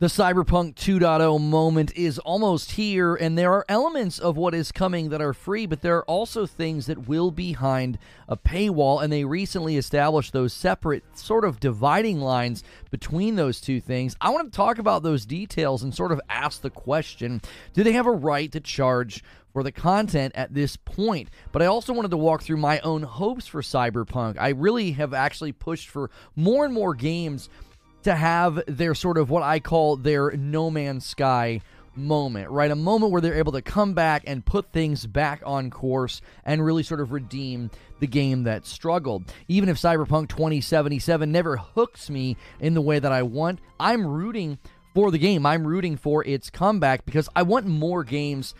The Cyberpunk 2.0 moment is almost here, and there are elements of what is coming that are free, but there are also things that will be behind a paywall, and they recently established those separate sort of dividing lines between those two things. I want to talk about those details and sort of ask the question do they have a right to charge for the content at this point. But I also wanted to walk through my own hopes for Cyberpunk. I really have actually pushed for more and more games to have their sort of what I call their No Man's Sky moment, right? A moment where they're able to come back and put things back on course and really sort of redeem the game that struggled. Even if Cyberpunk 2077 never hooks me in the way that I want, I'm rooting for the game. I'm rooting for its comeback because I want more games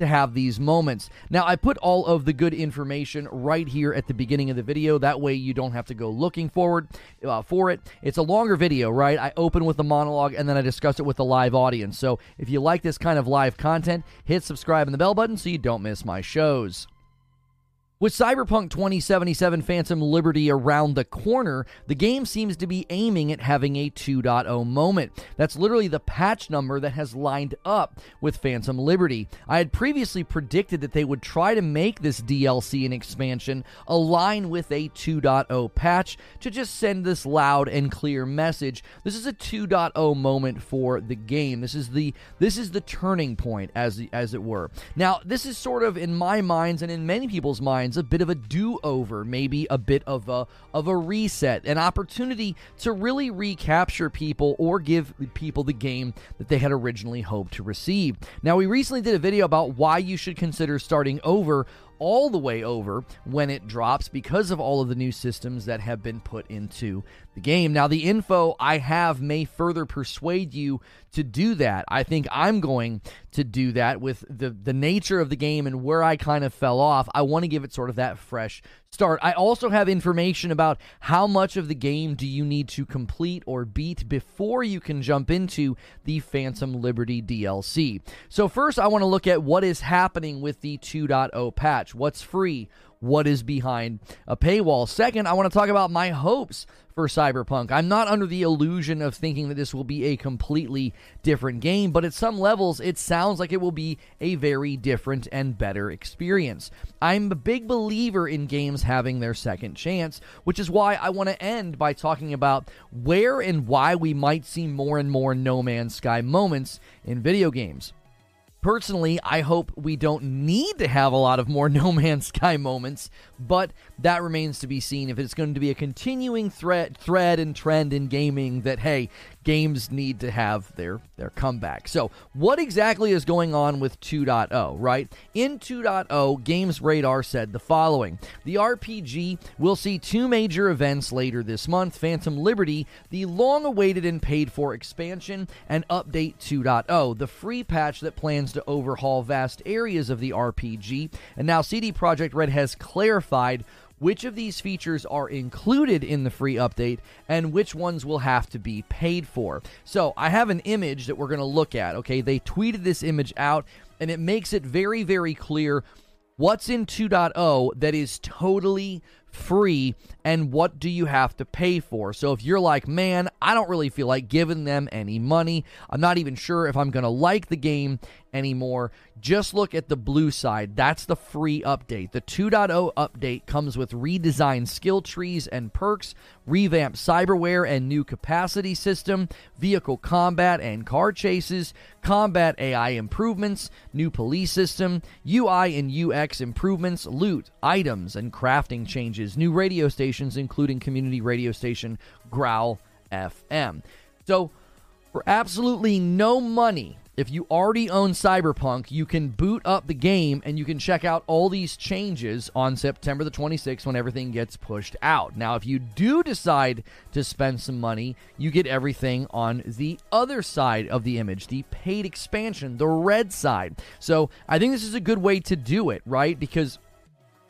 to have these moments. Now, I put all of the good information right here at the beginning of the video. That way, you don't have to go looking forward uh, for it. It's a longer video, right? I open with the monologue and then I discuss it with the live audience. So, if you like this kind of live content, hit subscribe and the bell button so you don't miss my shows. With Cyberpunk 2077 Phantom Liberty around the corner, the game seems to be aiming at having a 2.0 moment. That's literally the patch number that has lined up with Phantom Liberty. I had previously predicted that they would try to make this DLC and expansion align with a 2.0 patch to just send this loud and clear message. This is a 2.0 moment for the game. This is the this is the turning point as as it were. Now, this is sort of in my minds and in many people's minds a bit of a do-over, maybe a bit of a of a reset, an opportunity to really recapture people or give people the game that they had originally hoped to receive. Now, we recently did a video about why you should consider starting over all the way over when it drops because of all of the new systems that have been put into the game. Now, the info I have may further persuade you to do that. I think I'm going to do that with the, the nature of the game and where I kind of fell off. I want to give it sort of that fresh start. I also have information about how much of the game do you need to complete or beat before you can jump into the Phantom Liberty DLC. So, first, I want to look at what is happening with the 2.0 patch. What's free? What is behind a paywall. Second, I want to talk about my hopes for Cyberpunk. I'm not under the illusion of thinking that this will be a completely different game, but at some levels, it sounds like it will be a very different and better experience. I'm a big believer in games having their second chance, which is why I want to end by talking about where and why we might see more and more No Man's Sky moments in video games. Personally, I hope we don't need to have a lot of more No Man's Sky moments, but that remains to be seen if it's going to be a continuing thread thread and trend in gaming that hey, games need to have their their comeback. So, what exactly is going on with 2.0, right? In 2.0, Games Radar said the following. The RPG will see two major events later this month, Phantom Liberty, the long-awaited and paid for expansion, and Update 2.0, the free patch that plans to overhaul vast areas of the RPG. And now CD Projekt Red has clarified which of these features are included in the free update and which ones will have to be paid for. So I have an image that we're going to look at. Okay, they tweeted this image out and it makes it very, very clear what's in 2.0 that is totally free and what do you have to pay for? So if you're like, man, I don't really feel like giving them any money, I'm not even sure if I'm going to like the game anymore, just look at the blue side. That's the free update. The 2.0 update comes with redesigned skill trees and perks, revamped cyberware and new capacity system, vehicle combat and car chases, combat AI improvements, new police system, UI and UX improvements, loot, items, and crafting changes, new radio stations including community radio station Growl FM. So, for absolutely no money, if you already own Cyberpunk, you can boot up the game and you can check out all these changes on September the 26th when everything gets pushed out. Now, if you do decide to spend some money, you get everything on the other side of the image, the paid expansion, the red side. So, I think this is a good way to do it, right? Because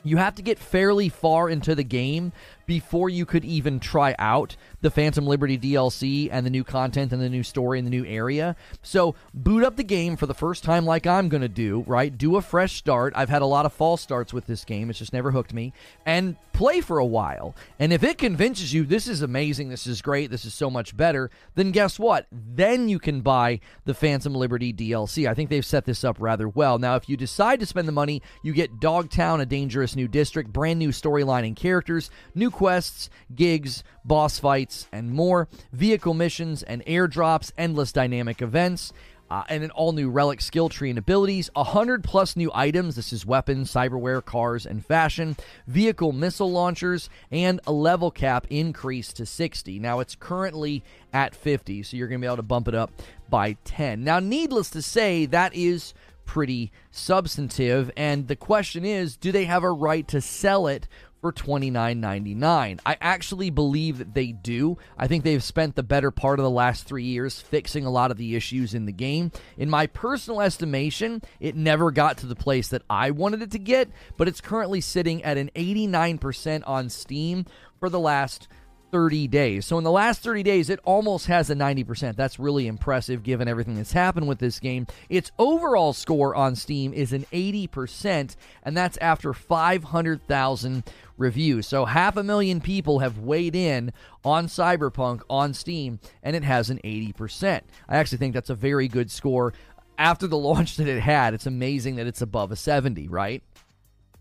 you have to get fairly far into the game before you could even try out the Phantom Liberty DLC and the new content and the new story and the new area. So boot up the game for the first time, like I'm going to do, right? Do a fresh start. I've had a lot of false starts with this game, it's just never hooked me. And play for a while. And if it convinces you this is amazing, this is great, this is so much better, then guess what? Then you can buy the Phantom Liberty DLC. I think they've set this up rather well. Now, if you decide to spend the money, you get Dogtown, a dangerous new district, brand new storyline and characters, new quests, gigs, boss fights, and more, vehicle missions and airdrops, endless dynamic events uh, and an all new relic skill tree and abilities, 100 plus new items. This is weapons, cyberware, cars, and fashion, vehicle missile launchers, and a level cap increase to 60. Now it's currently at 50, so you're going to be able to bump it up by 10. Now, needless to say, that is pretty substantive, and the question is do they have a right to sell it for $29.99. I actually believe that they do. I think they've spent the better part of the last three years fixing a lot of the issues in the game. In my personal estimation, it never got to the place that I wanted it to get, but it's currently sitting at an 89% on Steam for the last 30 days. So in the last 30 days, it almost has a 90%. That's really impressive given everything that's happened with this game. Its overall score on Steam is an 80%, and that's after 500,000 reviews. So half a million people have weighed in on Cyberpunk on Steam, and it has an 80%. I actually think that's a very good score. After the launch that it had, it's amazing that it's above a 70, right?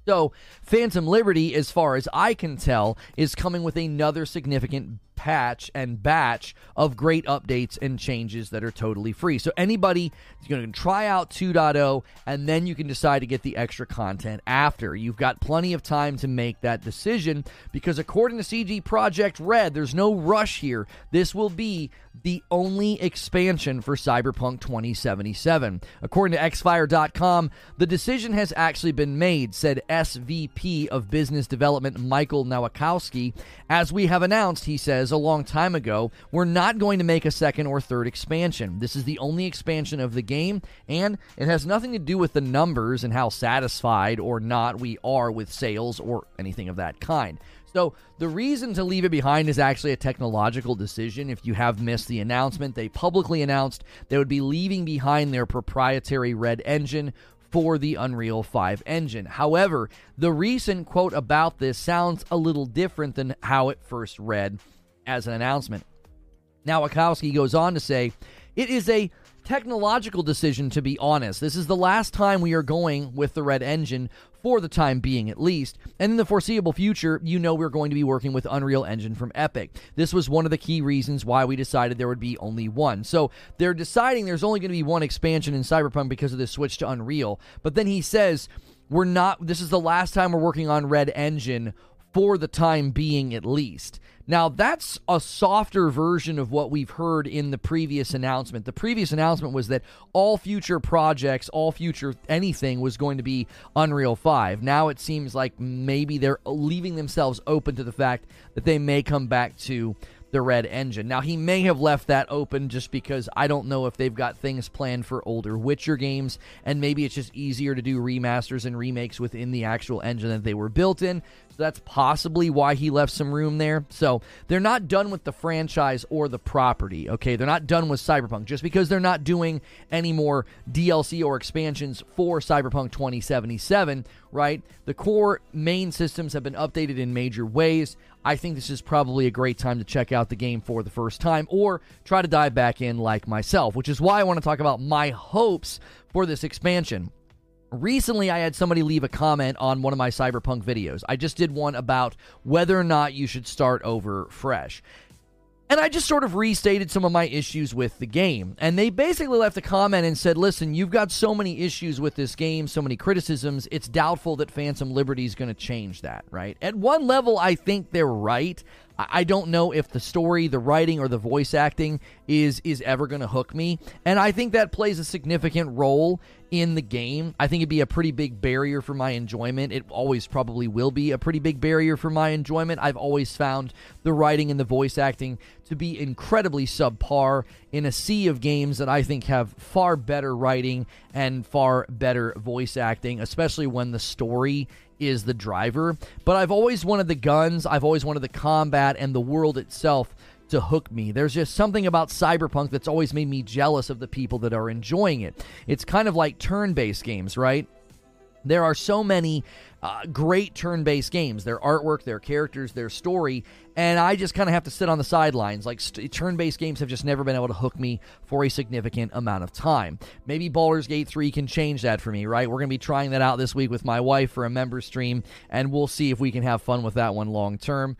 So, Phantom Liberty, as far as I can tell, is coming with another significant patch and batch of great updates and changes that are totally free. So anybody is going to try out 2.0 and then you can decide to get the extra content after. You've got plenty of time to make that decision because according to CD Projekt Red, there's no rush here. This will be the only expansion for Cyberpunk 2077. According to xfire.com, the decision has actually been made, said SVP of Business Development Michael Nowakowski. As we have announced, he says a long time ago, we're not going to make a second or third expansion. This is the only expansion of the game, and it has nothing to do with the numbers and how satisfied or not we are with sales or anything of that kind. So the reason to leave it behind is actually a technological decision. If you have missed the announcement, they publicly announced they would be leaving behind their proprietary Red engine for the Unreal 5 engine. However, the recent quote about this sounds a little different than how it first read as an announcement. Now, Nowakowski goes on to say, it is a technological decision, to be honest. This is the last time we are going with the Red Engine for the time being at least. And in the foreseeable future, you know we're going to be working with Unreal Engine from Epic. This was one of the key reasons why we decided there would be only one. So they're deciding there's only going to be one expansion in Cyberpunk because of the switch to Unreal. But then he says, we're not, this is the last time we're working on Red Engine for the time being at least. Now, that's a softer version of what we've heard in the previous announcement. The previous announcement was that all future projects, all future anything was going to be Unreal 5. Now it seems like maybe they're leaving themselves open to the fact that they may come back to the Red Engine. Now, he may have left that open just because I don't know if they've got things planned for older Witcher games, and maybe it's just easier to do remasters and remakes within the actual engine that they were built in. So that's possibly why he left some room there. So they're not done with the franchise or the property, okay? They're not done with Cyberpunk. Just because they're not doing any more DLC or expansions for Cyberpunk 2077, right? The core main systems have been updated in major ways. I think this is probably a great time to check out the game for the first time or try to dive back in like myself, which is why I want to talk about my hopes for this expansion. Recently, I had somebody leave a comment on one of my Cyberpunk videos. I just did one about whether or not you should start over fresh. And I just sort of restated some of my issues with the game. And they basically left a comment and said, listen, you've got so many issues with this game, so many criticisms, it's doubtful that Phantom Liberty is going to change that, right? At one level, I think they're right. I don't know if the story, the writing, or the voice acting is is ever going to hook me, and I think that plays a significant role in the game. I think it'd be a pretty big barrier for my enjoyment. It always probably will be a pretty big barrier for my enjoyment. I've always found the writing and the voice acting to be incredibly subpar in a sea of games that I think have far better writing and far better voice acting, especially when the story is the driver, but I've always wanted the guns, I've always wanted the combat and the world itself to hook me. There's just something about Cyberpunk that's always made me jealous of the people that are enjoying it. It's kind of like turn based games, right? There are so many uh, great turn based games their artwork, their characters, their story, and I just kind of have to sit on the sidelines. Like st- turn based games have just never been able to hook me for a significant amount of time. Maybe Baldur's Gate 3 can change that for me, right? We're going to be trying that out this week with my wife for a member stream, and we'll see if we can have fun with that one long term.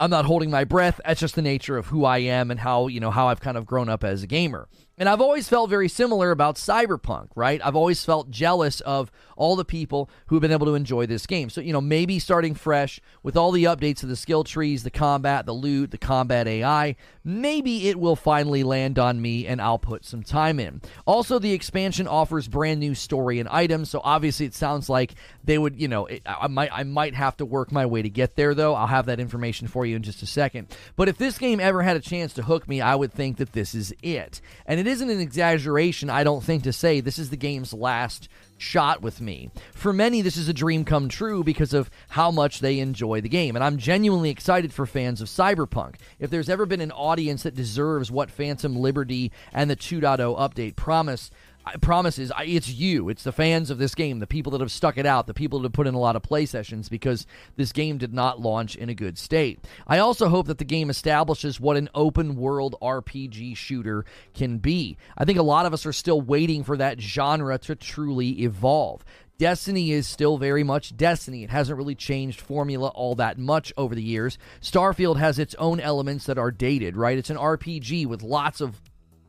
I'm not holding my breath. That's just the nature of who I am and how, you know, how I've kind of grown up as a gamer. And I've always felt very similar about Cyberpunk, right? I've always felt jealous of all the people who've been able to enjoy this game. So, you know, maybe starting fresh with all the updates to the skill trees, the combat, the loot, the combat AI, maybe it will finally land on me and I'll put some time in. Also, the expansion offers brand new story and items, so obviously it sounds like they would, you know, it, I might I might have to work my way to get there though. I'll have that information for you in just a second. But if this game ever had a chance to hook me, I would think that this is it. And it isn't an exaggeration, I don't think, to say this is the game's last shot with me. For many, this is a dream come true because of how much they enjoy the game. And I'm genuinely excited for fans of Cyberpunk. If there's ever been an audience that deserves what Phantom Liberty and the 2.0 update promise, promises it's you it's the fans of this game the people that have stuck it out the people that have put in a lot of play sessions because this game did not launch in a good state i also hope that the game establishes what an open world rpg shooter can be i think a lot of us are still waiting for that genre to truly evolve Destiny is still very much Destiny. It hasn't really changed formula all that much over the years. Starfield has its own elements that are dated, right? It's an RPG with lots of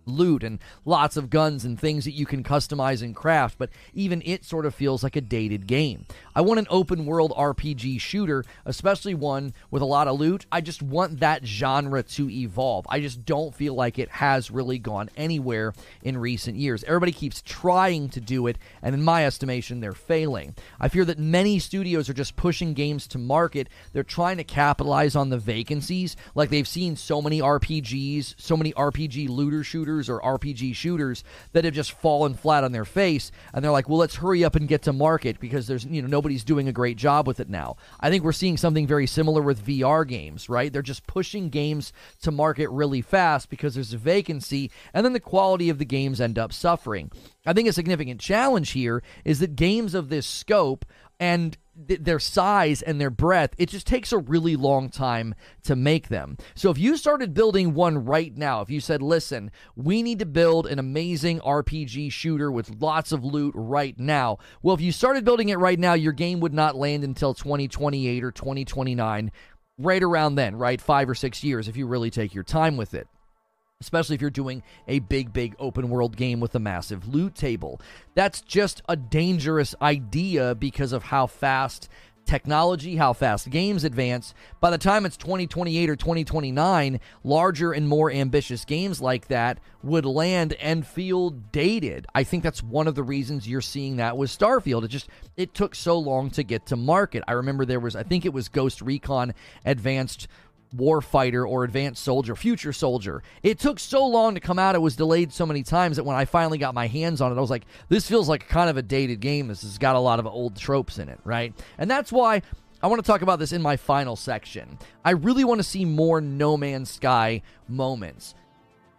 loot and lots of guns and things that you can customize and craft, but even it sort of feels like a dated game. I want an open world RPG shooter, especially one with a lot of loot. I just want that genre to evolve. I just don't feel like it has really gone anywhere in recent years. Everybody keeps trying to do it, and in my estimation, they're failing. I fear that many studios are just pushing games to market. They're trying to capitalize on the vacancies, like they've seen so many RPGs, so many RPG looter shooters or RPG shooters that have just fallen flat on their face, and they're like, well, let's hurry up and get to market because there's you know nobody's doing a great job with it now. I think we're seeing something very similar with VR games, right? They're just pushing games to market really fast because there's a vacancy, and then the quality of the games end up suffering. I think a significant challenge here is that games of this scope and th- their size and their breadth, it just takes a really long time to make them. So if you started building one right now, if you said, listen, we need to build an amazing RPG shooter with lots of loot right now, well, if you started building it right now, your game would not land until 2028 or 2029, right around then, right? Five or six years if you really take your time with it especially if you're doing a big, big open world game with a massive loot table. That's just a dangerous idea because of how fast technology, how fast games advance. By the time it's 2028 or 2029, larger and more ambitious games like that would land and feel dated. I think that's one of the reasons you're seeing that with Starfield. It just it took so long to get to market. I remember there was I think it was Ghost Recon Advanced warfighter or advanced soldier, future soldier. It took so long to come out. It was delayed so many times that when I finally got my hands on it, I was like, this feels like kind of a dated game. This has got a lot of old tropes in it, right? And that's why I want to talk about this in my final section. I really want to see more No Man's Sky moments.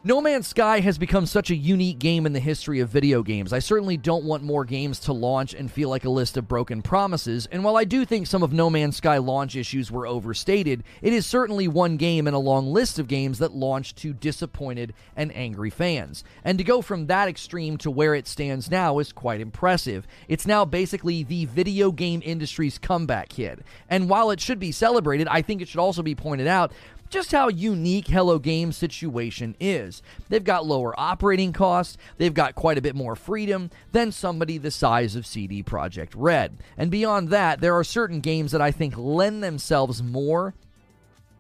No Man's Sky has become such a unique game in the history of video games. I certainly don't want more games to launch and feel like a list of broken promises, and while I do think some of No Man's Sky launch issues were overstated, it is certainly one game in a long list of games that launched to disappointed and angry fans. And to go from that extreme to where it stands now is quite impressive. It's now basically the video game industry's comeback kid. And while it should be celebrated, I think it should also be pointed out just how unique Hello Games' situation is. They've got lower operating costs, they've got quite a bit more freedom than somebody the size of CD Projekt Red. And beyond that, there are certain games that I think lend themselves more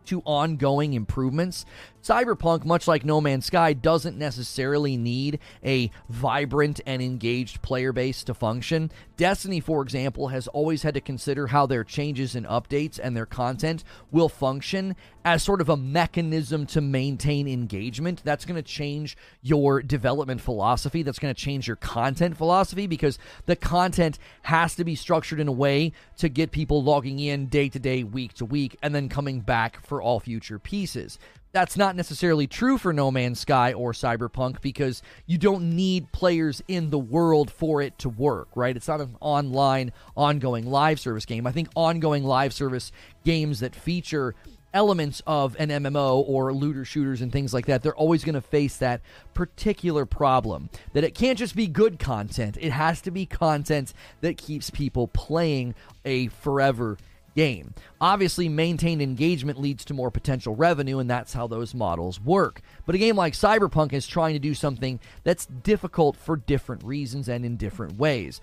to ongoing improvements. Cyberpunk, much like No Man's Sky, doesn't necessarily need a vibrant and engaged player base to function. Destiny, for example, has always had to consider how their changes and updates and their content will function as sort of a mechanism to maintain engagement. That's going to change your development philosophy. That's going to change your content philosophy because the content has to be structured in a way to get people logging in day to day, week to week, and then coming back for all future pieces. That's not necessarily true for No Man's Sky or Cyberpunk because you don't need players in the world for it to work, right? It's not an online, ongoing live service game. I think ongoing live service games that feature elements of an MMO or looter shooters and things like that, they're always going to face that particular problem that it can't just be good content. It has to be content that keeps people playing a forever game. Obviously, maintained engagement leads to more potential revenue, and that's how those models work. But a game like Cyberpunk is trying to do something that's difficult for different reasons and in different ways.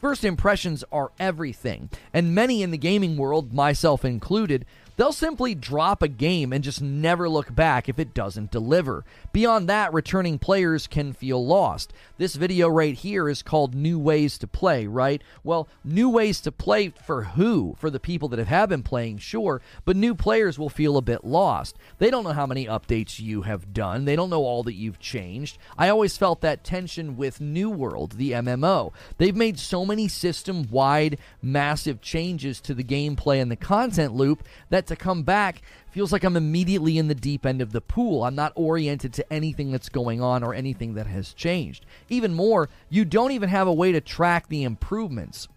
First impressions are everything, and many in the gaming world, myself included, They'll simply drop a game and just never look back if it doesn't deliver. Beyond that, returning players can feel lost. This video right here is called New Ways to Play, right? Well, new ways to play for who? For the people that have been playing, sure, but new players will feel a bit lost. They don't know how many updates you have done, they don't know all that you've changed. I always felt that tension with New World, the MMO. They've made so many system wide, massive changes to the gameplay and the content loop that to come back feels like I'm immediately in the deep end of the pool. I'm not oriented to anything that's going on or anything that has changed. Even more, you don't even have a way to track the improvements.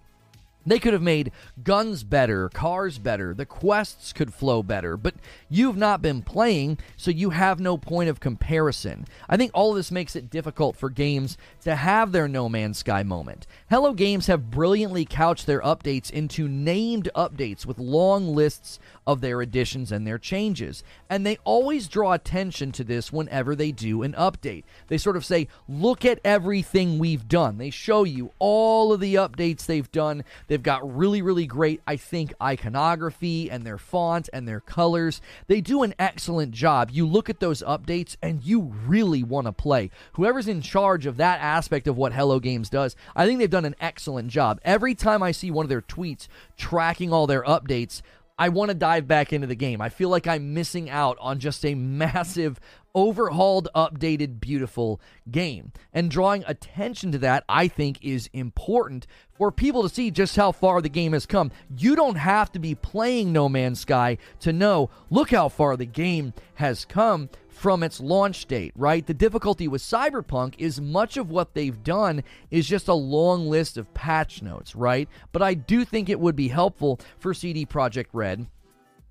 They could have made guns better, cars better, the quests could flow better, but you've not been playing, so you have no point of comparison. I think all this makes it difficult for games to have their No Man's Sky moment. Hello Games have brilliantly couched their updates into named updates with long lists of their additions and their changes, and they always draw attention to this whenever they do an update. They sort of say, Look at everything we've done. They show you all of the updates they've done. They've got really, really great, I think, iconography and their font and their colors. They do an excellent job. You look at those updates and you really want to play. Whoever's in charge of that aspect of what Hello Games does, I think they've done an excellent job. Every time I see one of their tweets tracking all their updates, I want to dive back into the game. I feel like I'm missing out on just a massive, overhauled, updated, beautiful game. And drawing attention to that, I think, is important for people to see just how far the game has come. You don't have to be playing No Man's Sky to know, look how far the game has come from its launch date, right? The difficulty with Cyberpunk is much of what they've done is just a long list of patch notes, right? But I do think it would be helpful for CD Projekt Red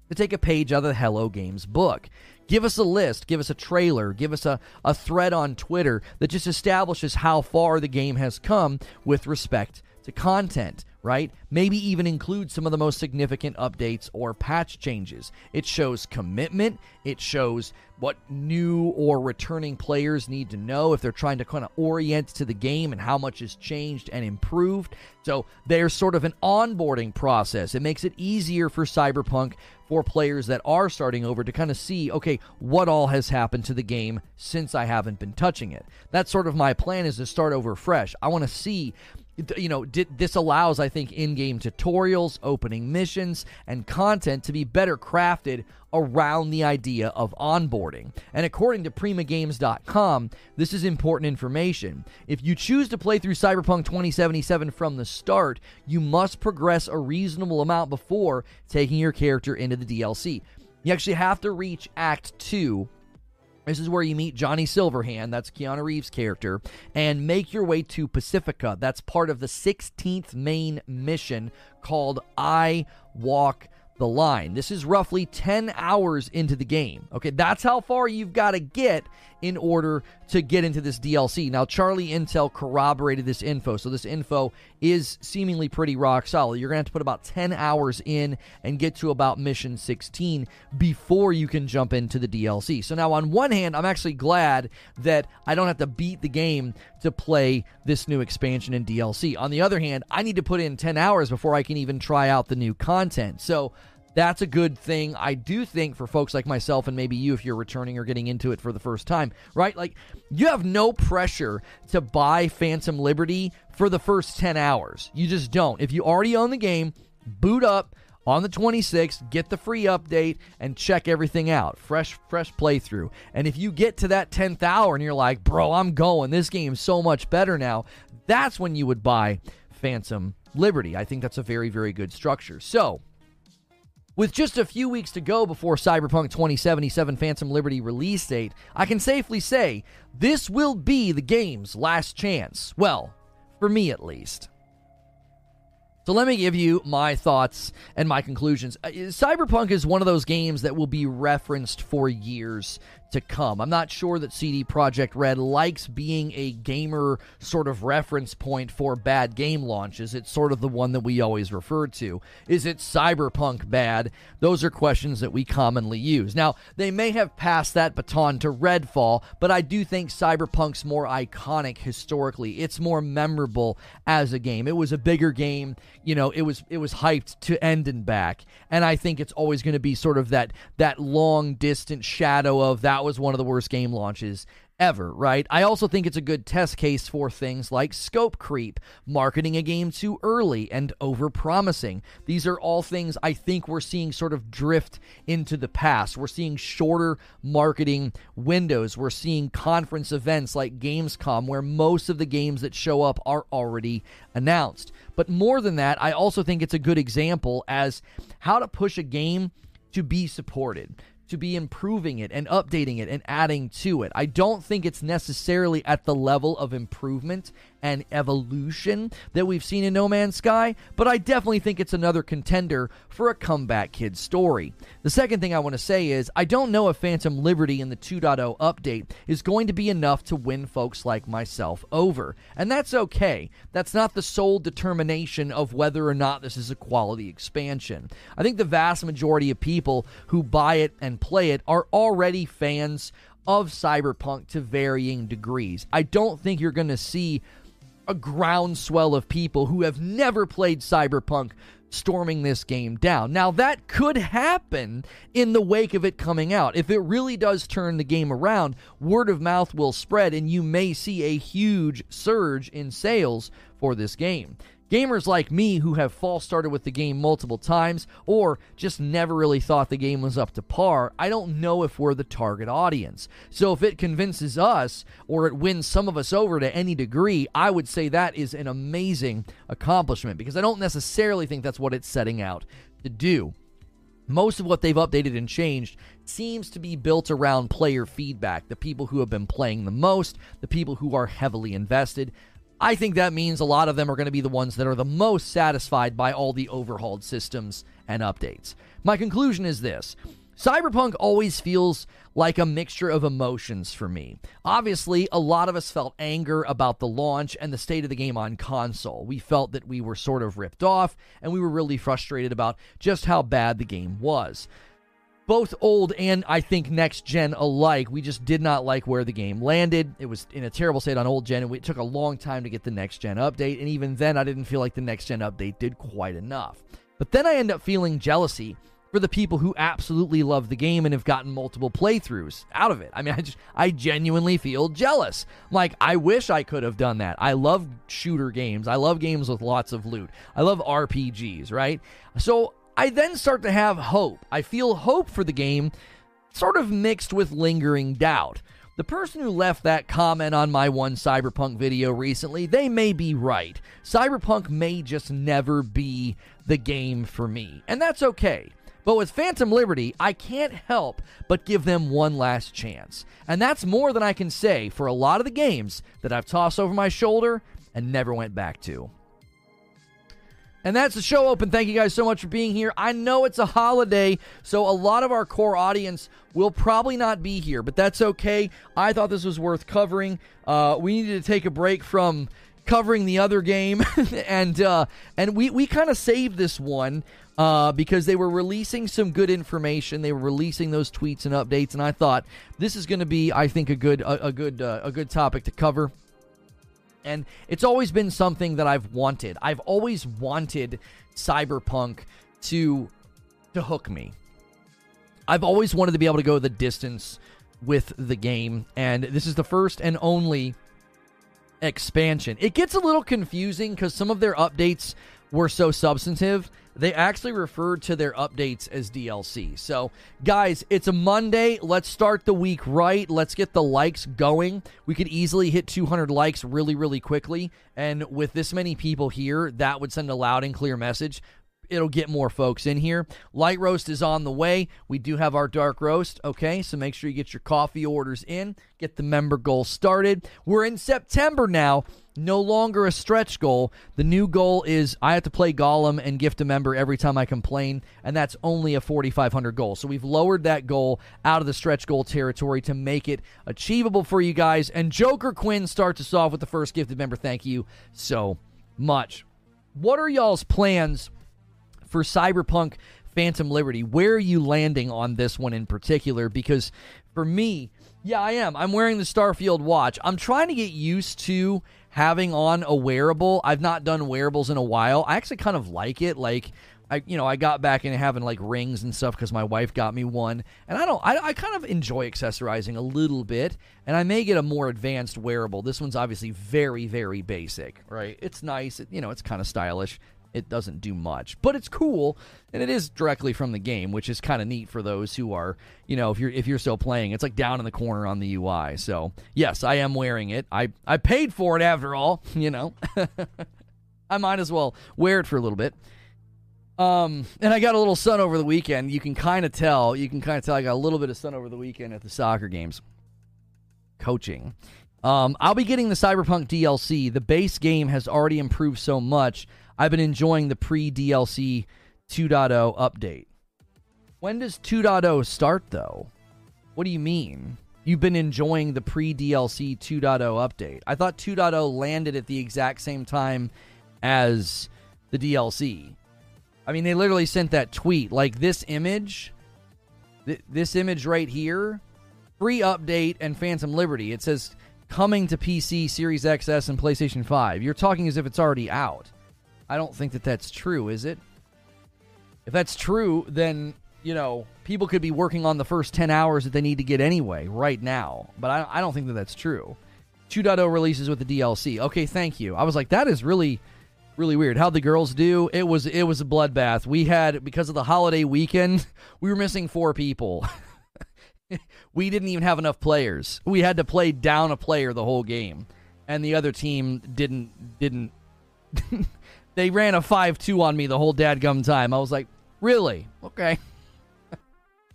to take a page out of the Hello Games book. Give us a list, give us a trailer, give us a, a thread on Twitter that just establishes how far the game has come with respect to content right? Maybe even include some of the most significant updates or patch changes. It shows commitment, it shows what new or returning players need to know if they're trying to kind of orient to the game and how much has changed and improved. So there's sort of an onboarding process. It makes it easier for Cyberpunk for players that are starting over to kind of see, okay, what all has happened to the game since I haven't been touching it. That's sort of my plan is to start over fresh. I want to see you know, this allows, I think, in game tutorials, opening missions, and content to be better crafted around the idea of onboarding. And according to PrimaGames.com, this is important information. If you choose to play through Cyberpunk 2077 from the start, you must progress a reasonable amount before taking your character into the DLC. You actually have to reach Act 2 this is where you meet Johnny Silverhand, that's Keanu Reeves' character, and make your way to Pacifica. That's part of the 16th main mission called I Walk the Line. This is roughly 10 hours into the game. Okay, that's how far you've got to get in order to get into this DLC. Now, Charlie Intel corroborated this info, so this info is seemingly pretty rock solid. You're going to have to put about 10 hours in and get to about mission 16 before you can jump into the DLC. So, now on one hand, I'm actually glad that I don't have to beat the game to play this new expansion and DLC. On the other hand, I need to put in 10 hours before I can even try out the new content. So, that's a good thing. I do think for folks like myself and maybe you, if you're returning or getting into it for the first time, right? Like, you have no pressure to buy Phantom Liberty for the first 10 hours. You just don't. If you already own the game, boot up on the 26th, get the free update and check everything out. Fresh, fresh playthrough. And if you get to that 10th hour and you're like, bro, I'm going, this game's so much better now, that's when you would buy Phantom Liberty. I think that's a very, very good structure. So, with just a few weeks to go before Cyberpunk 2077 Phantom Liberty release date, I can safely say this will be the game's last chance. Well, for me at least. So let me give you my thoughts and my conclusions. Uh, Cyberpunk is one of those games that will be referenced for years to come. I'm not sure that CD Projekt Red likes being a gamer sort of reference point for bad game launches. It's sort of the one that we always refer to. Is it Cyberpunk bad? Those are questions that we commonly use. Now, they may have passed that baton to Redfall, but I do think Cyberpunk's more iconic historically. It's more memorable as a game. It was a bigger game, you know, it was it was hyped to end and back. And I think it's always going to be sort of that that long distant shadow of that that was one of the worst game launches ever, right? I also think it's a good test case for things like scope creep, marketing a game too early, and over promising. These are all things I think we're seeing sort of drift into the past. We're seeing shorter marketing windows. We're seeing conference events like Gamescom where most of the games that show up are already announced. But more than that, I also think it's a good example as how to push a game to be supported to be improving it and updating it and adding to it. I don't think it's necessarily at the level of improvement and evolution that we've seen in No Man's Sky, but I definitely think it's another contender for a comeback kid story. The second thing I want to say is I don't know if Phantom Liberty in the 2.0 update is going to be enough to win folks like myself over. And that's okay. That's not the sole determination of whether or not this is a quality expansion. I think the vast majority of people who buy it and play it are already fans of Cyberpunk to varying degrees. I don't think you're going to see a groundswell of people who have never played Cyberpunk storming this game down. Now, that could happen in the wake of it coming out. If it really does turn the game around, word of mouth will spread, and you may see a huge surge in sales for this game. Gamers like me who have false started with the game multiple times or just never really thought the game was up to par, I don't know if we're the target audience. So if it convinces us or it wins some of us over to any degree, I would say that is an amazing accomplishment because I don't necessarily think that's what it's setting out to do. Most of what they've updated and changed seems to be built around player feedback, the people who have been playing the most, the people who are heavily invested. I think that means a lot of them are going to be the ones that are the most satisfied by all the overhauled systems and updates. My conclusion is this Cyberpunk always feels like a mixture of emotions for me. Obviously, a lot of us felt anger about the launch and the state of the game on console. We felt that we were sort of ripped off, and we were really frustrated about just how bad the game was both old and I think next gen alike. We just did not like where the game landed. It was in a terrible state on old gen, and it took a long time to get the next gen update. And even then, I didn't feel like the next gen update did quite enough. But then I end up feeling jealousy for the people who absolutely love the game and have gotten multiple playthroughs out of it. I mean, I just I genuinely feel jealous. Like I wish I could have done that. I love shooter games. I love games with lots of loot. I love RPGs, right? So I then start to have hope. I feel hope for the game, sort of mixed with lingering doubt. The person who left that comment on my one Cyberpunk video recently, they may be right. Cyberpunk may just never be the game for me, and that's okay. But with Phantom Liberty, I can't help but give them one last chance. And that's more than I can say for a lot of the games that I've tossed over my shoulder and never went back to. And that's the show open. Thank you guys so much for being here. I know it's a holiday, so a lot of our core audience will probably not be here, but that's okay. I thought this was worth covering. Uh, we needed to take a break from covering the other game, and uh, and we we kind of saved this one uh, because they were releasing some good information. They were releasing those tweets and updates, and I thought this is going to be, I think, a good a, a good uh, a good topic to cover. And it's always been something that I've wanted. I've always wanted Cyberpunk to to hook me. I've always wanted to be able to go the distance with the game, and this is the first and only expansion. It gets a little confusing because some of their updates were so substantive. They actually referred to their updates as DLC. So, guys, it's a Monday. Let's start the week right. Let's get the likes going. We could easily hit 200 likes really, really quickly. And with this many people here, that would send a loud and clear message it'll get more folks in here. Light roast is on the way. We do have our dark roast, okay? So make sure you get your coffee orders in, get the member goal started. We're in September now. No longer a stretch goal. The new goal is I have to play Gollum and gift a member every time I complain, and that's only a 4,500 goal. So we've lowered that goal out of the stretch goal territory to make it achievable for you guys. And Joker Quinn starts us off with the first gifted member. Thank you so much. What are y'all's plans for Cyberpunk Phantom Liberty. Where are you landing on this one in particular? Because for me, yeah, I am. I'm wearing the Starfield watch. I'm trying to get used to having on a wearable. I've not done wearables in a while. I actually kind of like it. Like, I you know I got back into having like rings and stuff because my wife got me one, and I don't I, I kind of enjoy accessorizing a little bit, and I may get a more advanced wearable. This one's obviously very very basic, right? It's nice, it, you know, it's kind of stylish it doesn't do much, but it's cool, and it is directly from the game, which is kind of neat for those who are, you know, if you're if you're still playing, it's like down in the corner on the UI. So yes, I am wearing it. I I paid for it after all, you know. I might as well wear it for a little bit. Um, and I got a little sun over the weekend. You can kind of tell. You can kind of tell I got a little bit of sun over the weekend at the soccer games. Coaching. Um, I'll be getting the Cyberpunk DLC. The base game has already improved so much I've been enjoying the pre DLC 2.0 update. When does 2.0 start, though? What do you mean? You've been enjoying the pre DLC 2.0 update. I thought 2.0 landed at the exact same time as the DLC. I mean, they literally sent that tweet. Like this image, th- this image right here, free update and Phantom Liberty. It says coming to PC, Series XS, and PlayStation 5. You're talking as if it's already out. I don't think that that's true, is it? If that's true, then, you know, people could be working on the first 10 hours that they need to get anyway, right now. But I, I don't think that that's true. 2.0 releases with the DLC. Okay, thank you. I was like, that is really, really weird. How'd the girls do? It was it was a bloodbath. We had because of the holiday weekend, we were missing four people. we didn't even have enough players. We had to play down a player the whole game, and the other team didn't didn't they ran a 5-2 on me the whole dadgum time. I was like, really? Okay.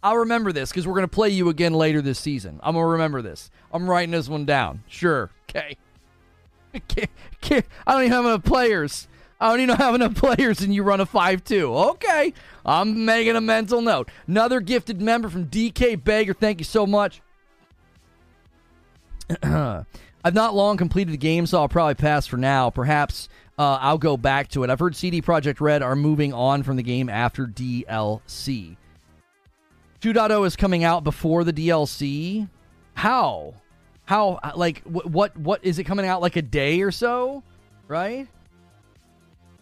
I'll remember this because we're going to play you again later this season. I'm going to remember this. I'm writing this one down. Sure. Okay. I don't even have enough players. I don't even have enough players and you run a 5-2. Okay. I'm making a mental note. Another gifted member from DK Baker. Thank you so much. I've not long completed the game, so I'll probably pass for now. Perhaps uh, I'll go back to it. I've heard CD Projekt Red are moving on from the game after DLC. 2.0 is coming out before the DLC. How? How? Like, what? What? What is it coming out like a day or so? Right?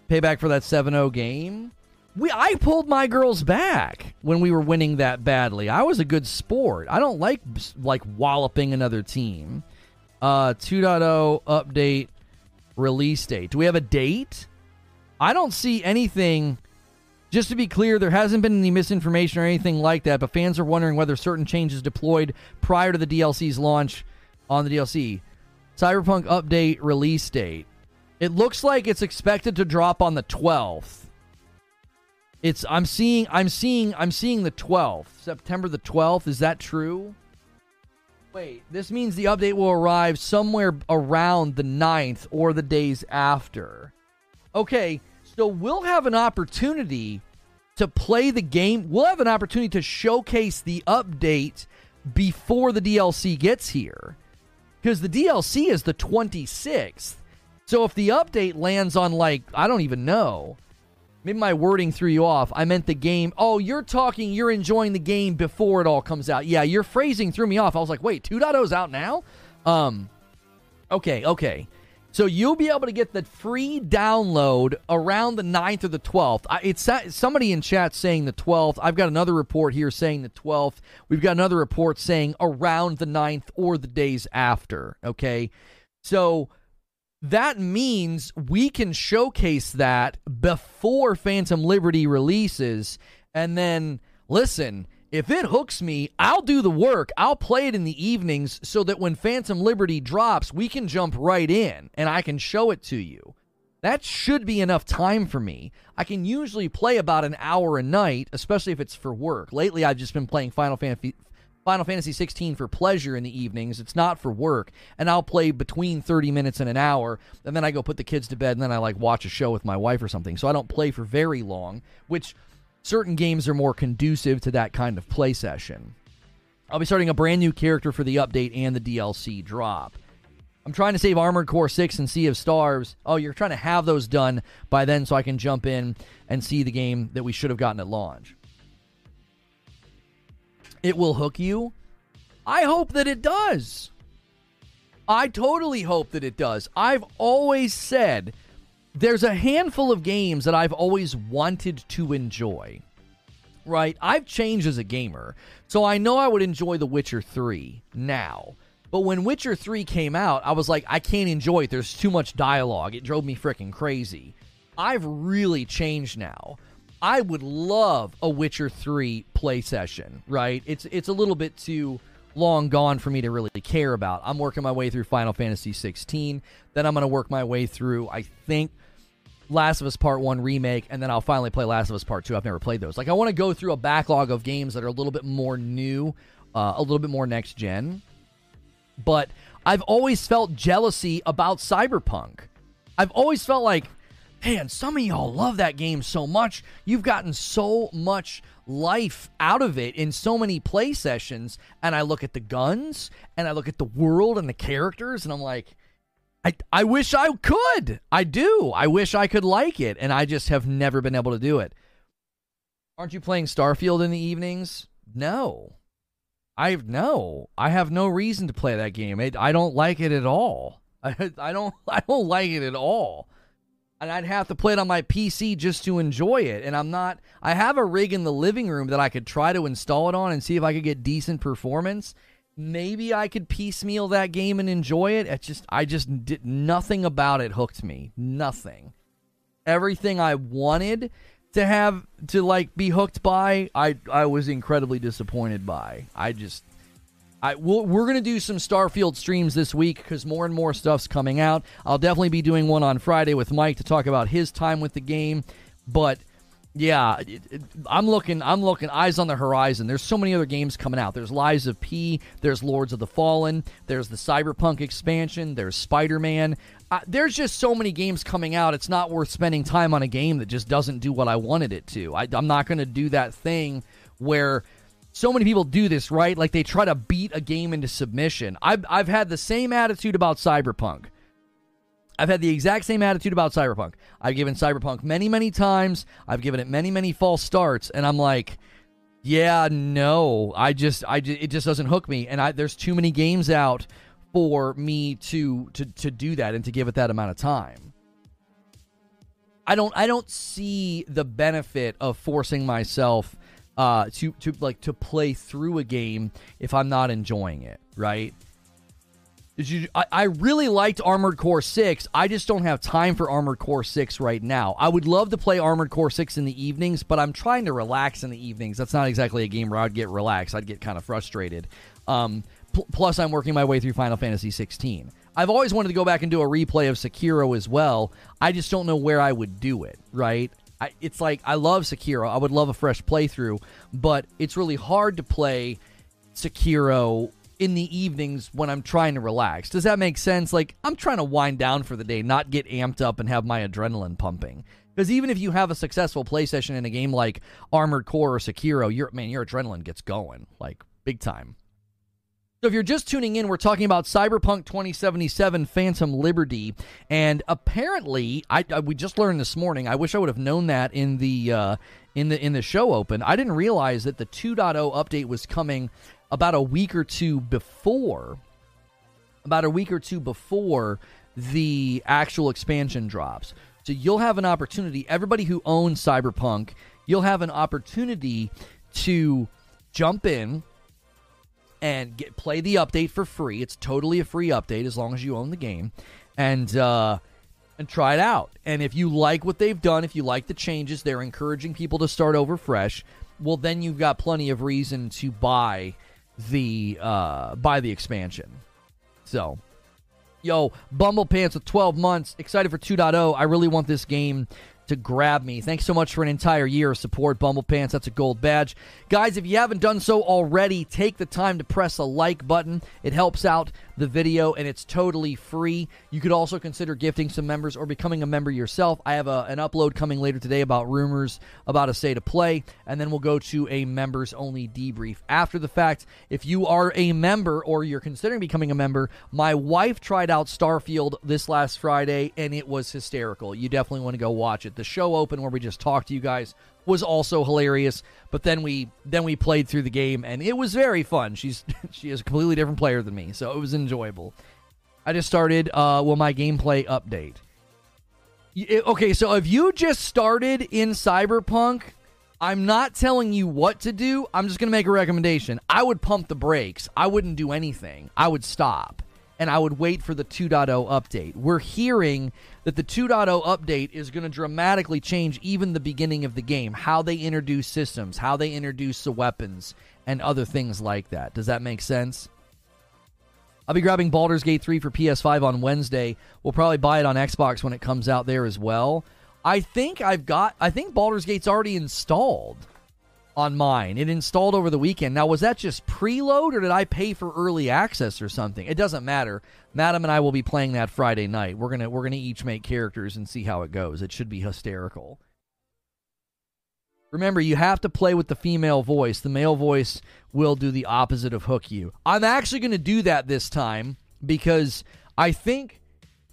Payback for that 7-0 game. We I pulled my girls back when we were winning that badly. I was a good sport. I don't like like walloping another team. Uh 2.0 update release date. Do we have a date? I don't see anything. Just to be clear, there hasn't been any misinformation or anything like that, but fans are wondering whether certain changes deployed prior to the DLC's launch on the DLC. Cyberpunk update release date. It looks like it's expected to drop on the 12th. It's I'm seeing I'm seeing I'm seeing the 12th. September the 12th. Is that true? Wait, this means the update will arrive somewhere around the 9th or the days after. Okay, so we'll have an opportunity to play the game. We'll have an opportunity to showcase the update before the DLC gets here. Because the DLC is the 26th. So if the update lands on, like, I don't even know, maybe my wording threw you off. I meant the game. Oh, you're talking, you're enjoying the game before it all comes out. Yeah, your phrasing threw me off. I was like, wait, 2.0's out now? Um, okay, okay. So you'll be able to get the free download around the 9th or the 12th. It's somebody in chat saying the 12th. I've got another report here saying the 12th. We've got another report saying around the 9th or the days after, okay? So that means we can showcase that before Phantom Liberty releases and then listen, if it hooks me, I'll do the work. I'll play it in the evenings so that when Phantom Liberty drops, we can jump right in and I can show it to you. That should be enough time for me. I can usually play about an hour a night, especially if it's for work. Lately, I've just been playing Final Fantasy. Final Fantasy 16 for pleasure in the evenings. It's not for work. And I'll play between 30 minutes and an hour. And then I go put the kids to bed. And then I like watch a show with my wife or something. So I don't play for very long, which certain games are more conducive to that kind of play session. I'll be starting a brand new character for the update and the DLC drop. I'm trying to save Armored Core 6 and Sea of Stars. Oh, you're trying to have those done by then so I can jump in and see the game that we should have gotten at launch. It will hook you. I hope that it does. I totally hope that it does. I've always said there's a handful of games that I've always wanted to enjoy. Right? I've changed as a gamer. So I know I would enjoy The Witcher 3 now. But when Witcher 3 came out, I was like, I can't enjoy it. There's too much dialogue. It drove me freaking crazy. I've really changed now. I would love a Witcher 3 play session, right? It's it's a little bit too long gone for me to really care about. I'm working my way through Final Fantasy 16. Then I'm going to work my way through I think Last of Us Part 1 remake, and then I'll finally play Last of Us Part 2. I've never played those. Like, I want to go through a backlog of games that are a little bit more new, uh, a little bit more next gen. But I've always felt jealousy about Cyberpunk. I've always felt like, man, some of y'all love that game so much. You've gotten so much life out of it in so many play sessions. And I look at the guns, and I look at the world and the characters, and I'm like, I, I wish I could. I do. I wish I could like it, and I just have never been able to do it. Aren't you playing Starfield in the evenings? No. I have no. I have no reason to play that game. It, I don't like it at all. I, I don't I don't like it at all. And I'd have to play it on my PC just to enjoy it. And I'm not I have a rig in the living room that I could try to install it on and see if I could get decent performance maybe I could piecemeal that game and enjoy it. It just I just did nothing about it hooked me. Nothing. Everything I wanted to have to like be hooked by, I I was incredibly disappointed by. I just I we'll, we're gonna do some Starfield streams this week because more and more stuff's coming out. I'll definitely be doing one on Friday with Mike to talk about his time with the game, but yeah, it, it, I'm looking. I'm looking. Eyes on the horizon. There's so many other games coming out. There's Lies of P. There's Lords of the Fallen. There's the Cyberpunk expansion. There's Spider Man. Uh, there's just so many games coming out. It's not worth spending time on a game that just doesn't do what I wanted it to. I, I'm not going to do that thing where so many people do this, right? Like they try to beat a game into submission. I've I've had the same attitude about Cyberpunk. I've had the exact same attitude about Cyberpunk. I've given Cyberpunk many, many times. I've given it many, many false starts, and I'm like, yeah, no, I just, I just, it just doesn't hook me. And I, there's too many games out for me to to to do that and to give it that amount of time. I don't, I don't see the benefit of forcing myself uh, to to like to play through a game if I'm not enjoying it, right? You, I, I really liked Armored Core 6. I just don't have time for Armored Core 6 right now. I would love to play Armored Core 6 in the evenings, but I'm trying to relax in the evenings. That's not exactly a game where I'd get relaxed. I'd get kind of frustrated. Um, pl- plus, I'm working my way through Final Fantasy 16. I've always wanted to go back and do a replay of Sekiro as well. I just don't know where I would do it, right? I, it's like I love Sekiro. I would love a fresh playthrough, but it's really hard to play Sekiro in the evenings when I'm trying to relax. Does that make sense? Like, I'm trying to wind down for the day, not get amped up and have my adrenaline pumping. Because even if you have a successful play session in a game like Armored Core or Sekiro, your man, your adrenaline gets going like big time. So if you're just tuning in, we're talking about Cyberpunk 2077 Phantom Liberty, and apparently, I, I, we just learned this morning. I wish I would have known that in the uh, in the in the show open. I didn't realize that the 2.0 update was coming about a week or two before, about a week or two before the actual expansion drops. So you'll have an opportunity, everybody who owns Cyberpunk, you'll have an opportunity to jump in and get play the update for free. It's totally a free update as long as you own the game. And uh and try it out. And if you like what they've done, if you like the changes, they're encouraging people to start over fresh. Well, then you've got plenty of reason to buy the uh buy the expansion. So, yo, Bumble Pants with 12 months, excited for 2.0. I really want this game to grab me. Thanks so much for an entire year of support, Bumble Pants. That's a gold badge. Guys, if you haven't done so already, take the time to press a like button. It helps out the video and it's totally free. You could also consider gifting some members or becoming a member yourself. I have a, an upload coming later today about rumors about a State of Play, and then we'll go to a members only debrief after the fact. If you are a member or you're considering becoming a member, my wife tried out Starfield this last Friday and it was hysterical. You definitely want to go watch it. The show open where we just talked to you guys was also hilarious. But then we then we played through the game and it was very fun. She's she is a completely different player than me, so it was enjoyable. I just started uh well my gameplay update. Okay, so if you just started in Cyberpunk, I'm not telling you what to do. I'm just going to make a recommendation. I would pump the brakes. I wouldn't do anything. I would stop and I would wait for the 2.0 update. We're hearing that the 2.0 update is going to dramatically change even the beginning of the game, how they introduce systems, how they introduce the weapons, and other things like that. Does that make sense? I'll be grabbing Baldur's Gate 3 for PS5 on Wednesday. We'll probably buy it on Xbox when it comes out there as well. I think I've got I think Baldur's Gate's already installed on mine. It installed over the weekend. Now, was that just preload or did I pay for early access or something? It doesn't matter. Madam and I will be playing that Friday night. We're gonna we're gonna each make characters and see how it goes. It should be hysterical. Remember, you have to play with the female voice. The male voice will do the opposite of hook you. I'm actually to do that this time because I think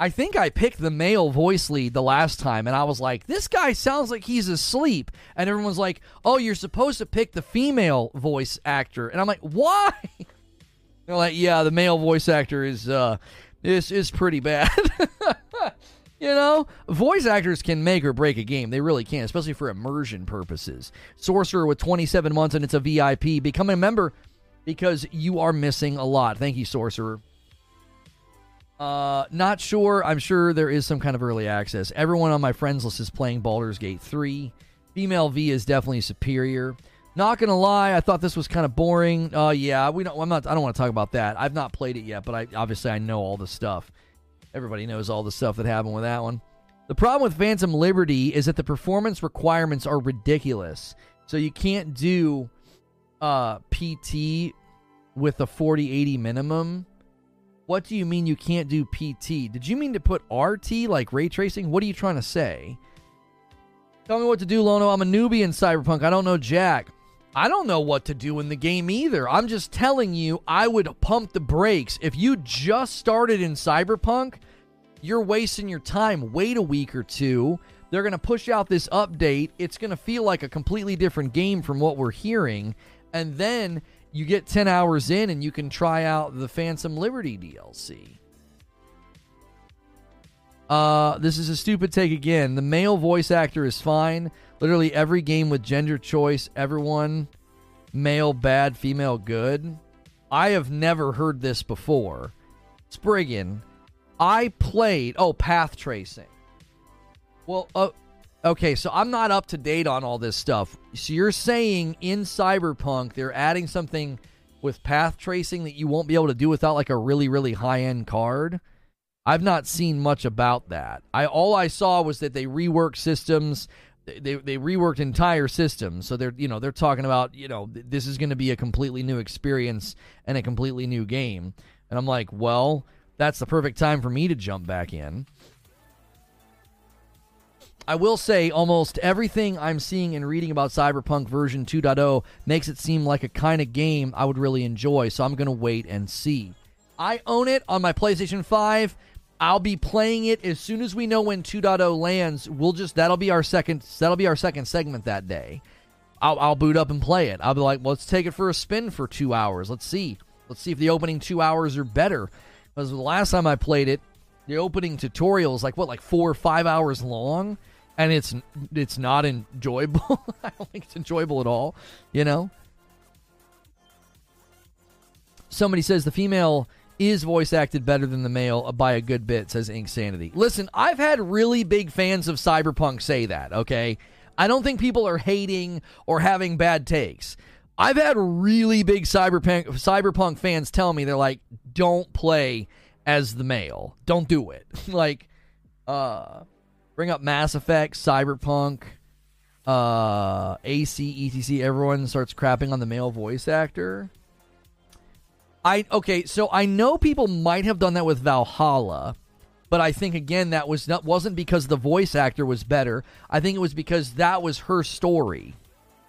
I think I picked the male voice lead the last time, and I was like, this guy sounds like he's asleep. And everyone's like, oh, you're supposed to pick the female voice actor. And I'm like, why? They're like, yeah, the male voice actor is uh is is pretty bad. you know, voice actors can make or break a game. They really can, especially for immersion purposes. Sorcerer with 27 months and it's a VIP. Become a member because you are missing a lot. Thank you, Sorcerer. Uh, not sure. I'm sure there is some kind of early access. Everyone on my friends list is playing Baldur's Gate 3. Female V is definitely superior. Not gonna lie, I thought this was kind of boring. Uh, yeah, we don't. I'm not. I don't want to talk about that. I've not played it yet, but I obviously I know all the stuff. Everybody knows all the stuff that happened with that one. The problem with Phantom Liberty is that the performance requirements are ridiculous. So you can't do uh, PT with a 4080 minimum what do you mean you can't do PT? Did you mean to put RT like ray tracing? What are you trying to say? Tell me what to do, Lono. I'm a newbie in Cyberpunk. I don't know Jack. I don't know what to do in the game either. I'm just telling you, I would pump the brakes. If you just started in Cyberpunk, you're wasting your time. Wait a week or two. They're going to push out this update. It's going to feel like a completely different game from what we're hearing. And then you get 10 hours in and you can try out the Phantom Liberty DLC. Uh, this is a stupid take again. The male voice actor is fine. Literally every game with gender choice, everyone male bad, female good. I have never heard this before. Spriggan, I played. Oh, path tracing. Well, uh, Okay, so I'm not up to date on all this stuff. So you're saying in Cyberpunk they're adding something with path tracing that you won't be able to do without like a really really high end card? I've not seen much about that. I all I saw was that they reworked systems. They they reworked entire systems. So they're you know they're talking about you know this is going to be a completely new experience and a completely new game. And I'm like, well, that's the perfect time for me to jump back in. I will say almost everything I'm seeing and reading about Cyberpunk version 2.0 makes it seem like a kind of game I would really enjoy, so I'm going to wait and see. I own it on my PlayStation 5. I'll be playing it as soon as we know when 2.0 lands. We'll just that'll be our second that'll be our second segment that day. I'll, I'll boot up and play it. I'll be like, well, let's take it for a spin for two hours. Let's see. Let's see if the opening two hours are better. Because the last time I played it, the opening tutorial is like what, like four or five hours long, and it's it's not enjoyable. I don't think it's enjoyable at all. You know. Somebody says the female is voice acted better than the male by a good bit, says Ink Sanity. Listen, I've had really big fans of Cyberpunk say that, okay? I don't think people are hating or having bad takes. I've had really big cyberpunk cyberpunk fans tell me they're like, "Don't play as the male. Don't do it." like, uh, bring up Mass Effect, Cyberpunk, uh, AC, ETC. Everyone starts crapping on the male voice actor. I okay, so I know people might have done that with Valhalla, but I think again that was not wasn't because the voice actor was better. I think it was because that was her story.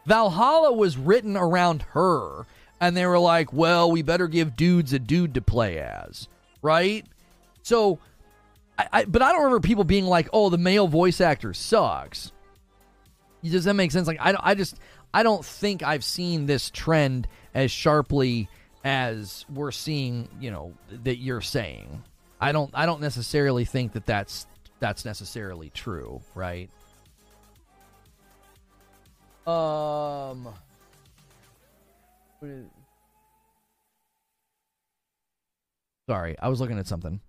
Valhalla was written around her, and they were like, "Well, we better give dudes a dude to play as." Right? So I, but I don't remember people being like, "Oh, the male voice actor sucks." Does that make sense? Like I I just I don't think I've seen this trend as sharply as we're seeing, you know, that you're saying. I don't I don't necessarily think that that's that's necessarily true, right? Um Sorry, I was looking at something.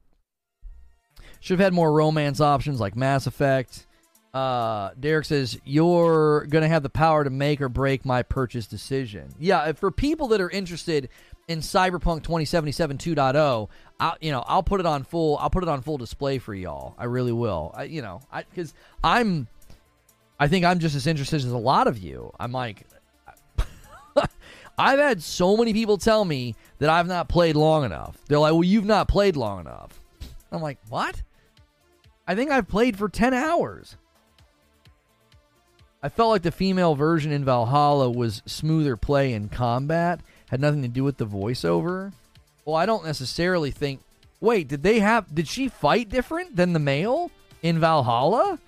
Should have had more romance options like Mass Effect. Uh, Derek says, You're going to have the power to make or break my purchase decision. Yeah, for people that are interested in Cyberpunk 2077 2.0, I, you know, I'll put it on full. I'll put it on full display for y'all. I really will. I, you know, because I'm, I think I'm just as interested as a lot of you. I'm like, I've had so many people tell me that I've not played long enough. They're like, well, you've not played long enough. I'm like, what? I think I've played for 10 hours. I felt like the female version in Valhalla was smoother play in combat had nothing to do with the voiceover. Well, I don't necessarily think. Wait, did they have? Did she fight different than the male in Valhalla?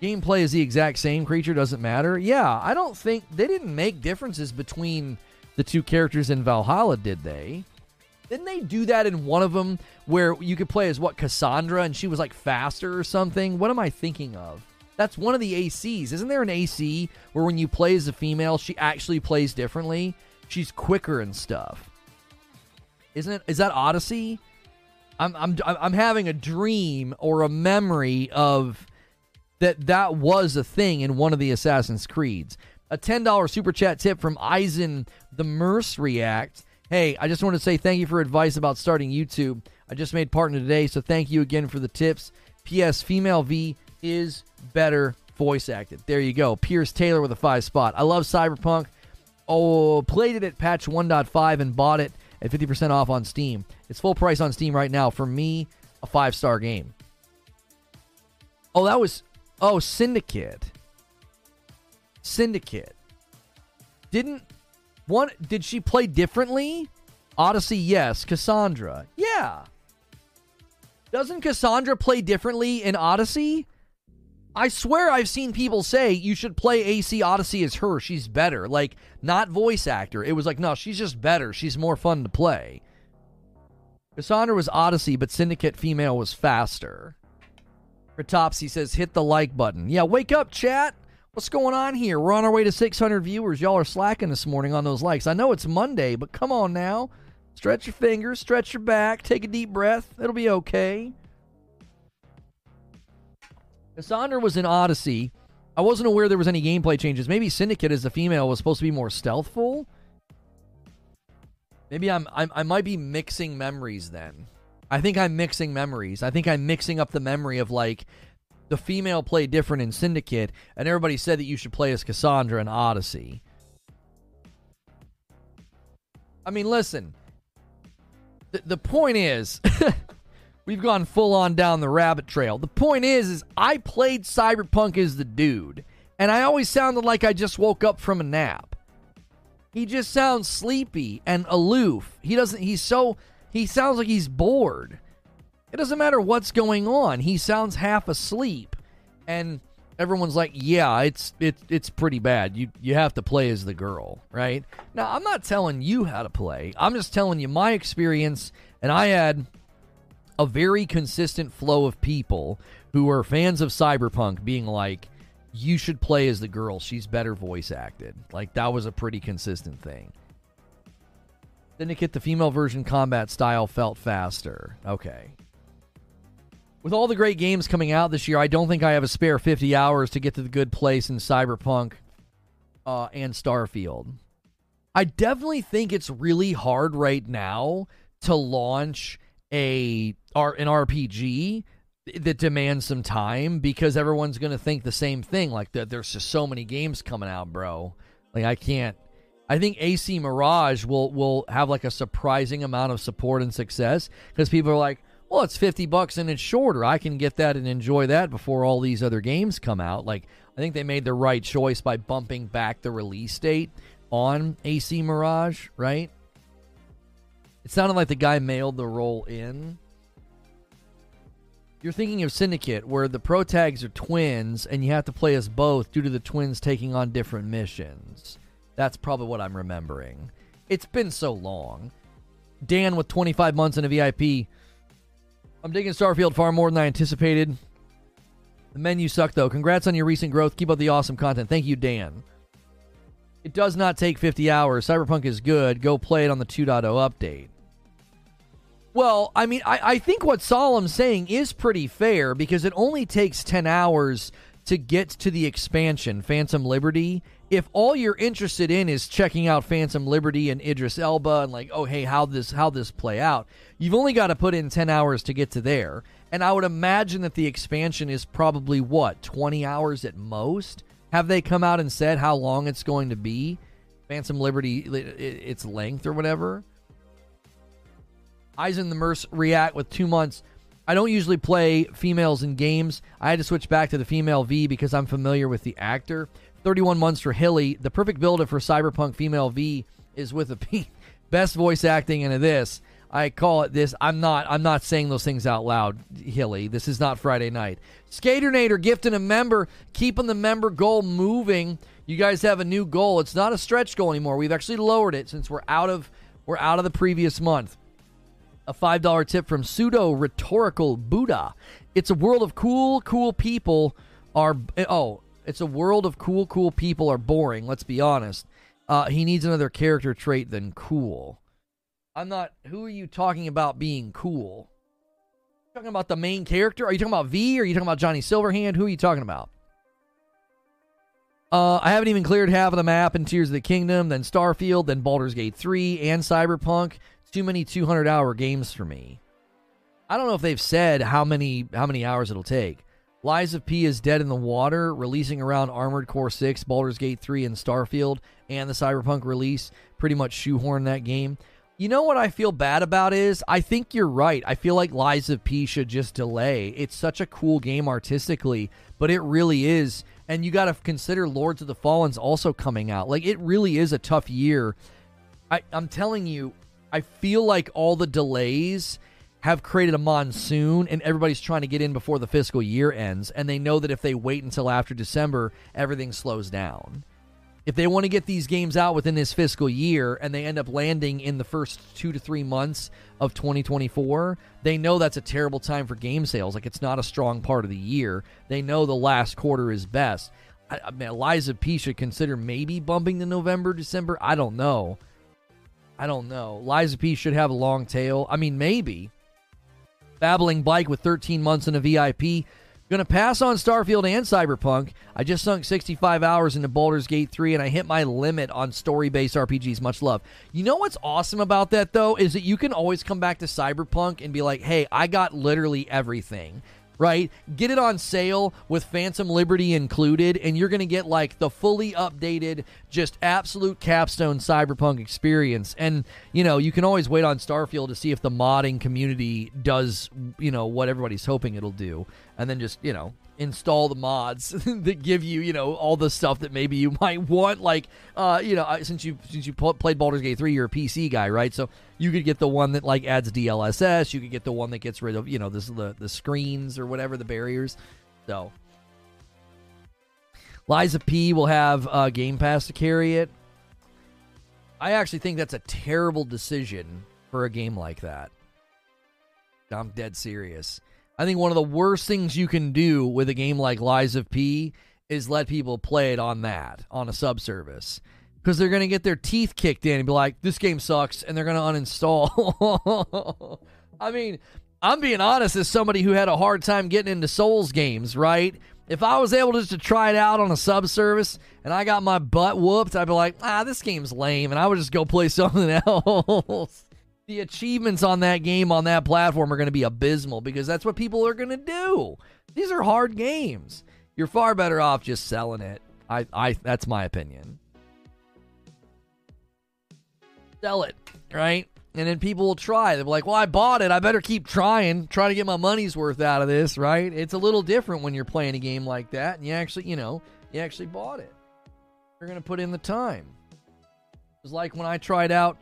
Gameplay is the exact same. Creature doesn't matter. Yeah, I don't think they didn't make differences between the two characters in Valhalla, did they? Didn't they do that in one of them where you could play as what Cassandra and she was like faster or something? What am I thinking of? That's one of the ACs. Isn't there an AC where when you play as a female, she actually plays differently? she's quicker and stuff. Isn't it? Is that Odyssey? I'm I'm I'm having a dream or a memory of that that was a thing in one of the Assassin's Creeds. A ten dollar super chat tip from Eisen the Merce React. Hey, I just want to say thank you for advice about starting YouTube. I just made partner today, so thank you again for the tips. P.S. Female V is better voice acted. There you go. Pierce Taylor with a five spot. I love Cyberpunk oh, played it at patch 1.5 and bought it at 50% off on Steam. It's full price on Steam right now. For me, a five star game. Oh, that was. Oh, Syndicate. Syndicate. Didn't. One. Did she play differently? Odyssey, yes. Cassandra, yeah. Doesn't Cassandra play differently in Odyssey? I swear I've seen people say you should play AC Odyssey as her. She's better. Like, not voice actor. It was like, no, she's just better. She's more fun to play. Cassandra was Odyssey, but Syndicate female was faster. Retopsy says, hit the like button. Yeah, wake up, chat. What's going on here? We're on our way to 600 viewers. Y'all are slacking this morning on those likes. I know it's Monday, but come on now. Stretch your fingers, stretch your back, take a deep breath. It'll be okay. Cassandra was in Odyssey. I wasn't aware there was any gameplay changes. Maybe Syndicate as a female was supposed to be more stealthful. Maybe I'm, I'm I might be mixing memories then. I think I'm mixing memories. I think I'm mixing up the memory of like the female played different in Syndicate, and everybody said that you should play as Cassandra in Odyssey. I mean, listen. The point is, We've gone full on down the rabbit trail. The point is, is I played Cyberpunk as the dude, and I always sounded like I just woke up from a nap. He just sounds sleepy and aloof. He doesn't. He's so. He sounds like he's bored. It doesn't matter what's going on. He sounds half asleep, and everyone's like, "Yeah, it's it's it's pretty bad. You you have to play as the girl, right?" Now, I'm not telling you how to play. I'm just telling you my experience, and I had a very consistent flow of people who are fans of Cyberpunk being like, you should play as the girl. She's better voice acted. Like, that was a pretty consistent thing. Syndicate, the female version combat style felt faster. Okay. With all the great games coming out this year, I don't think I have a spare 50 hours to get to the good place in Cyberpunk uh, and Starfield. I definitely think it's really hard right now to launch a an RPG that demands some time because everyone's going to think the same thing. Like there's just so many games coming out, bro. Like I can't. I think AC Mirage will will have like a surprising amount of support and success because people are like, well, it's fifty bucks and it's shorter. I can get that and enjoy that before all these other games come out. Like I think they made the right choice by bumping back the release date on AC Mirage, right? It sounded like the guy mailed the role in. You're thinking of Syndicate, where the pro tags are twins and you have to play as both due to the twins taking on different missions. That's probably what I'm remembering. It's been so long. Dan with 25 months in a VIP. I'm digging Starfield far more than I anticipated. The menu sucked though. Congrats on your recent growth. Keep up the awesome content. Thank you, Dan. It does not take 50 hours. Cyberpunk is good. Go play it on the 2.0 update. Well, I mean, I, I think what Solemn's saying is pretty fair because it only takes 10 hours to get to the expansion, Phantom Liberty. If all you're interested in is checking out Phantom Liberty and Idris Elba and like, oh hey, how this how this play out, you've only got to put in 10 hours to get to there. And I would imagine that the expansion is probably what, 20 hours at most? Have they come out and said how long it's going to be? Phantom Liberty its length or whatever? Eisen the Merc react with two months. I don't usually play females in games. I had to switch back to the female V because I'm familiar with the actor. 31 months for Hilly. The perfect build for Cyberpunk female V is with a P. Best voice acting into this. I call it this. I'm not. I'm not saying those things out loud, Hilly. This is not Friday night. Skaternator gifting a member, keeping the member goal moving. You guys have a new goal. It's not a stretch goal anymore. We've actually lowered it since we're out of we're out of the previous month. A $5 tip from Pseudo Rhetorical Buddha. It's a world of cool, cool people are. Oh, it's a world of cool, cool people are boring. Let's be honest. Uh, he needs another character trait than cool. I'm not. Who are you talking about being cool? Talking about the main character? Are you talking about V? Are you talking about Johnny Silverhand? Who are you talking about? Uh, I haven't even cleared half of the map in Tears of the Kingdom, then Starfield, then Baldur's Gate 3, and Cyberpunk too many 200 hour games for me. I don't know if they've said how many how many hours it'll take. Lies of P is dead in the water, releasing around Armored Core 6, Baldur's Gate 3, and Starfield, and the Cyberpunk release pretty much shoehorn that game. You know what I feel bad about is I think you're right. I feel like Lies of P should just delay. It's such a cool game artistically, but it really is. And you got to consider Lords of the Fallen's also coming out. Like it really is a tough year. I, I'm telling you, I feel like all the delays have created a monsoon and everybody's trying to get in before the fiscal year ends and they know that if they wait until after December everything slows down. If they want to get these games out within this fiscal year and they end up landing in the first 2 to 3 months of 2024, they know that's a terrible time for game sales. Like it's not a strong part of the year. They know the last quarter is best. I, I mean, of P should consider maybe bumping to November, December. I don't know. I don't know. Of P should have a long tail. I mean, maybe. Babbling Bike with 13 months in a VIP. To pass on Starfield and Cyberpunk. I just sunk 65 hours into Baldur's Gate 3 and I hit my limit on story based RPGs. Much love. You know what's awesome about that, though, is that you can always come back to Cyberpunk and be like, hey, I got literally everything right? Get it on sale with Phantom Liberty included, and you're going to get like the fully updated, just absolute capstone cyberpunk experience. And, you know, you can always wait on Starfield to see if the modding community does, you know, what everybody's hoping it'll do. And then just, you know, install the mods that give you, you know, all the stuff that maybe you might want. Like, uh, you know, since you since you played Baldur's Gate three, you're a PC guy, right? So you could get the one that like adds DLSS. You could get the one that gets rid of, you know, this the the screens or whatever the barriers. So, Lies of P will have uh, Game Pass to carry it. I actually think that's a terrible decision for a game like that. I'm dead serious. I think one of the worst things you can do with a game like Lies of P is let people play it on that, on a subservice. Because they're going to get their teeth kicked in and be like, this game sucks, and they're going to uninstall. I mean, I'm being honest as somebody who had a hard time getting into Souls games, right? If I was able just to try it out on a subservice and I got my butt whooped, I'd be like, ah, this game's lame, and I would just go play something else. The achievements on that game on that platform are going to be abysmal because that's what people are going to do. These are hard games. You're far better off just selling it. I, I that's my opinion. Sell it, right? And then people will try. They'll be like, well, I bought it. I better keep trying, trying to get my money's worth out of this, right? It's a little different when you're playing a game like that and you actually, you know, you actually bought it. You're going to put in the time. It was like when I tried out,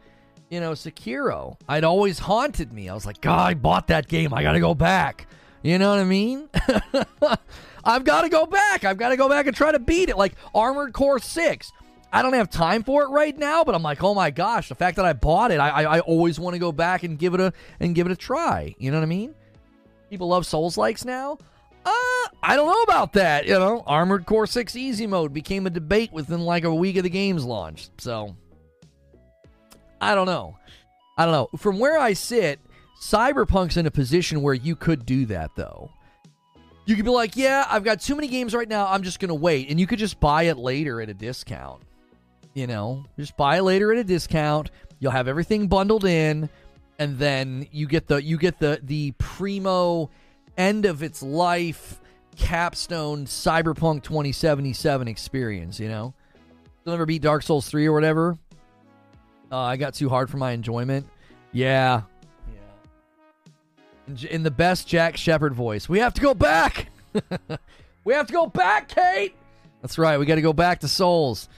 you know, Sekiro. I'd always haunted me. I was like, God, I bought that game. I got to go back. You know what I mean? I've got to go back. I've got to go back and try to beat it. Like Armored Core 6. I don't have time for it right now, but I'm like, oh my gosh, the fact that I bought it, I I, I always want to go back and give it a and give it a try. You know what I mean? People love Souls likes now. Uh, I don't know about that. You know, Armored Core 6 Easy Mode became a debate within like a week of the game's launch. So, I don't know. I don't know. From where I sit, Cyberpunk's in a position where you could do that, though. You could be like, yeah, I've got too many games right now. I'm just going to wait. And you could just buy it later at a discount. You know, just buy it later at a discount. You'll have everything bundled in, and then you get the you get the the primo end of its life capstone Cyberpunk 2077 experience. You know, you'll never beat Dark Souls 3 or whatever. Uh, I got too hard for my enjoyment. Yeah, yeah. In the best Jack Shephard voice, we have to go back. we have to go back, Kate. That's right. We got to go back to Souls.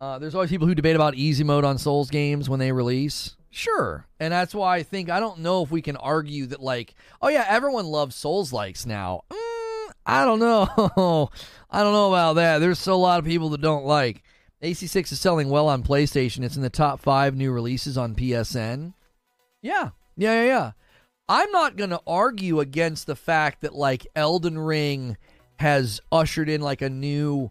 Uh, there's always people who debate about easy mode on Souls games when they release. Sure. And that's why I think I don't know if we can argue that like, oh yeah, everyone loves Souls likes now. Mm, I don't know. I don't know about that. There's still a lot of people that don't like. AC6 is selling well on PlayStation. It's in the top five new releases on PSN. Yeah. Yeah, yeah, yeah. I'm not going to argue against the fact that like Elden Ring has ushered in like a new,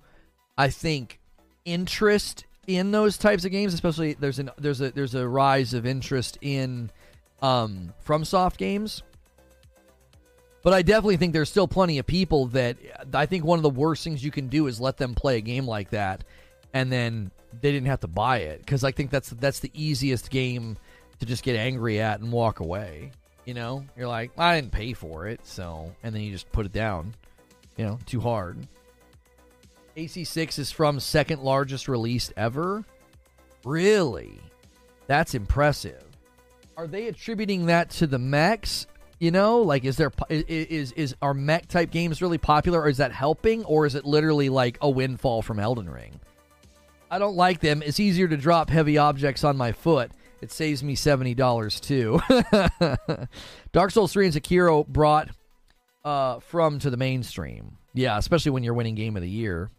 I think, interest in those types of games, especially there's an there's a there's a rise of interest in um FromSoft games. But I definitely think there's still plenty of people that I think one of the worst things you can do is let them play a game like that and then they didn't have to buy it because I think that's that's the easiest game to just get angry at and walk away. You know, you're like, I didn't pay for it, so and then you just put it down. You know, too hard. AC6 is from second largest release ever. Really? That's impressive. Are they attributing that to the mechs? You know, like is there is is are mech type games really popular or is that helping or is it literally like a windfall from Elden Ring? I don't like them. It's easier to drop heavy objects on my foot. It saves me $70 too. Dark Souls 3 and Sekiro brought uh, from to the mainstream. Yeah, especially when you're winning game of the year.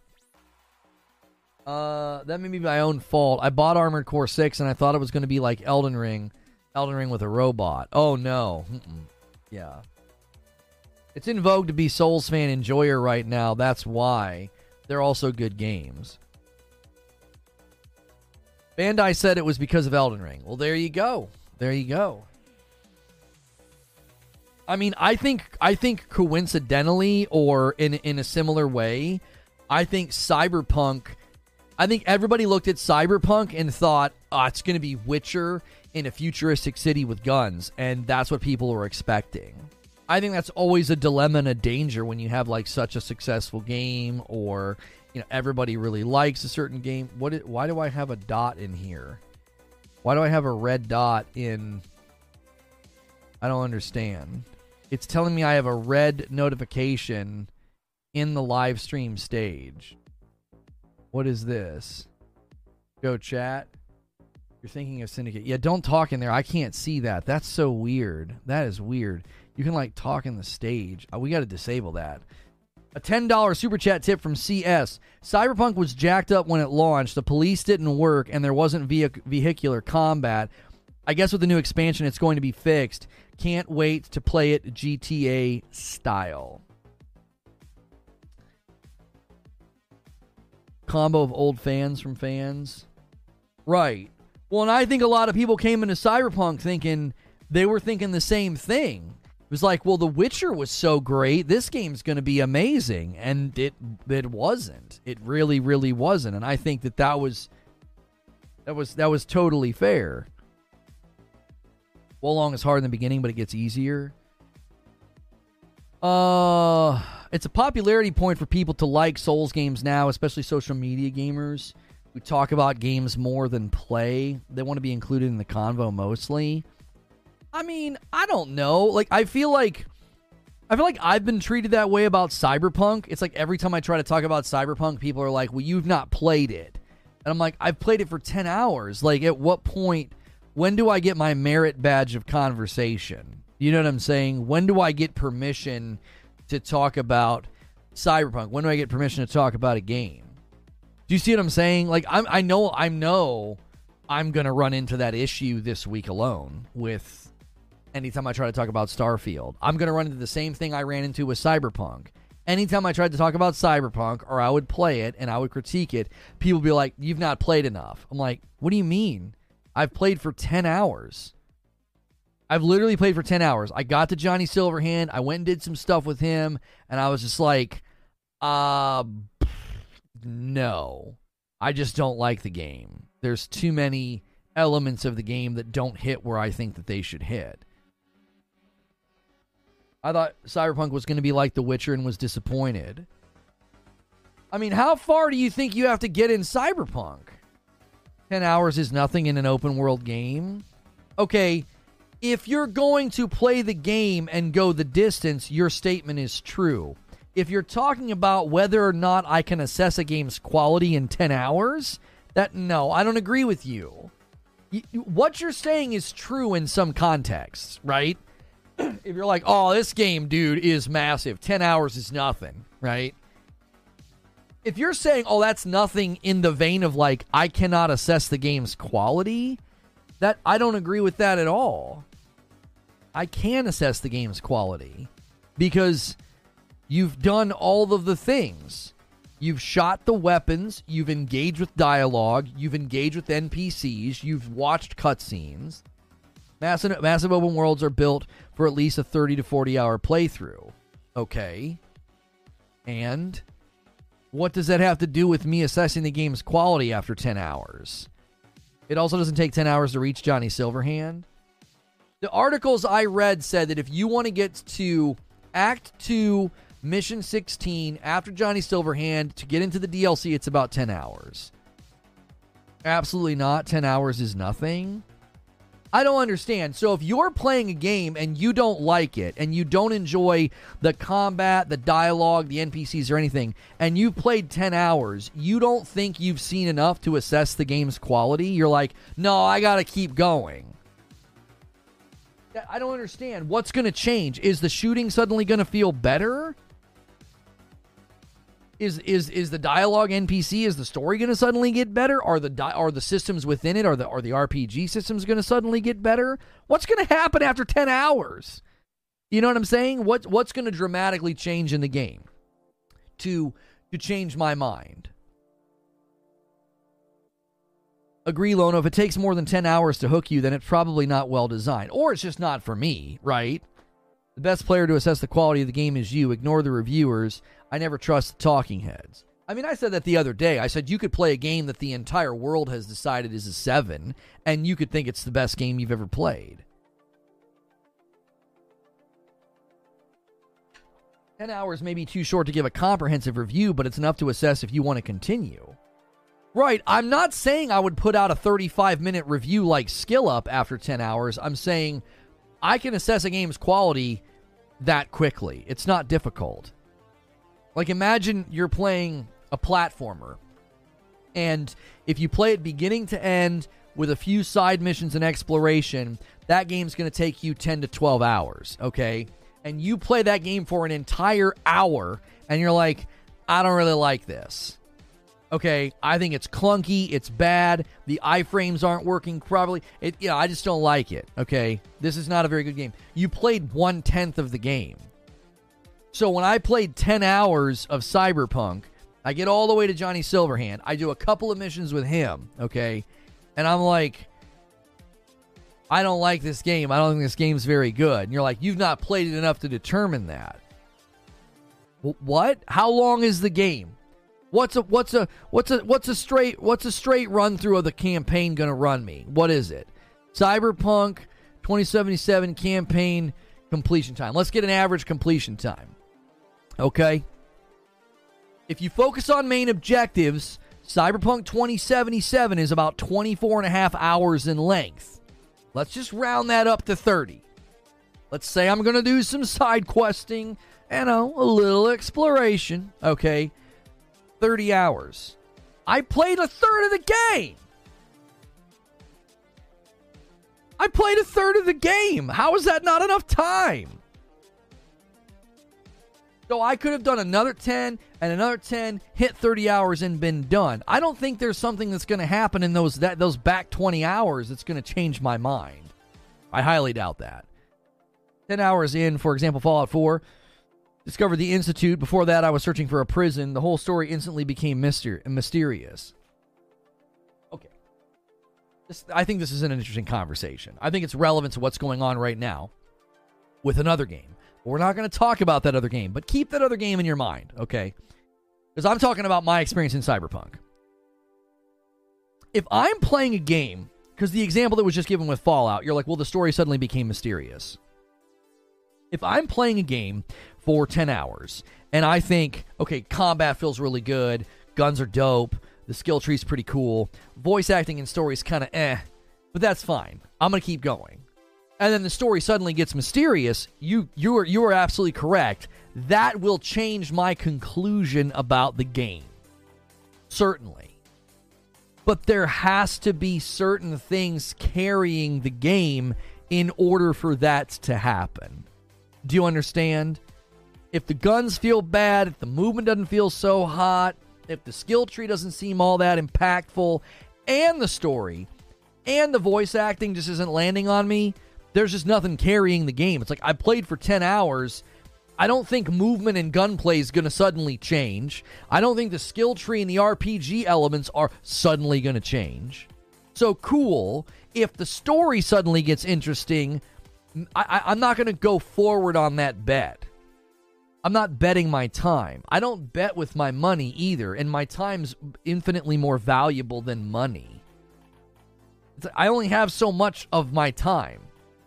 Uh, that may be my own fault. I bought Armored Core 6 and I thought it was going to be like Elden Ring. Elden Ring with a robot. Oh, no. Mm-mm. Yeah. It's in vogue to be Souls fan enjoyer right now. That's why. They're also good games. Bandai said it was because of Elden Ring. Well, there you go. There you go. I mean, I think I think coincidentally or in in a similar way, I think Cyberpunk I think everybody looked at Cyberpunk and thought, oh, it's going to be Witcher in a futuristic city with guns. And that's what people were expecting. I think that's always a dilemma and a danger when you have like such a successful game or, you know, everybody really likes a certain game. What? Is, why do I have a dot in here? Why do I have a red dot in. I don't understand. It's telling me I have a red notification in the live stream stage. What is this? Go chat. You're thinking of Syndicate. Yeah, don't talk in there. I can't see that. That's so weird. That is weird. You can like talk in the stage. Oh, we got to disable that. A $10 super chat tip from CS. Cyberpunk was jacked up when it launched. The police didn't work and there wasn't vehicular combat. I guess with the new expansion, it's going to be fixed. Can't wait to play it GTA style. Combo of old fans from fans. Right. Well, and I think a lot of people came into Cyberpunk thinking they were thinking the same thing. It was like, well, The Witcher was so great. This game's going to be amazing, and it it wasn't. It really, really wasn't. And I think that that was that was that was totally fair. Wolong is hard in the beginning, but it gets easier. Uh, it's a popularity point for people to like Souls games now, especially social media gamers who talk about games more than play. They want to be included in the convo mostly. I mean, I don't know. Like, I feel like. I feel like I've been treated that way about Cyberpunk. It's like every time I try to talk about Cyberpunk, people are like, well, you've not played it. And I'm like, I've played it for 10 hours. Like, at what point, when do I get my merit badge of conversation? You know what I'm saying? When do I get permission to talk about Cyberpunk? When do I get permission to talk about a game? Do you see what I'm saying? Like, I'm, I know, I know I'm going to run into that issue this week alone with anytime I try to talk about Starfield. I'm going to run into the same thing I ran into with Cyberpunk. Anytime I tried to talk about Cyberpunk or I would play it and I would critique it, people would be like, You've not played enough. I'm like, What do you mean? I've played for 10 hours. I've literally played for 10 hours. I got to Johnny Silverhand. I went and did some stuff with him. And I was just like, uh, no. I just don't like the game. There's too many elements of the game that don't hit where I think that they should hit. I thought Cyberpunk was going to be like The Witcher and was disappointed. I mean, how far do you think you have to get in Cyberpunk? 10 hours is nothing in an open world game. Okay, if you're going to play the game and go the distance, your statement is true. If you're talking about whether or not I can assess a game's quality in 10 hours, that no, I don't agree with you. What you're saying is true in some contexts, right? If you're like, oh, this game, dude, is massive, 10 hours is nothing, right? If you're saying, oh, that's nothing in the vein of like, I cannot assess the game's quality, that I don't agree with that at all. I can assess the game's quality because you've done all of the things. You've shot the weapons, you've engaged with dialogue, you've engaged with NPCs, you've watched cutscenes. Massive, massive open worlds are built for at least a 30 to 40 hour playthrough. Okay. And what does that have to do with me assessing the game's quality after 10 hours? It also doesn't take 10 hours to reach Johnny Silverhand. The articles I read said that if you want to get to Act 2, Mission 16 after Johnny Silverhand to get into the DLC, it's about 10 hours. Absolutely not. 10 hours is nothing. I don't understand. So if you're playing a game and you don't like it and you don't enjoy the combat, the dialogue, the NPCs or anything, and you've played 10 hours, you don't think you've seen enough to assess the game's quality? You're like, "No, I got to keep going." I don't understand. What's going to change? Is the shooting suddenly going to feel better? Is is is the dialogue NPC? Is the story going to suddenly get better? Are the di- are the systems within it? Are the are the RPG systems going to suddenly get better? What's going to happen after ten hours? You know what I'm saying? What what's going to dramatically change in the game to to change my mind? Agree, Lono. If it takes more than ten hours to hook you, then it's probably not well designed, or it's just not for me, right? The best player to assess the quality of the game is you. Ignore the reviewers. I never trust the talking heads. I mean, I said that the other day. I said you could play a game that the entire world has decided is a 7, and you could think it's the best game you've ever played. 10 hours may be too short to give a comprehensive review, but it's enough to assess if you want to continue. Right, I'm not saying I would put out a 35 minute review like Skill Up after 10 hours. I'm saying I can assess a game's quality that quickly. It's not difficult. Like imagine you're playing a platformer and if you play it beginning to end with a few side missions and exploration, that game's going to take you 10 to 12 hours, okay? And you play that game for an entire hour and you're like, I don't really like this. Okay, I think it's clunky, it's bad, the iframes aren't working properly. It yeah, I just don't like it. Okay. This is not a very good game. You played one tenth of the game. So when I played 10 hours of Cyberpunk, I get all the way to Johnny Silverhand. I do a couple of missions with him, okay? And I'm like, I don't like this game. I don't think this game's very good. And you're like, you've not played it enough to determine that. What? How long is the game? What's a what's a what's a what's a straight what's a straight run through of the campaign going to run me? What is it? Cyberpunk 2077 campaign completion time. Let's get an average completion time. Okay? If you focus on main objectives, Cyberpunk 2077 is about 24 and a half hours in length. Let's just round that up to 30. Let's say I'm going to do some side questing and a little exploration. Okay? 30 hours. I played a third of the game. I played a third of the game. How is that not enough time? So I could have done another 10 and another 10, hit 30 hours and been done. I don't think there's something that's going to happen in those that those back 20 hours that's going to change my mind. I highly doubt that. 10 hours in, for example, Fallout 4, discovered the Institute. Before that, I was searching for a prison. The whole story instantly became myster- mysterious. Okay. This, I think this is an interesting conversation. I think it's relevant to what's going on right now with another game. We're not going to talk about that other game, but keep that other game in your mind, okay? Because I'm talking about my experience in Cyberpunk. If I'm playing a game, because the example that was just given with Fallout, you're like, well, the story suddenly became mysterious. If I'm playing a game for 10 hours and I think, okay, combat feels really good, guns are dope, the skill tree's pretty cool, voice acting and story's kind of eh, but that's fine. I'm going to keep going. And then the story suddenly gets mysterious. You you are you are absolutely correct. That will change my conclusion about the game. Certainly. But there has to be certain things carrying the game in order for that to happen. Do you understand? if the guns feel bad, if the movement doesn't feel so hot, if the skill tree doesn't seem all that impactful, and the story and the voice acting just isn't landing on me, there's just nothing carrying the game. It's like I played for 10 hours. I don't think movement and gunplay is going to suddenly change. I don't think the skill tree and the RPG elements are suddenly going to change. So cool. If the story suddenly gets interesting, I, am not going to go forward on that bet. I'm not betting my time. I don't bet with my money either, and my time's infinitely more valuable than money. I only have so much of my time.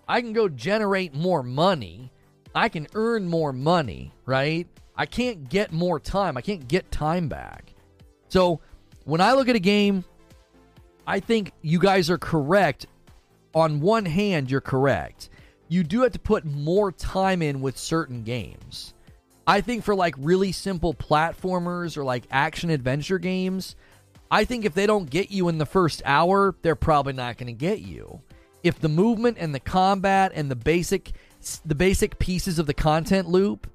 I can go generate more money. I can earn more money, right? I can't get more time. I can't get time back. So, when I look at a game, I think you guys are correct. On one hand, you're correct. You do have to put more time in with certain games. I think for like really simple platformers or like action adventure games, I think if they don't get you in the first hour, they're probably not going to get you. If the movement and the combat and the basic the basic pieces of the content loop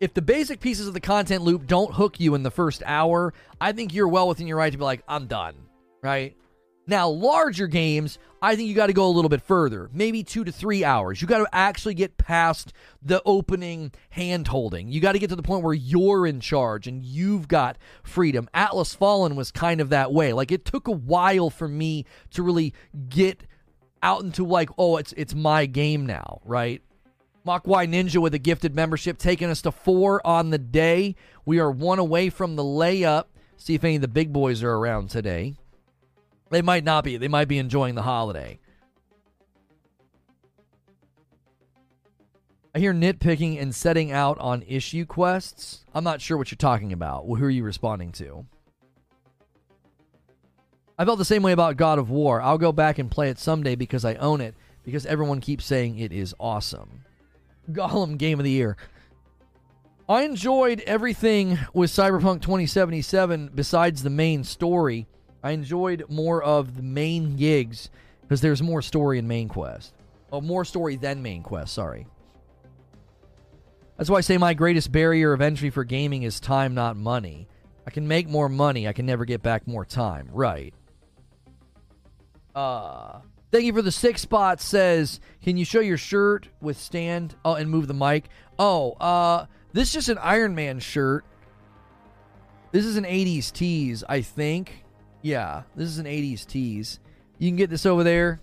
if the basic pieces of the content loop don't hook you in the first hour, I think you're well within your right to be like, I'm done, right? Now, larger games, I think you got to go a little bit further, maybe two to three hours. You got to actually get past the opening hand holding. You got to get to the point where you're in charge and you've got freedom. Atlas Fallen was kind of that way. Like it took a while for me to really get out into like, oh, it's it's my game now, right? Mokwai Ninja with a gifted membership taking us to four on the day. We are one away from the layup. See if any of the big boys are around today. They might not be. They might be enjoying the holiday. I hear nitpicking and setting out on issue quests. I'm not sure what you're talking about. Well, Who are you responding to? I felt the same way about God of War. I'll go back and play it someday because I own it, because everyone keeps saying it is awesome. Gollum Game of the Year. I enjoyed everything with Cyberpunk 2077 besides the main story. I enjoyed more of the main gigs because there's more story in main quest. Oh, more story than main quest, sorry. That's why I say my greatest barrier of entry for gaming is time, not money. I can make more money. I can never get back more time. Right. Uh, thank you for the six spot. Says, can you show your shirt with stand? Oh, and move the mic. Oh, uh, this is just an Iron Man shirt. This is an 80s Tees, I think. Yeah, this is an 80s Tees. You can get this over there.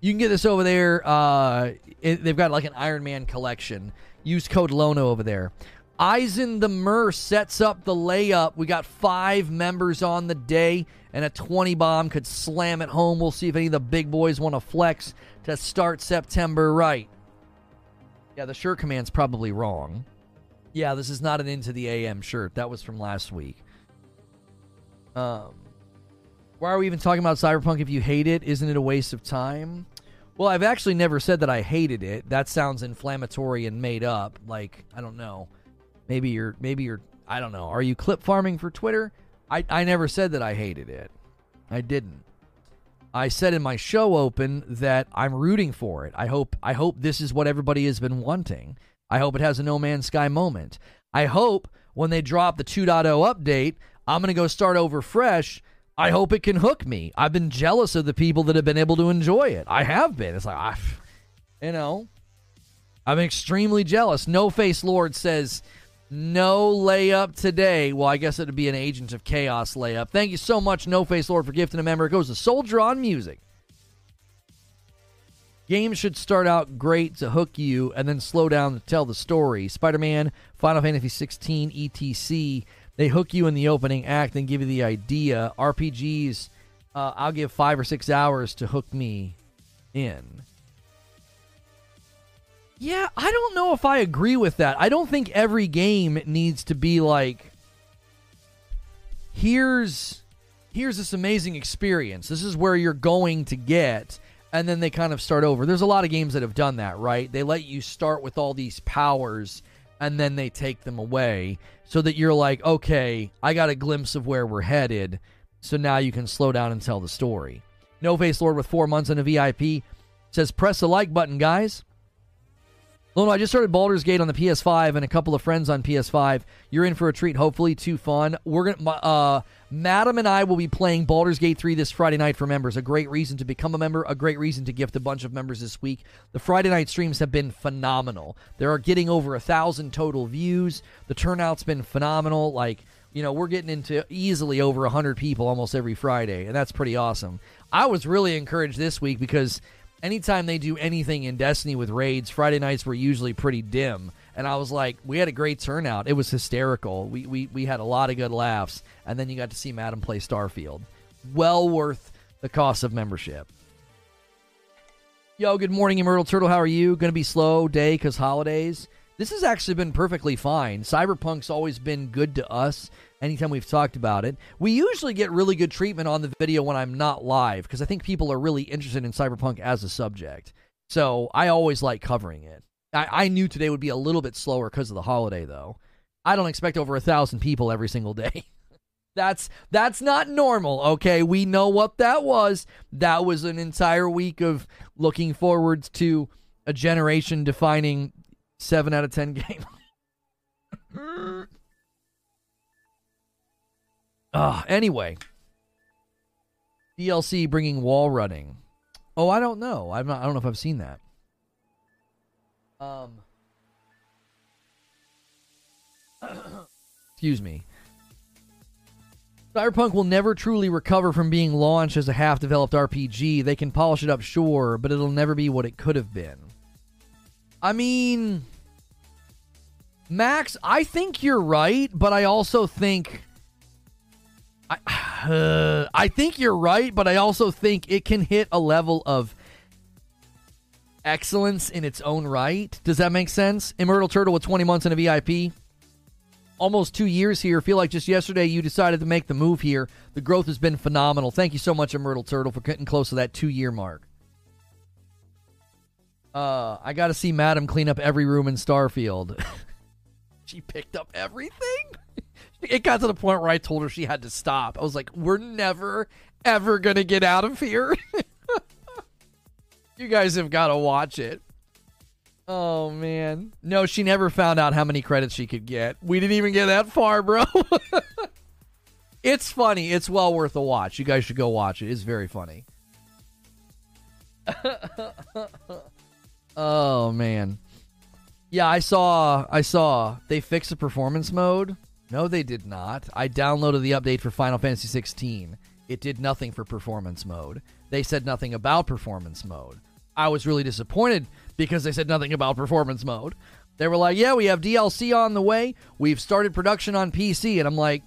You can get this over there. Uh, it, they've got like an Iron Man collection. Use code Lono over there. Eisen the Mer sets up the layup. We got five members on the day, and a 20 bomb could slam it home. We'll see if any of the big boys want to flex to start September right. Yeah, the shirt command's probably wrong. Yeah, this is not an Into the AM shirt. That was from last week. Um, why are we even talking about Cyberpunk if you hate it? Isn't it a waste of time? Well, I've actually never said that I hated it. That sounds inflammatory and made up. Like, I don't know. Maybe you're maybe you're I don't know. Are you clip farming for Twitter? I I never said that I hated it. I didn't. I said in my show open that I'm rooting for it. I hope I hope this is what everybody has been wanting. I hope it has a No Man's Sky moment. I hope when they drop the 2.0 update, I'm going to go start over fresh. I hope it can hook me. I've been jealous of the people that have been able to enjoy it. I have been. It's like, I, you know, I'm extremely jealous. No Face Lord says, no layup today. Well, I guess it would be an Agents of Chaos layup. Thank you so much, No Face Lord, for gifting a member. It goes to Soldier on Music. Games should start out great to hook you and then slow down to tell the story. Spider Man, Final Fantasy 16, etc. They hook you in the opening act and give you the idea. RPGs, uh, I'll give five or six hours to hook me in. Yeah, I don't know if I agree with that. I don't think every game needs to be like here's here's this amazing experience. This is where you're going to get and then they kind of start over. There's a lot of games that have done that, right? They let you start with all these powers and then they take them away so that you're like, "Okay, I got a glimpse of where we're headed." So now you can slow down and tell the story. No Face Lord with 4 months in a VIP says press the like button, guys. Lono, I just started Baldur's Gate on the PS5 and a couple of friends on PS5. You're in for a treat, hopefully, too fun. We're gonna, uh, Madam and I will be playing Baldur's Gate 3 this Friday night for members. A great reason to become a member, a great reason to gift a bunch of members this week. The Friday night streams have been phenomenal. They are getting over a thousand total views. The turnout's been phenomenal. Like, you know, we're getting into easily over a 100 people almost every Friday, and that's pretty awesome. I was really encouraged this week because anytime they do anything in Destiny with raids, Friday nights were usually pretty dim. And I was like, we had a great turnout. It was hysterical. We, we, we had a lot of good laughs. And then you got to see Madam play Starfield. Well worth the cost of membership. Yo, good morning, Immortal Turtle. How are you? Going to be slow day because holidays. This has actually been perfectly fine. Cyberpunk's always been good to us anytime we've talked about it. We usually get really good treatment on the video when I'm not live because I think people are really interested in Cyberpunk as a subject. So I always like covering it. I, I knew today would be a little bit slower because of the holiday, though. I don't expect over a thousand people every single day. that's that's not normal, okay? We know what that was. That was an entire week of looking forward to a generation defining seven out of ten game. uh, anyway, DLC bringing wall running. Oh, I don't know. I'm not. I don't know if I've seen that. Um. excuse me. Cyberpunk will never truly recover from being launched as a half developed RPG. They can polish it up, sure, but it'll never be what it could have been. I mean, Max, I think you're right, but I also think. I, uh, I think you're right, but I also think it can hit a level of excellence in its own right. Does that make sense? Immortal Turtle with 20 months in a VIP. Almost two years here. Feel like just yesterday you decided to make the move here. The growth has been phenomenal. Thank you so much, Immortal Turtle, for getting close to that two year mark. Uh, I got to see Madam clean up every room in Starfield. she picked up everything. it got to the point where I told her she had to stop. I was like, "We're never, ever gonna get out of here." you guys have got to watch it. Oh man. No, she never found out how many credits she could get. We didn't even get that far, bro. it's funny. It's well worth a watch. You guys should go watch it. It's very funny. oh man. Yeah, I saw I saw they fixed the performance mode. No, they did not. I downloaded the update for Final Fantasy 16. It did nothing for performance mode. They said nothing about performance mode. I was really disappointed because they said nothing about performance mode. They were like, "Yeah, we have DLC on the way. We've started production on PC." And I'm like,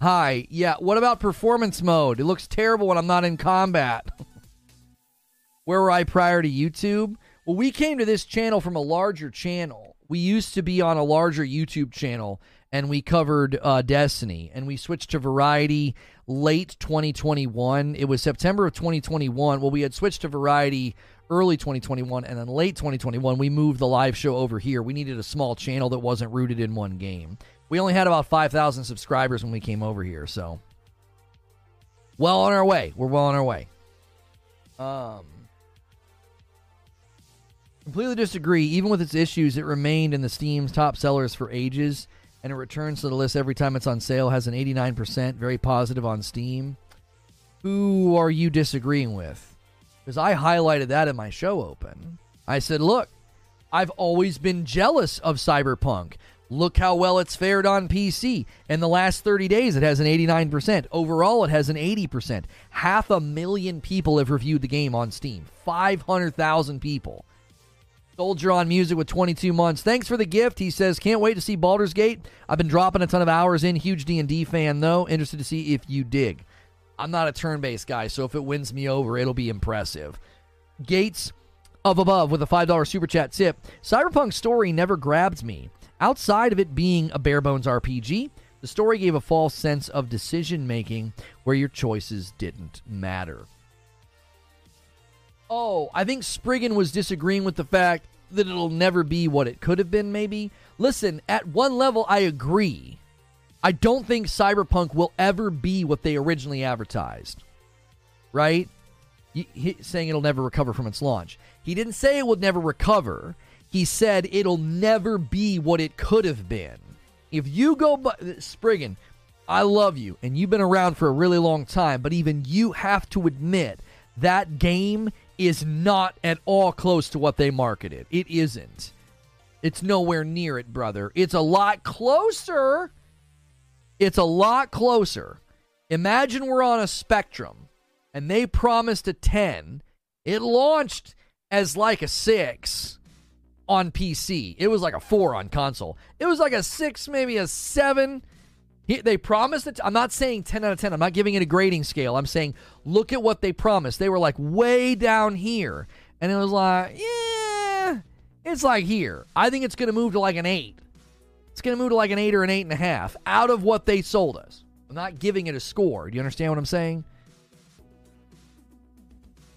"Hi, yeah, what about performance mode? It looks terrible when I'm not in combat." Where were I prior to YouTube? Well, we came to this channel from a larger channel. We used to be on a larger YouTube channel and we covered uh, Destiny and we switched to Variety late 2021. It was September of 2021. Well, we had switched to Variety early 2021 and then late 2021 we moved the live show over here. We needed a small channel that wasn't rooted in one game. We only had about 5,000 subscribers when we came over here, so well on our way. We're well on our way. Um completely disagree. Even with its issues, it remained in the Steam's top sellers for ages and it returns to the list every time it's on sale. Has an 89%, very positive on Steam. Who are you disagreeing with? Because I highlighted that in my show open. I said, look, I've always been jealous of Cyberpunk. Look how well it's fared on PC. In the last 30 days, it has an 89%. Overall, it has an 80%. Half a million people have reviewed the game on Steam. 500,000 people. Soldier on music with 22 months. Thanks for the gift. He says, "Can't wait to see Baldur's Gate. I've been dropping a ton of hours in. Huge D&D fan though. Interested to see if you dig. I'm not a turn-based guy, so if it wins me over, it'll be impressive." Gates of above with a $5 super chat tip. Cyberpunk's story never grabbed me. Outside of it being a bare bones RPG, the story gave a false sense of decision making where your choices didn't matter. Oh, I think Spriggan was disagreeing with the fact that it'll never be what it could have been, maybe. Listen, at one level, I agree. I don't think Cyberpunk will ever be what they originally advertised. Right? He, saying it'll never recover from its launch. He didn't say it would never recover. He said it'll never be what it could have been. If you go, Spriggan, I love you, and you've been around for a really long time, but even you have to admit that game is not at all close to what they marketed. It isn't. It's nowhere near it, brother. It's a lot closer. It's a lot closer. Imagine we're on a spectrum and they promised a 10. It launched as like a 6 on PC. It was like a 4 on console. It was like a 6, maybe a 7 he, they promised it. I'm not saying 10 out of 10. I'm not giving it a grading scale. I'm saying look at what they promised. They were like way down here. And it was like, yeah, it's like here. I think it's going to move to like an 8. It's going to move to like an 8 or an 8.5 out of what they sold us. I'm not giving it a score. Do you understand what I'm saying?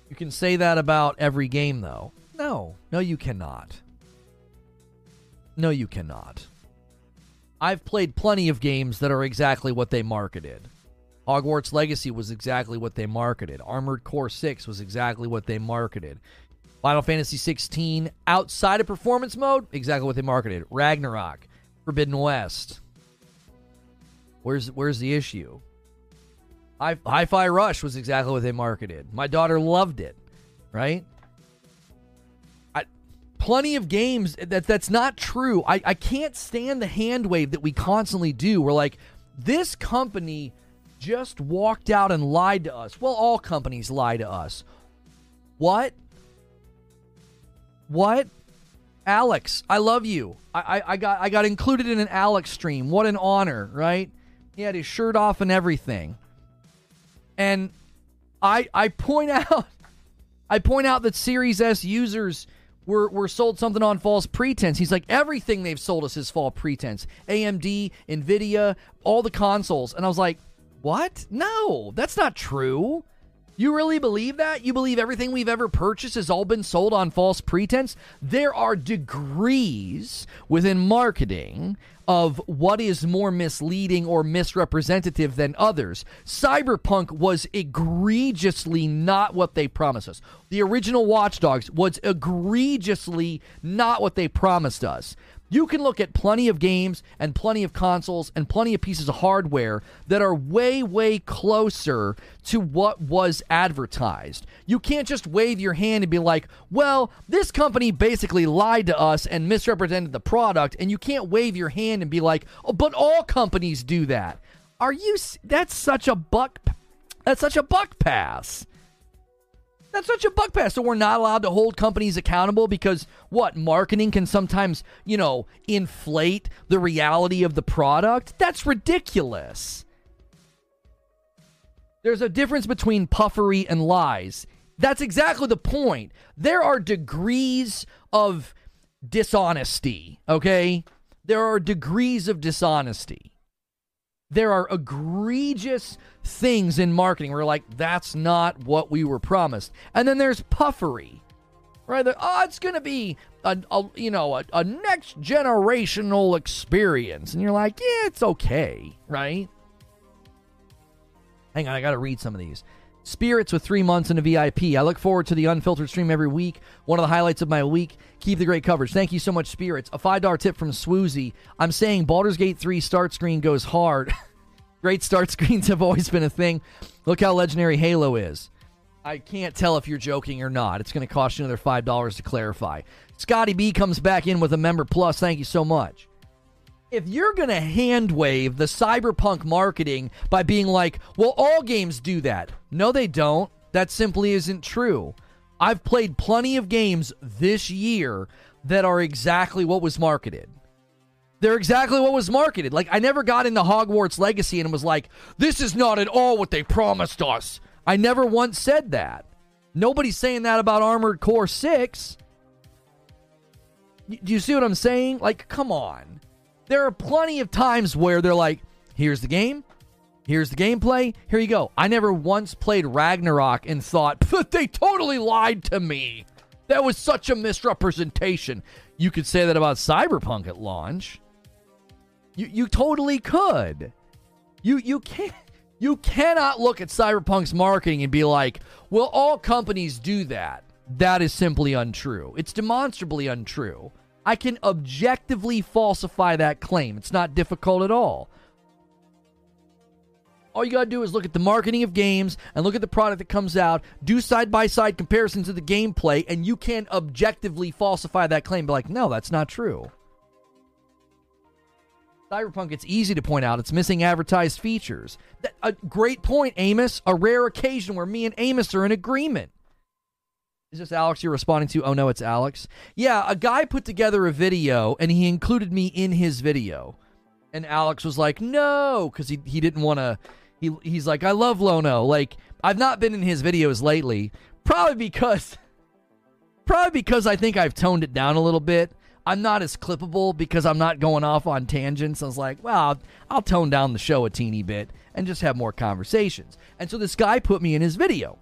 You can say that about every game, though. No, no, you cannot. No, you cannot. I've played plenty of games that are exactly what they marketed. Hogwarts Legacy was exactly what they marketed. Armored Core 6 was exactly what they marketed. Final Fantasy 16 outside of performance mode, exactly what they marketed. Ragnarok, Forbidden West. Where's where's the issue? Hi-Fi Rush was exactly what they marketed. My daughter loved it, right? Plenty of games that that's not true. I, I can't stand the hand wave that we constantly do. We're like, this company just walked out and lied to us. Well, all companies lie to us. What? What? Alex, I love you. I, I, I got I got included in an Alex stream. What an honor, right? He had his shirt off and everything. And I I point out I point out that Series S users we're, we're sold something on false pretense. He's like, everything they've sold us is false pretense. AMD, NVIDIA, all the consoles. And I was like, what? No, that's not true. You really believe that? You believe everything we've ever purchased has all been sold on false pretense? There are degrees within marketing of what is more misleading or misrepresentative than others. Cyberpunk was egregiously not what they promised us. The original Watch Dogs was egregiously not what they promised us. You can look at plenty of games and plenty of consoles and plenty of pieces of hardware that are way, way closer to what was advertised. You can't just wave your hand and be like, well, this company basically lied to us and misrepresented the product. And you can't wave your hand and be like, oh, but all companies do that. Are you? That's such a buck. That's such a buck pass. That's such a buck pass. So we're not allowed to hold companies accountable because what? Marketing can sometimes, you know, inflate the reality of the product? That's ridiculous. There's a difference between puffery and lies. That's exactly the point. There are degrees of dishonesty, okay? There are degrees of dishonesty there are egregious things in marketing. Where like that's not what we were promised. And then there's puffery right? Oh it's going to be a, a, you know a, a next generational experience. And you're like yeah it's okay right? Hang on i gotta read some of these Spirits with three months in a VIP. I look forward to the unfiltered stream every week. One of the highlights of my week. Keep the great coverage. Thank you so much, Spirits. A $5 tip from Swoozy. I'm saying Baldur's Gate 3 start screen goes hard. great start screens have always been a thing. Look how legendary Halo is. I can't tell if you're joking or not. It's going to cost you another $5 to clarify. Scotty B comes back in with a member plus. Thank you so much if you're going to hand wave the cyberpunk marketing by being like, well, all games do that. No, they don't. That simply isn't true. I've played plenty of games this year that are exactly what was marketed. They're exactly what was marketed. Like, I never got into Hogwarts Legacy and was like, this is not at all what they promised us. I never once said that. Nobody's saying that about Armored Core 6. Do you see what I'm saying? Like, come on. There are plenty of times where they're like, here's the game, here's the gameplay, here you go. I never once played Ragnarok and thought, they totally lied to me. That was such a misrepresentation. You could say that about Cyberpunk at launch. You you totally could. You you can't you cannot look at Cyberpunk's marketing and be like, well, all companies do that. That is simply untrue. It's demonstrably untrue. I can objectively falsify that claim. It's not difficult at all. All you got to do is look at the marketing of games and look at the product that comes out, do side by side comparisons of the gameplay, and you can objectively falsify that claim. Be like, no, that's not true. Cyberpunk, it's easy to point out it's missing advertised features. That, a great point, Amos. A rare occasion where me and Amos are in agreement. Is this Alex you're responding to? Oh no, it's Alex. Yeah, a guy put together a video and he included me in his video. And Alex was like, "No," cuz he he didn't want to he he's like, "I love Lono." Like, I've not been in his videos lately, probably because probably because I think I've toned it down a little bit. I'm not as clippable because I'm not going off on tangents. I was like, well, I'll, I'll tone down the show a teeny bit and just have more conversations. And so this guy put me in his video.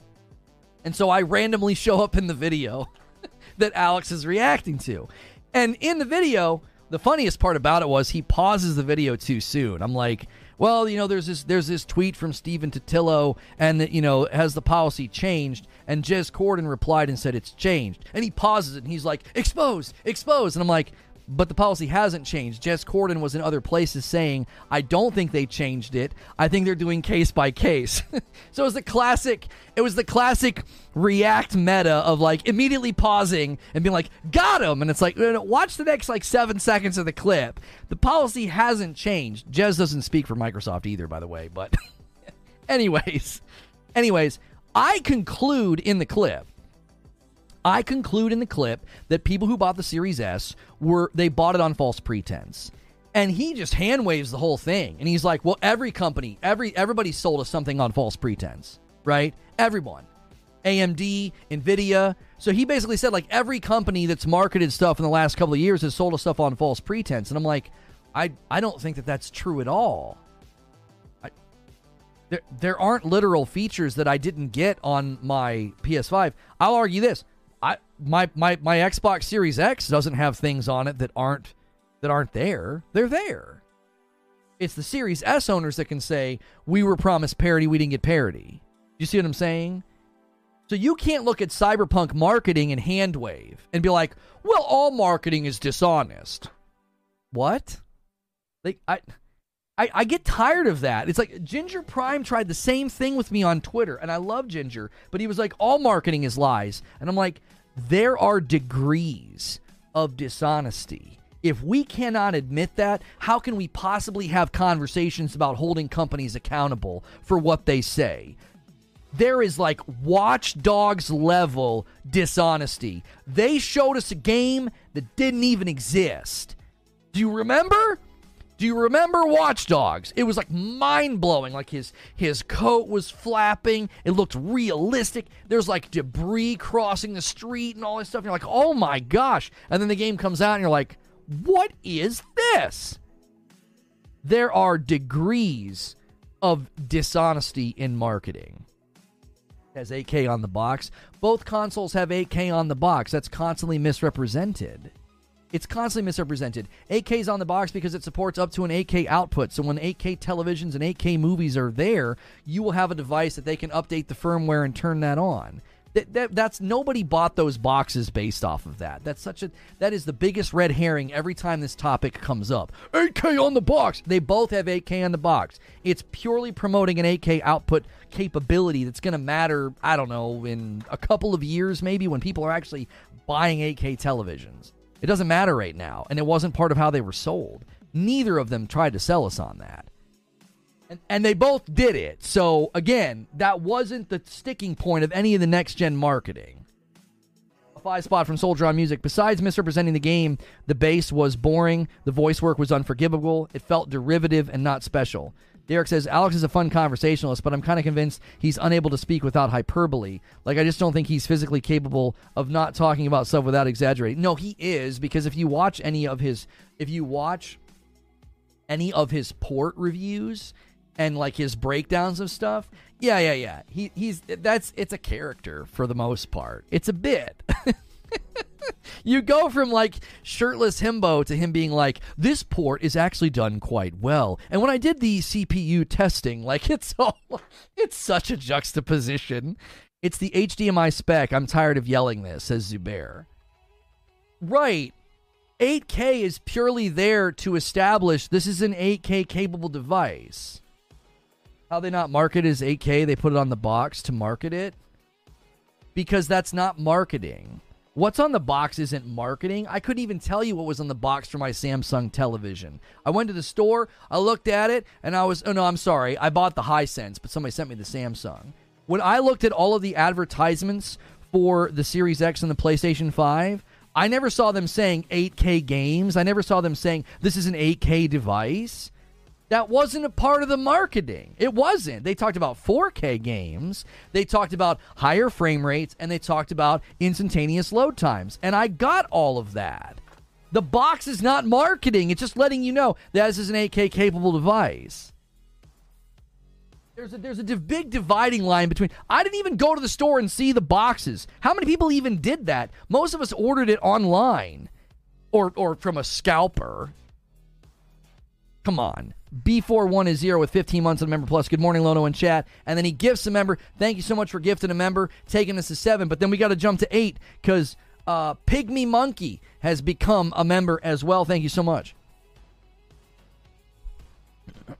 And so I randomly show up in the video that Alex is reacting to. And in the video, the funniest part about it was he pauses the video too soon. I'm like, well, you know, there's this there's this tweet from Stephen Totilo, and you know, has the policy changed? And Jez Corden replied and said it's changed. And he pauses it and he's like, exposed, exposed. And I'm like, but the policy hasn't changed. Jez Corden was in other places saying, I don't think they changed it. I think they're doing case by case. so it was the classic, it was the classic react meta of like immediately pausing and being like, got him. And it's like, watch the next like seven seconds of the clip. The policy hasn't changed. Jez doesn't speak for Microsoft either, by the way. But anyways, anyways, I conclude in the clip I conclude in the clip that people who bought the Series S were they bought it on false pretense. And he just hand waves the whole thing. And he's like, "Well, every company, every everybody sold us something on false pretense, right? Everyone. AMD, Nvidia. So he basically said like every company that's marketed stuff in the last couple of years has sold us stuff on false pretense. And I'm like, I I don't think that that's true at all. There, there aren't literal features that I didn't get on my PS5. I'll argue this: I my my my Xbox Series X doesn't have things on it that aren't that aren't there. They're there. It's the Series S owners that can say, we were promised parity, we didn't get parity. You see what I'm saying? So you can't look at cyberpunk marketing and handwave and be like, well, all marketing is dishonest. What? Like I I, I get tired of that. It's like Ginger Prime tried the same thing with me on Twitter, and I love Ginger, but he was like, all marketing is lies. And I'm like, there are degrees of dishonesty. If we cannot admit that, how can we possibly have conversations about holding companies accountable for what they say? There is like Watch Dogs level dishonesty. They showed us a game that didn't even exist. Do you remember? Do you remember Watch Dogs? It was like mind blowing. Like his his coat was flapping. It looked realistic. There's like debris crossing the street and all this stuff. And you're like, oh my gosh! And then the game comes out and you're like, what is this? There are degrees of dishonesty in marketing. It has 8K on the box. Both consoles have 8K on the box. That's constantly misrepresented. It's constantly misrepresented. 8K is on the box because it supports up to an 8K output. So when 8K televisions and 8K movies are there, you will have a device that they can update the firmware and turn that on. That, that, that's nobody bought those boxes based off of that. That's such a that is the biggest red herring every time this topic comes up. 8K on the box. They both have 8K on the box. It's purely promoting an 8K output capability that's going to matter, I don't know, in a couple of years maybe when people are actually buying 8K televisions. It doesn't matter right now, and it wasn't part of how they were sold. Neither of them tried to sell us on that. And, and they both did it. So, again, that wasn't the sticking point of any of the next gen marketing. A five spot from Soldier on Music. Besides misrepresenting the game, the bass was boring, the voice work was unforgivable, it felt derivative and not special. Derek says Alex is a fun conversationalist, but I'm kind of convinced he's unable to speak without hyperbole. Like I just don't think he's physically capable of not talking about stuff without exaggerating. No, he is because if you watch any of his if you watch any of his port reviews and like his breakdowns of stuff, yeah, yeah, yeah. He he's that's it's a character for the most part. It's a bit. you go from like shirtless himbo to him being like, this port is actually done quite well. And when I did the CPU testing, like it's all, it's such a juxtaposition. It's the HDMI spec. I'm tired of yelling this, says Zubair. Right. 8K is purely there to establish this is an 8K capable device. How they not market as 8K? They put it on the box to market it because that's not marketing. What's on the box isn't marketing. I couldn't even tell you what was on the box for my Samsung television. I went to the store, I looked at it, and I was, oh no, I'm sorry. I bought the Hisense, but somebody sent me the Samsung. When I looked at all of the advertisements for the Series X and the PlayStation 5, I never saw them saying 8K games. I never saw them saying this is an 8K device. That wasn't a part of the marketing. It wasn't. They talked about 4K games, they talked about higher frame rates, and they talked about instantaneous load times. And I got all of that. The box is not marketing, it's just letting you know that this is an 8K capable device. There's a, there's a div- big dividing line between. I didn't even go to the store and see the boxes. How many people even did that? Most of us ordered it online or, or from a scalper. Come on. B41 is zero with 15 months on Member Plus. Good morning, Lono and chat. And then he gifts a member. Thank you so much for gifting a member, taking us to seven. But then we got to jump to eight because uh, Pygmy Monkey has become a member as well. Thank you so much.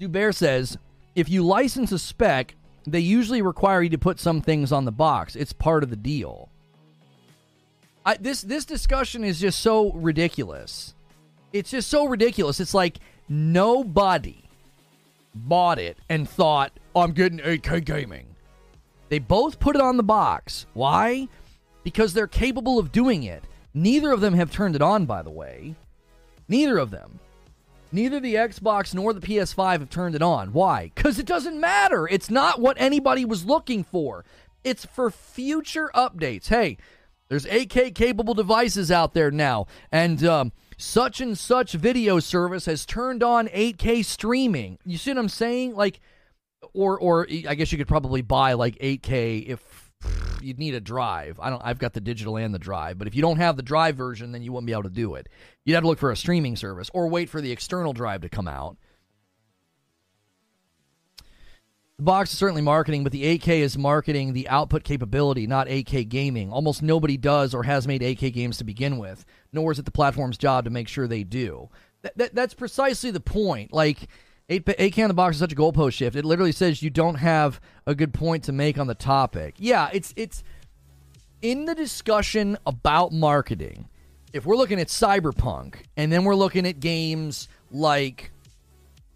Dubert says if you license a spec, they usually require you to put some things on the box. It's part of the deal. I, this this discussion is just so ridiculous. It's just so ridiculous. It's like nobody bought it and thought, oh, "I'm getting 8K gaming." They both put it on the box. Why? Because they're capable of doing it. Neither of them have turned it on, by the way. Neither of them. Neither the Xbox nor the PS5 have turned it on. Why? Because it doesn't matter. It's not what anybody was looking for. It's for future updates. Hey, there's 8K capable devices out there now, and um, such and such video service has turned on 8K streaming. You see what I'm saying? Like, or or I guess you could probably buy like 8K if you'd need a drive. I don't. I've got the digital and the drive, but if you don't have the drive version, then you wouldn't be able to do it. You'd have to look for a streaming service or wait for the external drive to come out. The box is certainly marketing, but the 8K is marketing the output capability, not 8K gaming. Almost nobody does or has made 8K games to begin with, nor is it the platform's job to make sure they do. Th- th- that's precisely the point. Like, 8, 8K on the box is such a goalpost shift. It literally says you don't have a good point to make on the topic. Yeah, it's it's in the discussion about marketing. If we're looking at Cyberpunk and then we're looking at games like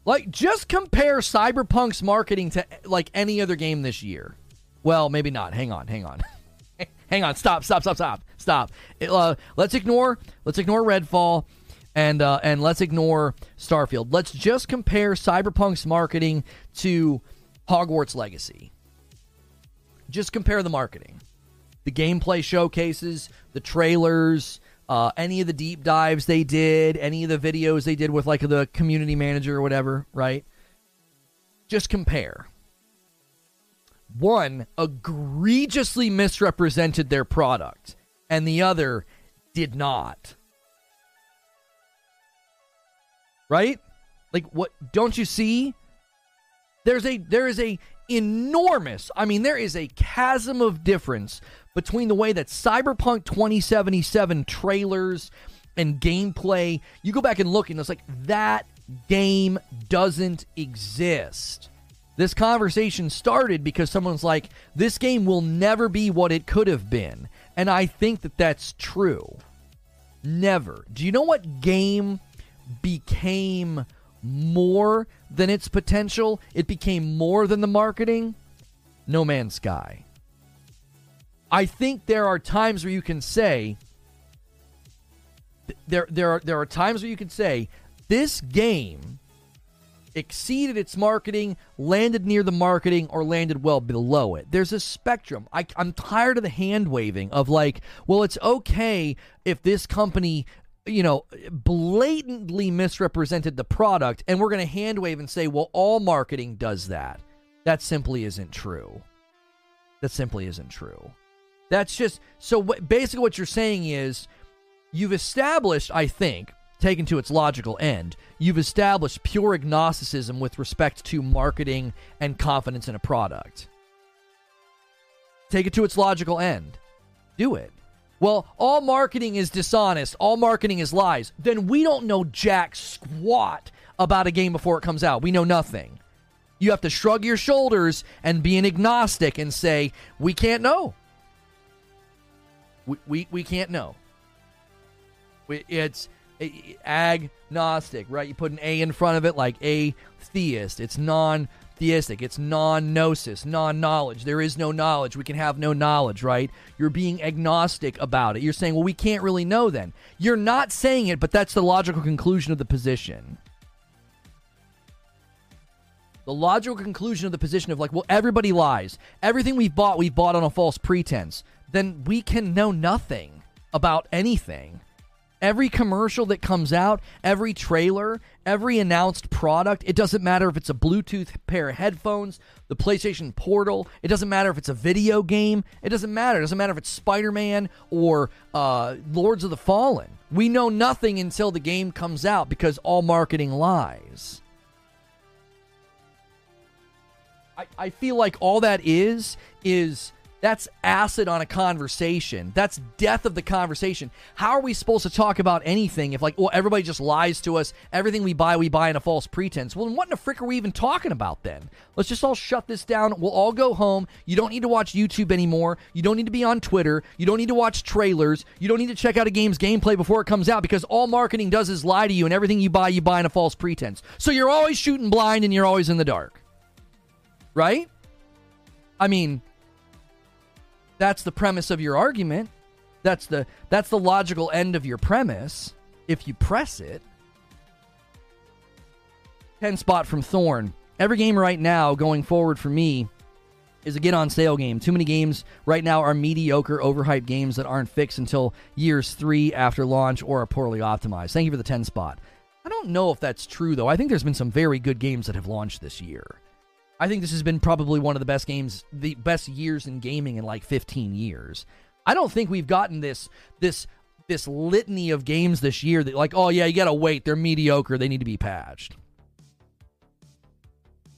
like, just compare Cyberpunk's marketing to like any other game this year. Well, maybe not. Hang on, hang on, hang on. Stop, stop, stop, stop, stop. It, uh, let's ignore. Let's ignore Redfall, and uh, and let's ignore Starfield. Let's just compare Cyberpunk's marketing to Hogwarts Legacy. Just compare the marketing, the gameplay showcases, the trailers, uh, any of the deep dives they did, any of the videos they did with like the community manager or whatever, right? Just compare. One egregiously misrepresented their product, and the other did not. Right? Like what don't you see? There's a there is a enormous, I mean there is a chasm of difference between the way that Cyberpunk 2077 trailers and gameplay, you go back and look and it's like that game doesn't exist. This conversation started because someone's like, this game will never be what it could have been. And I think that that's true. Never. Do you know what game became more than its potential? It became more than the marketing? No Man's Sky. I think there are times where you can say there there are there are times where you can say this game exceeded its marketing, landed near the marketing, or landed well below it. There's a spectrum. I, I'm tired of the hand waving of like, well, it's okay if this company you know, blatantly misrepresented the product, and we're going to hand wave and say, well, all marketing does that. That simply isn't true. That simply isn't true. That's just so. What, basically, what you're saying is you've established, I think, taken to its logical end, you've established pure agnosticism with respect to marketing and confidence in a product. Take it to its logical end. Do it. Well, all marketing is dishonest. All marketing is lies. Then we don't know jack squat about a game before it comes out. We know nothing. You have to shrug your shoulders and be an agnostic and say, we can't know. We, we, we can't know. It's agnostic, right? You put an A in front of it like atheist. It's non theistic. It's non gnosis, non knowledge. There is no knowledge. We can have no knowledge, right? You're being agnostic about it. You're saying, well, we can't really know then. You're not saying it, but that's the logical conclusion of the position. The logical conclusion of the position of like, well, everybody lies. Everything we've bought, we've bought on a false pretense then we can know nothing about anything. Every commercial that comes out, every trailer, every announced product, it doesn't matter if it's a Bluetooth pair of headphones, the PlayStation Portal, it doesn't matter if it's a video game, it doesn't matter. It doesn't matter if it's Spider Man or uh, Lords of the Fallen. We know nothing until the game comes out because all marketing lies. I, I feel like all that is, is that's acid on a conversation. That's death of the conversation. How are we supposed to talk about anything if, like, well, everybody just lies to us? Everything we buy, we buy in a false pretense. Well, then what in the frick are we even talking about then? Let's just all shut this down. We'll all go home. You don't need to watch YouTube anymore. You don't need to be on Twitter. You don't need to watch trailers. You don't need to check out a game's gameplay before it comes out because all marketing does is lie to you, and everything you buy, you buy in a false pretense. So you're always shooting blind and you're always in the dark. Right? I mean, that's the premise of your argument. That's the that's the logical end of your premise if you press it. 10 spot from Thorn. Every game right now going forward for me is a get on sale game. Too many games right now are mediocre, overhyped games that aren't fixed until years three after launch or are poorly optimized. Thank you for the 10 spot. I don't know if that's true, though. I think there's been some very good games that have launched this year. I think this has been probably one of the best games, the best years in gaming in like 15 years. I don't think we've gotten this this this litany of games this year that like, oh yeah, you gotta wait, they're mediocre, they need to be patched.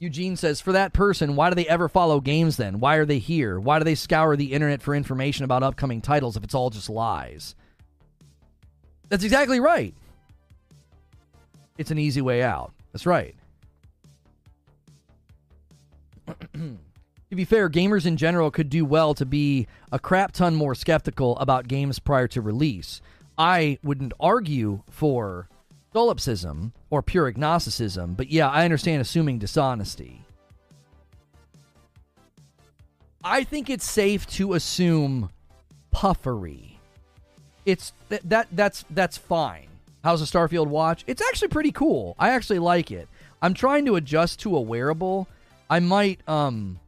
Eugene says, for that person, why do they ever follow games then? Why are they here? Why do they scour the internet for information about upcoming titles if it's all just lies? That's exactly right. It's an easy way out. That's right. To be fair, gamers in general could do well to be a crap ton more skeptical about games prior to release. I wouldn't argue for solipsism or pure agnosticism, but yeah, I understand assuming dishonesty. I think it's safe to assume puffery. It's that, that that's that's fine. How's a Starfield watch? It's actually pretty cool. I actually like it. I'm trying to adjust to a wearable. I might um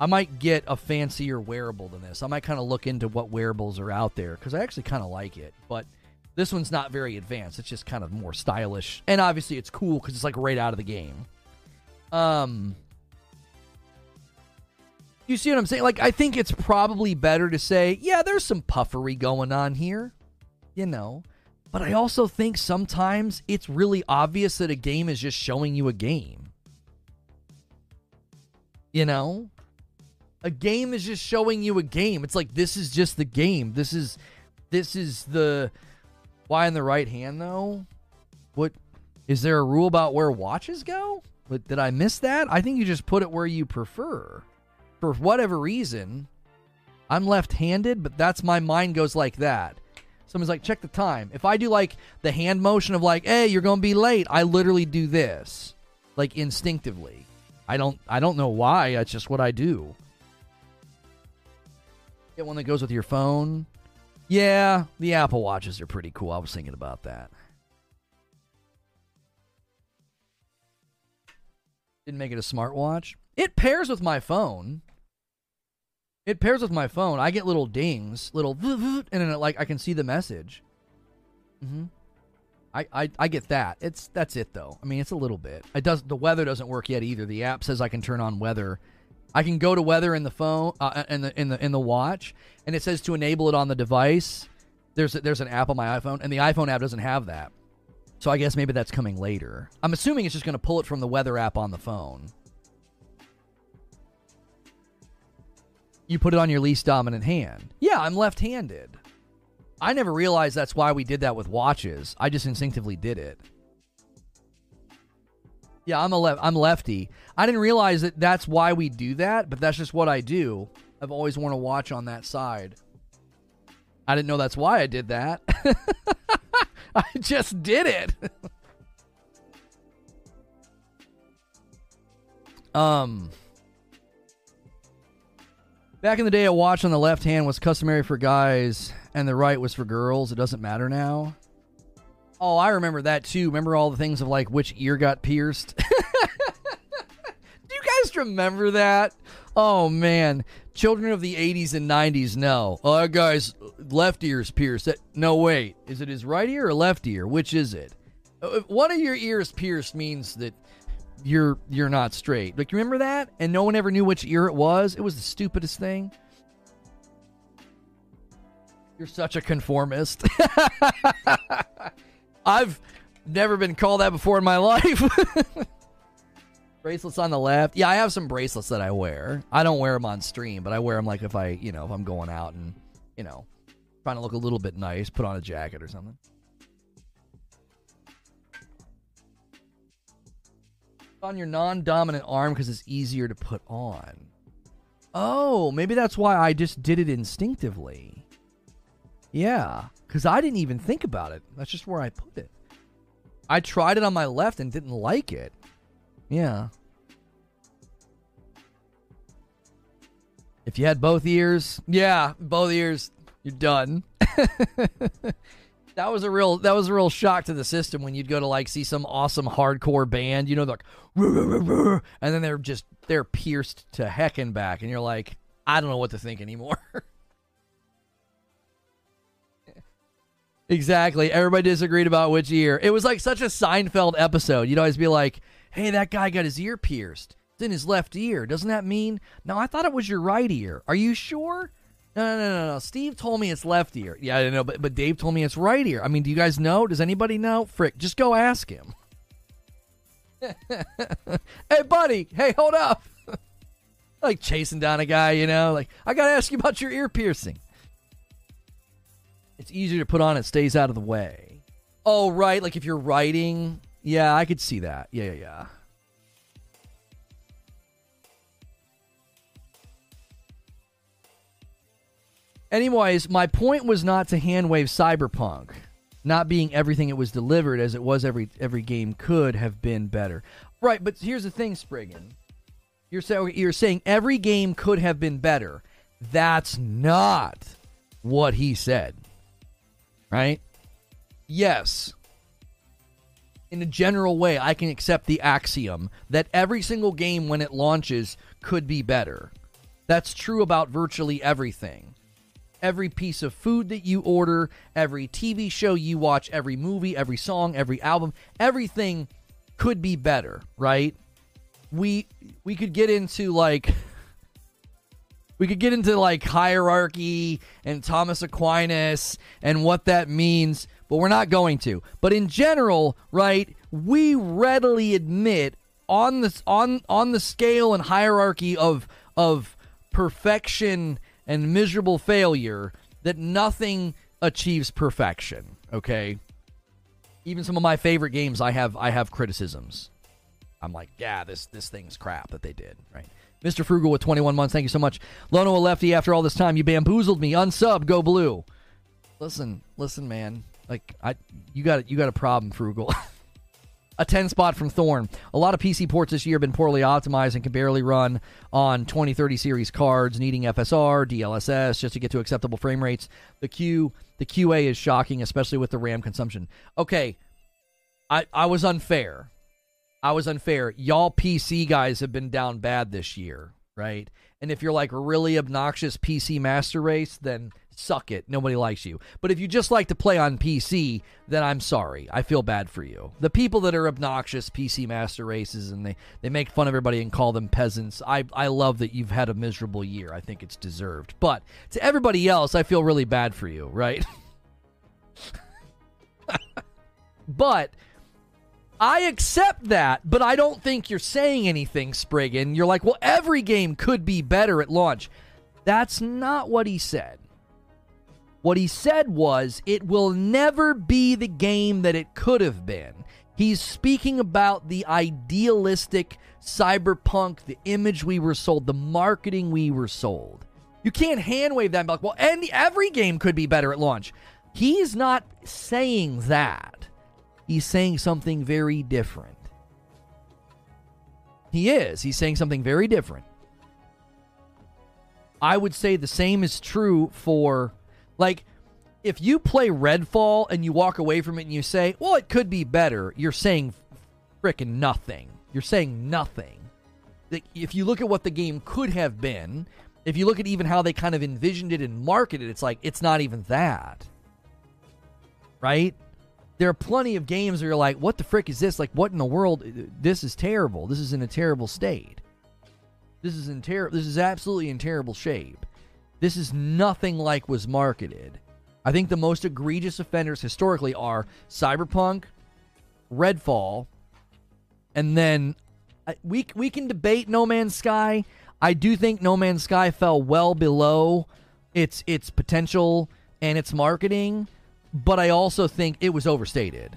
I might get a fancier wearable than this. I might kind of look into what wearables are out there because I actually kind of like it. But this one's not very advanced. It's just kind of more stylish, and obviously it's cool because it's like right out of the game. Um, you see what I'm saying? Like I think it's probably better to say, yeah, there's some puffery going on here, you know. But I also think sometimes it's really obvious that a game is just showing you a game. You know? A game is just showing you a game. It's like this is just the game. This is this is the why in the right hand though? What is there a rule about where watches go? But did I miss that? I think you just put it where you prefer. For whatever reason, I'm left-handed, but that's my mind goes like that. Someone's like, check the time. If I do like the hand motion of like, hey, you're gonna be late, I literally do this. Like instinctively. I don't I don't know why, that's just what I do. Get one that goes with your phone. Yeah, the Apple Watches are pretty cool. I was thinking about that. Didn't make it a smartwatch. It pairs with my phone. It pairs with my phone. I get little dings, little, and then it, like I can see the message. Mm-hmm. I, I I get that. It's that's it though. I mean, it's a little bit. It does. The weather doesn't work yet either. The app says I can turn on weather I can go to weather in the phone uh, in the in the in the watch, and it says to enable it on the device. There's a, there's an app on my iPhone, and the iPhone app doesn't have that. So I guess maybe that's coming later. I'm assuming it's just going to pull it from the weather app on the phone. You put it on your least dominant hand. Yeah, I'm left-handed. I never realized that's why we did that with watches. I just instinctively did it. Yeah, I'm a left. I'm lefty. I didn't realize that that's why we do that, but that's just what I do. I've always worn a watch on that side. I didn't know that's why I did that. I just did it. um Back in the day, a watch on the left hand was customary for guys and the right was for girls. It doesn't matter now. Oh, I remember that too. Remember all the things of like which ear got pierced? Do you guys remember that? Oh man, children of the 80s and 90s know. Oh, guy's left ear's pierced. No, wait. Is it his right ear or left ear? Which is it? Uh, if one of your ears pierced means that you're you're not straight. Like remember that? And no one ever knew which ear it was. It was the stupidest thing. You're such a conformist. I've never been called that before in my life. bracelets on the left. Yeah, I have some bracelets that I wear. I don't wear them on stream, but I wear them like if I, you know, if I'm going out and, you know, trying to look a little bit nice, put on a jacket or something. On your non-dominant arm because it's easier to put on. Oh, maybe that's why I just did it instinctively. Yeah, because I didn't even think about it. That's just where I put it. I tried it on my left and didn't like it. Yeah. If you had both ears, yeah, both ears, you're done. that was a real that was a real shock to the system when you'd go to like see some awesome hardcore band, you know, like and then they're just they're pierced to heck and back, and you're like, I don't know what to think anymore. Exactly. Everybody disagreed about which ear. It was like such a Seinfeld episode. You'd always be like, hey, that guy got his ear pierced. It's in his left ear. Doesn't that mean? No, I thought it was your right ear. Are you sure? No, no, no, no, no. Steve told me it's left ear. Yeah, I know, but but Dave told me it's right ear. I mean, do you guys know? Does anybody know? Frick, just go ask him. hey, buddy. Hey, hold up. like chasing down a guy, you know? Like, I got to ask you about your ear piercing. It's easier to put on, it stays out of the way. Oh, right. Like if you're writing. Yeah, I could see that. Yeah, yeah, yeah. Anyways, my point was not to handwave Cyberpunk not being everything it was delivered as it was every every game could have been better. Right, but here's the thing, Spriggan. You're you're saying every game could have been better. That's not what he said. Right? Yes. In a general way, I can accept the axiom that every single game when it launches could be better. That's true about virtually everything every piece of food that you order, every TV show you watch, every movie, every song, every album, everything could be better, right? We we could get into like we could get into like hierarchy and Thomas Aquinas and what that means, but we're not going to. But in general, right, we readily admit on this on on the scale and hierarchy of of perfection and miserable failure that nothing achieves perfection, okay? Even some of my favorite games I have I have criticisms. I'm like, yeah, this this thing's crap that they did, right? Mr. Frugal with 21 months, thank you so much. Lono a lefty after all this time, you bamboozled me. Unsub, go blue. Listen, listen, man. Like I you got you got a problem, Frugal. a 10 spot from Thorn. A lot of PC ports this year have been poorly optimized and can barely run on 2030 series cards, needing FSR, DLSS just to get to acceptable frame rates. The Q, the QA is shocking, especially with the RAM consumption. Okay, I, I was unfair. I was unfair. Y'all PC guys have been down bad this year, right? And if you're like really obnoxious PC master race, then suck it. Nobody likes you. But if you just like to play on PC, then I'm sorry. I feel bad for you. The people that are obnoxious PC master races and they, they make fun of everybody and call them peasants, I, I love that you've had a miserable year. I think it's deserved. But to everybody else, I feel really bad for you, right? but I accept that, but I don't think you're saying anything, Spriggan. You're like, well, every game could be better at launch. That's not what he said. What he said was, it will never be the game that it could have been. He's speaking about the idealistic cyberpunk, the image we were sold, the marketing we were sold. You can't handwave that and be like, well, any, every game could be better at launch. He's not saying that. He's saying something very different. He is. He's saying something very different. I would say the same is true for like, if you play Redfall and you walk away from it and you say, well, it could be better, you're saying freaking nothing. You're saying nothing. If you look at what the game could have been, if you look at even how they kind of envisioned it and marketed it, it's like, it's not even that. Right? There are plenty of games where you're like, what the frick is this? Like, what in the world? This is terrible. This is in a terrible state. This is in ter- This is absolutely in terrible shape. This is nothing like was marketed. I think the most egregious offenders historically are Cyberpunk, Redfall, and then uh, we we can debate No Man's Sky. I do think No Man's Sky fell well below its its potential and its marketing, but I also think it was overstated.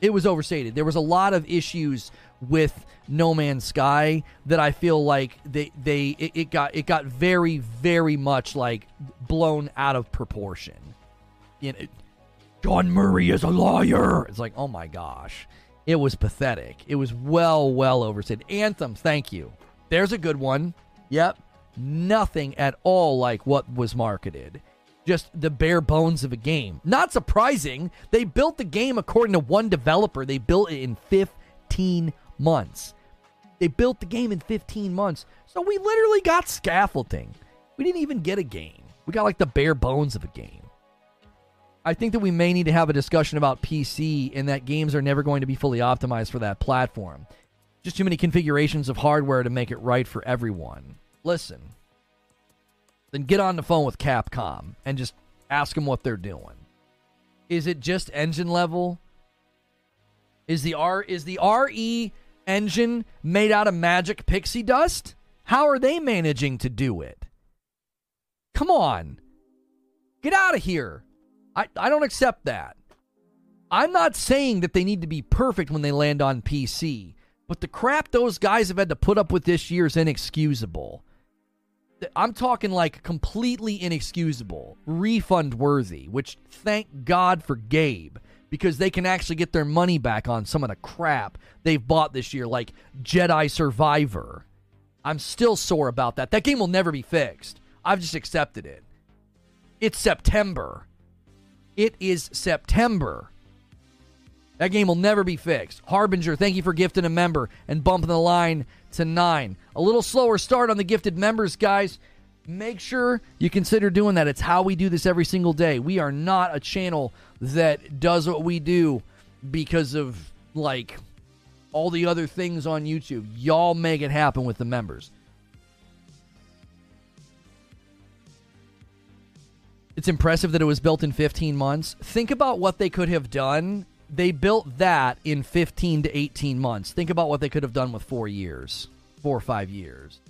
It was overstated. There was a lot of issues with No Man's Sky that I feel like they they it, it got it got very very much like blown out of proportion. You know, Sean Murray is a liar. It's like, oh my gosh. It was pathetic. It was well, well overstated. Anthem, thank you. There's a good one. Yep. Nothing at all like what was marketed. Just the bare bones of a game. Not surprising. They built the game according to one developer. They built it in 15 months. They built the game in 15 months. So we literally got scaffolding. We didn't even get a game. We got like the bare bones of a game. I think that we may need to have a discussion about PC and that games are never going to be fully optimized for that platform. Just too many configurations of hardware to make it right for everyone. Listen, then get on the phone with Capcom and just ask them what they're doing. Is it just engine level? Is the R is the RE engine made out of magic pixie dust? How are they managing to do it? Come on. Get out of here. I, I don't accept that. I'm not saying that they need to be perfect when they land on PC, but the crap those guys have had to put up with this year is inexcusable. I'm talking like completely inexcusable, refund worthy, which thank God for Gabe because they can actually get their money back on some of the crap they've bought this year, like Jedi Survivor. I'm still sore about that. That game will never be fixed. I've just accepted it. It's September. It is September. That game will never be fixed. Harbinger, thank you for gifting a member and bumping the line to nine. A little slower start on the gifted members, guys. Make sure you consider doing that. It's how we do this every single day. We are not a channel that does what we do because of like all the other things on YouTube. Y'all make it happen with the members. It's impressive that it was built in 15 months. Think about what they could have done. They built that in 15 to 18 months. Think about what they could have done with four years, four or five years.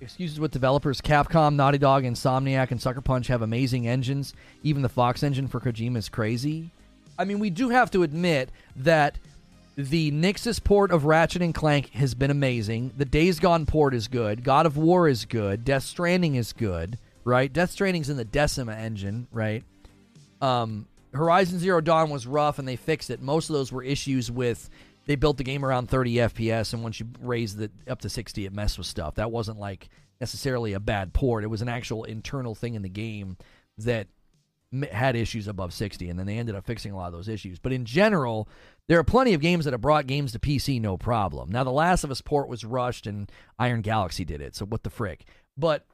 Excuses with developers Capcom, Naughty Dog, Insomniac, and Sucker Punch have amazing engines. Even the Fox engine for Kojima is crazy. I mean, we do have to admit that the Nixxes port of Ratchet and Clank has been amazing. The Days Gone port is good. God of War is good. Death Stranding is good, right? Death Stranding's in the Decima engine, right? Um, Horizon Zero Dawn was rough and they fixed it. Most of those were issues with they built the game around 30 FPS, and once you raised it up to 60, it messed with stuff. That wasn't like necessarily a bad port. It was an actual internal thing in the game that had issues above 60, and then they ended up fixing a lot of those issues. But in general, there are plenty of games that have brought games to PC no problem. Now, The Last of Us port was rushed, and Iron Galaxy did it, so what the frick? But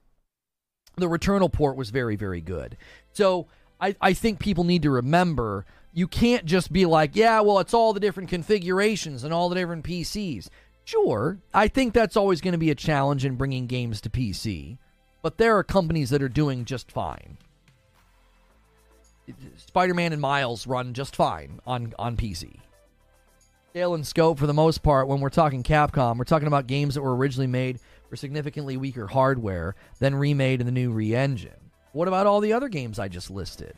the Returnal port was very, very good. So I, I think people need to remember you can't just be like, yeah, well, it's all the different configurations and all the different PCs. Sure, I think that's always going to be a challenge in bringing games to PC, but there are companies that are doing just fine. Spider-Man and Miles run just fine on on PC. Scale and scope for the most part. When we're talking Capcom, we're talking about games that were originally made for significantly weaker hardware, then remade in the new RE engine. What about all the other games I just listed?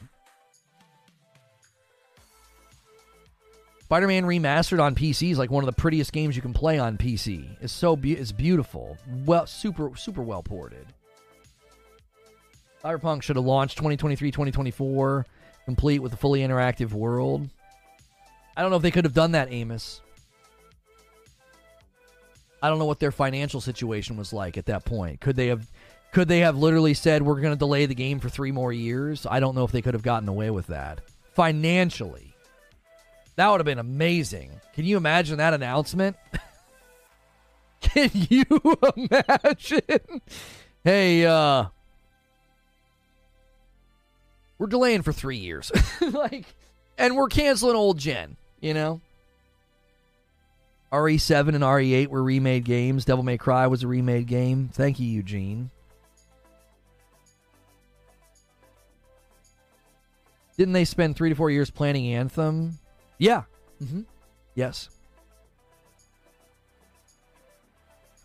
Spider-Man remastered on PC is like one of the prettiest games you can play on PC. It's so be- it's beautiful, well, super super well ported. Cyberpunk should have launched 2023 2024 complete with a fully interactive world. I don't know if they could have done that, Amos. I don't know what their financial situation was like at that point. Could they have could they have literally said we're going to delay the game for 3 more years? I don't know if they could have gotten away with that financially. That would have been amazing. Can you imagine that announcement? Can you imagine? Hey, uh we're delaying for three years. like, and we're canceling old gen, you know? RE7 and RE8 were remade games. Devil May Cry was a remade game. Thank you, Eugene. Didn't they spend three to four years planning Anthem? Yeah. Mm-hmm. Yes.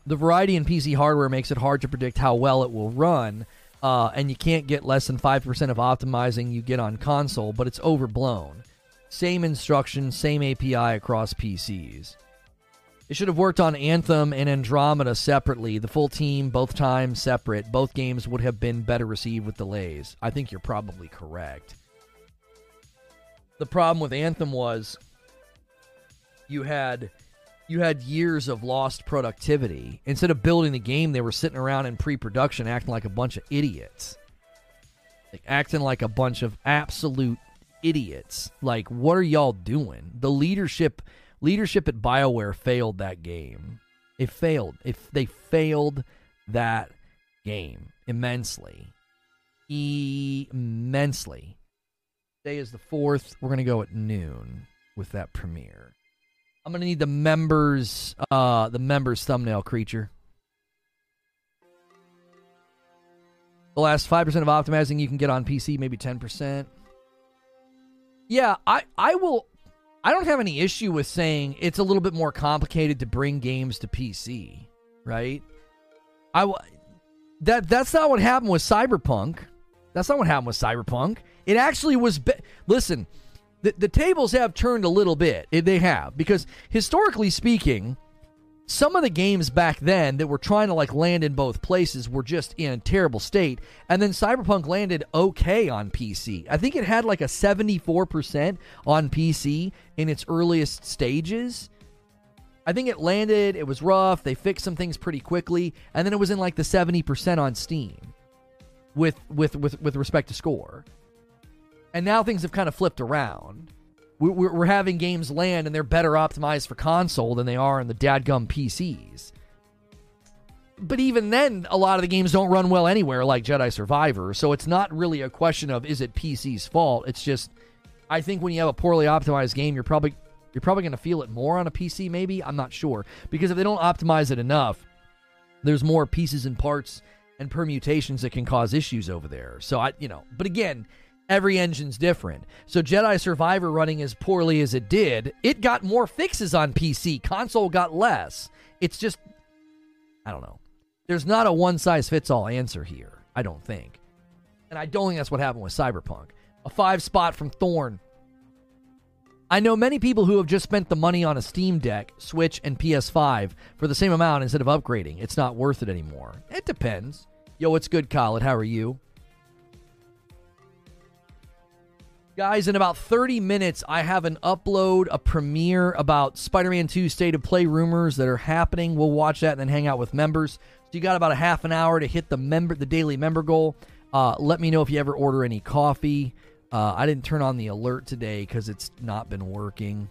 The variety in PC hardware makes it hard to predict how well it will run uh, and you can't get less than 5% of optimizing you get on console, but it's overblown. Same instruction, same API across PCs. It should have worked on Anthem and Andromeda separately, the full team, both times separate. Both games would have been better received with delays. I think you're probably correct. The problem with Anthem was you had you had years of lost productivity. Instead of building the game, they were sitting around in pre-production acting like a bunch of idiots. Like, acting like a bunch of absolute idiots. Like, what are y'all doing? The leadership leadership at BioWare failed that game. It failed. If they failed that game immensely. Immensely. Day is the 4th. We're going to go at noon with that premiere. I'm gonna need the members, uh, the members thumbnail creature. The last five percent of optimizing you can get on PC, maybe ten percent. Yeah, I I will. I don't have any issue with saying it's a little bit more complicated to bring games to PC, right? I that that's not what happened with Cyberpunk. That's not what happened with Cyberpunk. It actually was. Be- Listen, the the tables have turned a little bit. They have because historically speaking, some of the games back then that were trying to like land in both places were just in a terrible state and then cyberpunk landed okay on pc i think it had like a 74% on pc in its earliest stages i think it landed it was rough they fixed some things pretty quickly and then it was in like the 70% on steam with with with, with respect to score and now things have kind of flipped around we're, we're having games land and they're better optimized for console than they are in the dadgum PCs. But even then, a lot of the games don't run well anywhere, like Jedi Survivor. So it's not really a question of is it PC's fault. It's just, I think when you have a poorly optimized game, you're probably you're probably going to feel it more on a PC. Maybe I'm not sure because if they don't optimize it enough, there's more pieces and parts and permutations that can cause issues over there. So I, you know, but again, every engine's different. So Jedi Survivor running as poorly as it did, it got more fixes on PC. Console got less. It's just I don't know. There's not a one size fits all answer here, I don't think. And I don't think that's what happened with Cyberpunk. A 5 spot from Thorn. I know many people who have just spent the money on a Steam Deck, Switch, and PS5 for the same amount instead of upgrading. It's not worth it anymore. It depends. Yo, what's good, Khaled? How are you? Guys, in about 30 minutes, I have an upload, a premiere about Spider Man 2 State of Play rumors that are happening. We'll watch that and then hang out with members. So you got about a half an hour to hit the member, the daily member goal. Uh, let me know if you ever order any coffee. Uh, I didn't turn on the alert today because it's not been working,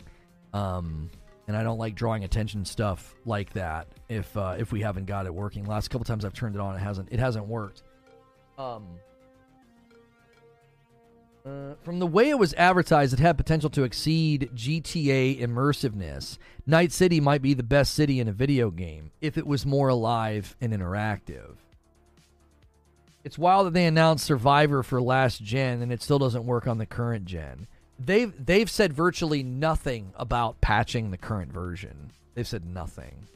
um, and I don't like drawing attention stuff like that. If uh, if we haven't got it working, last couple times I've turned it on, it hasn't it hasn't worked. Um, uh, from the way it was advertised, it had potential to exceed GTA immersiveness. Night City might be the best city in a video game if it was more alive and interactive. It's wild that they announced Survivor for last gen and it still doesn't work on the current gen. They've they've said virtually nothing about patching the current version. They've said nothing.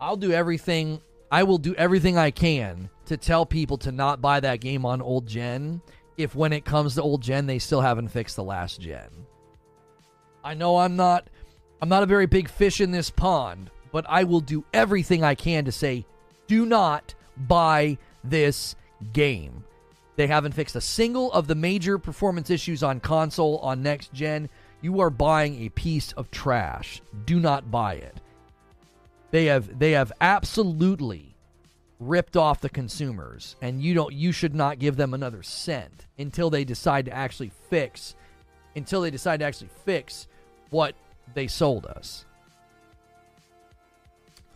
I'll do everything I will do everything I can to tell people to not buy that game on old gen if when it comes to old gen they still haven't fixed the last gen. I know I'm not I'm not a very big fish in this pond, but I will do everything I can to say do not buy this game. They haven't fixed a single of the major performance issues on console on next gen. You are buying a piece of trash. Do not buy it. They have they have absolutely ripped off the consumers and you don't you should not give them another cent until they decide to actually fix until they decide to actually fix what they sold us.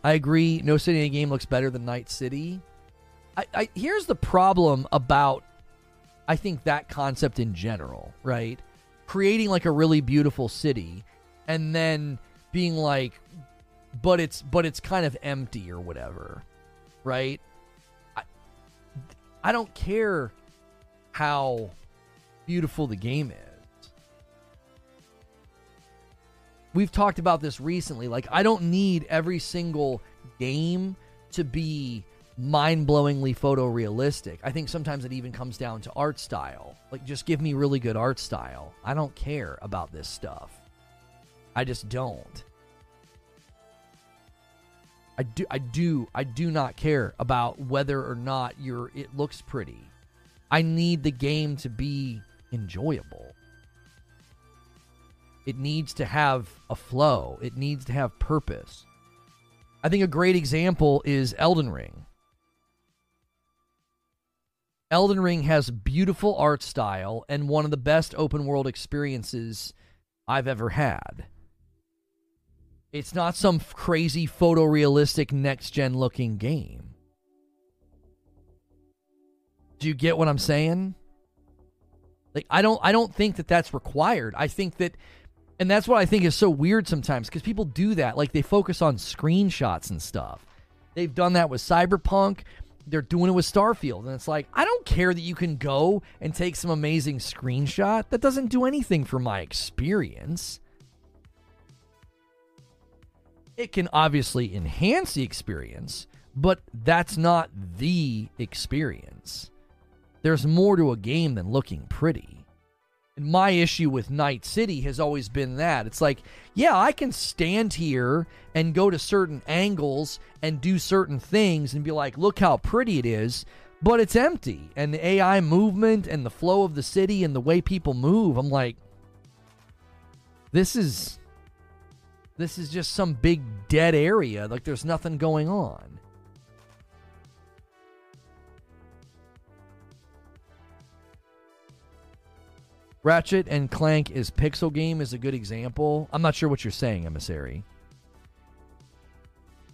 I agree. No City in a game looks better than Night City. I, I here's the problem about I think that concept in general, right? Creating like a really beautiful city and then being like, but it's but it's kind of empty or whatever, right? I I don't care how beautiful the game is. We've talked about this recently. Like I don't need every single game to be mind-blowingly photorealistic. I think sometimes it even comes down to art style. Like just give me really good art style. I don't care about this stuff. I just don't. I do I do I do not care about whether or not you're it looks pretty. I need the game to be enjoyable. It needs to have a flow. It needs to have purpose. I think a great example is Elden Ring. Elden Ring has beautiful art style and one of the best open world experiences I've ever had. It's not some crazy photorealistic next gen looking game. Do you get what I'm saying? Like I don't I don't think that that's required. I think that And that's what I think is so weird sometimes because people do that. Like they focus on screenshots and stuff. They've done that with Cyberpunk. They're doing it with Starfield. And it's like, I don't care that you can go and take some amazing screenshot. That doesn't do anything for my experience. It can obviously enhance the experience, but that's not the experience. There's more to a game than looking pretty. And my issue with Night City has always been that. It's like, yeah, I can stand here and go to certain angles and do certain things and be like, look how pretty it is, but it's empty. And the AI movement and the flow of the city and the way people move, I'm like, this is this is just some big dead area. Like there's nothing going on. Ratchet and Clank is Pixel Game is a good example. I'm not sure what you're saying, Emissary.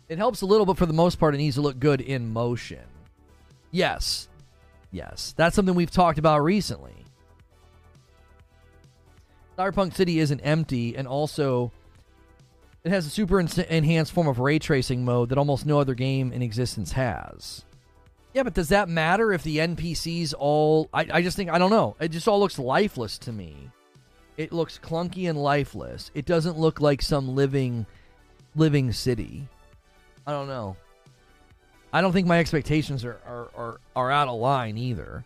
It helps a little, but for the most part, it needs to look good in motion. Yes. Yes. That's something we've talked about recently. Cyberpunk City isn't empty, and also it has a super enhanced form of ray tracing mode that almost no other game in existence has. Yeah, but does that matter if the NPCs all. I, I just think, I don't know. It just all looks lifeless to me. It looks clunky and lifeless. It doesn't look like some living living city. I don't know. I don't think my expectations are, are, are, are out of line either.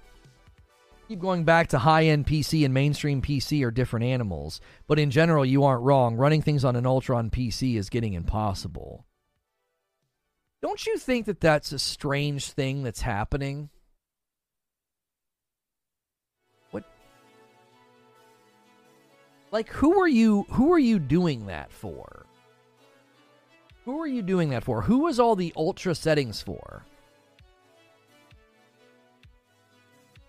Keep going back to high end PC and mainstream PC are different animals, but in general, you aren't wrong. Running things on an Ultra on PC is getting impossible. Don't you think that that's a strange thing that's happening? What? Like who are you who are you doing that for? Who are you doing that for? Who is all the ultra settings for?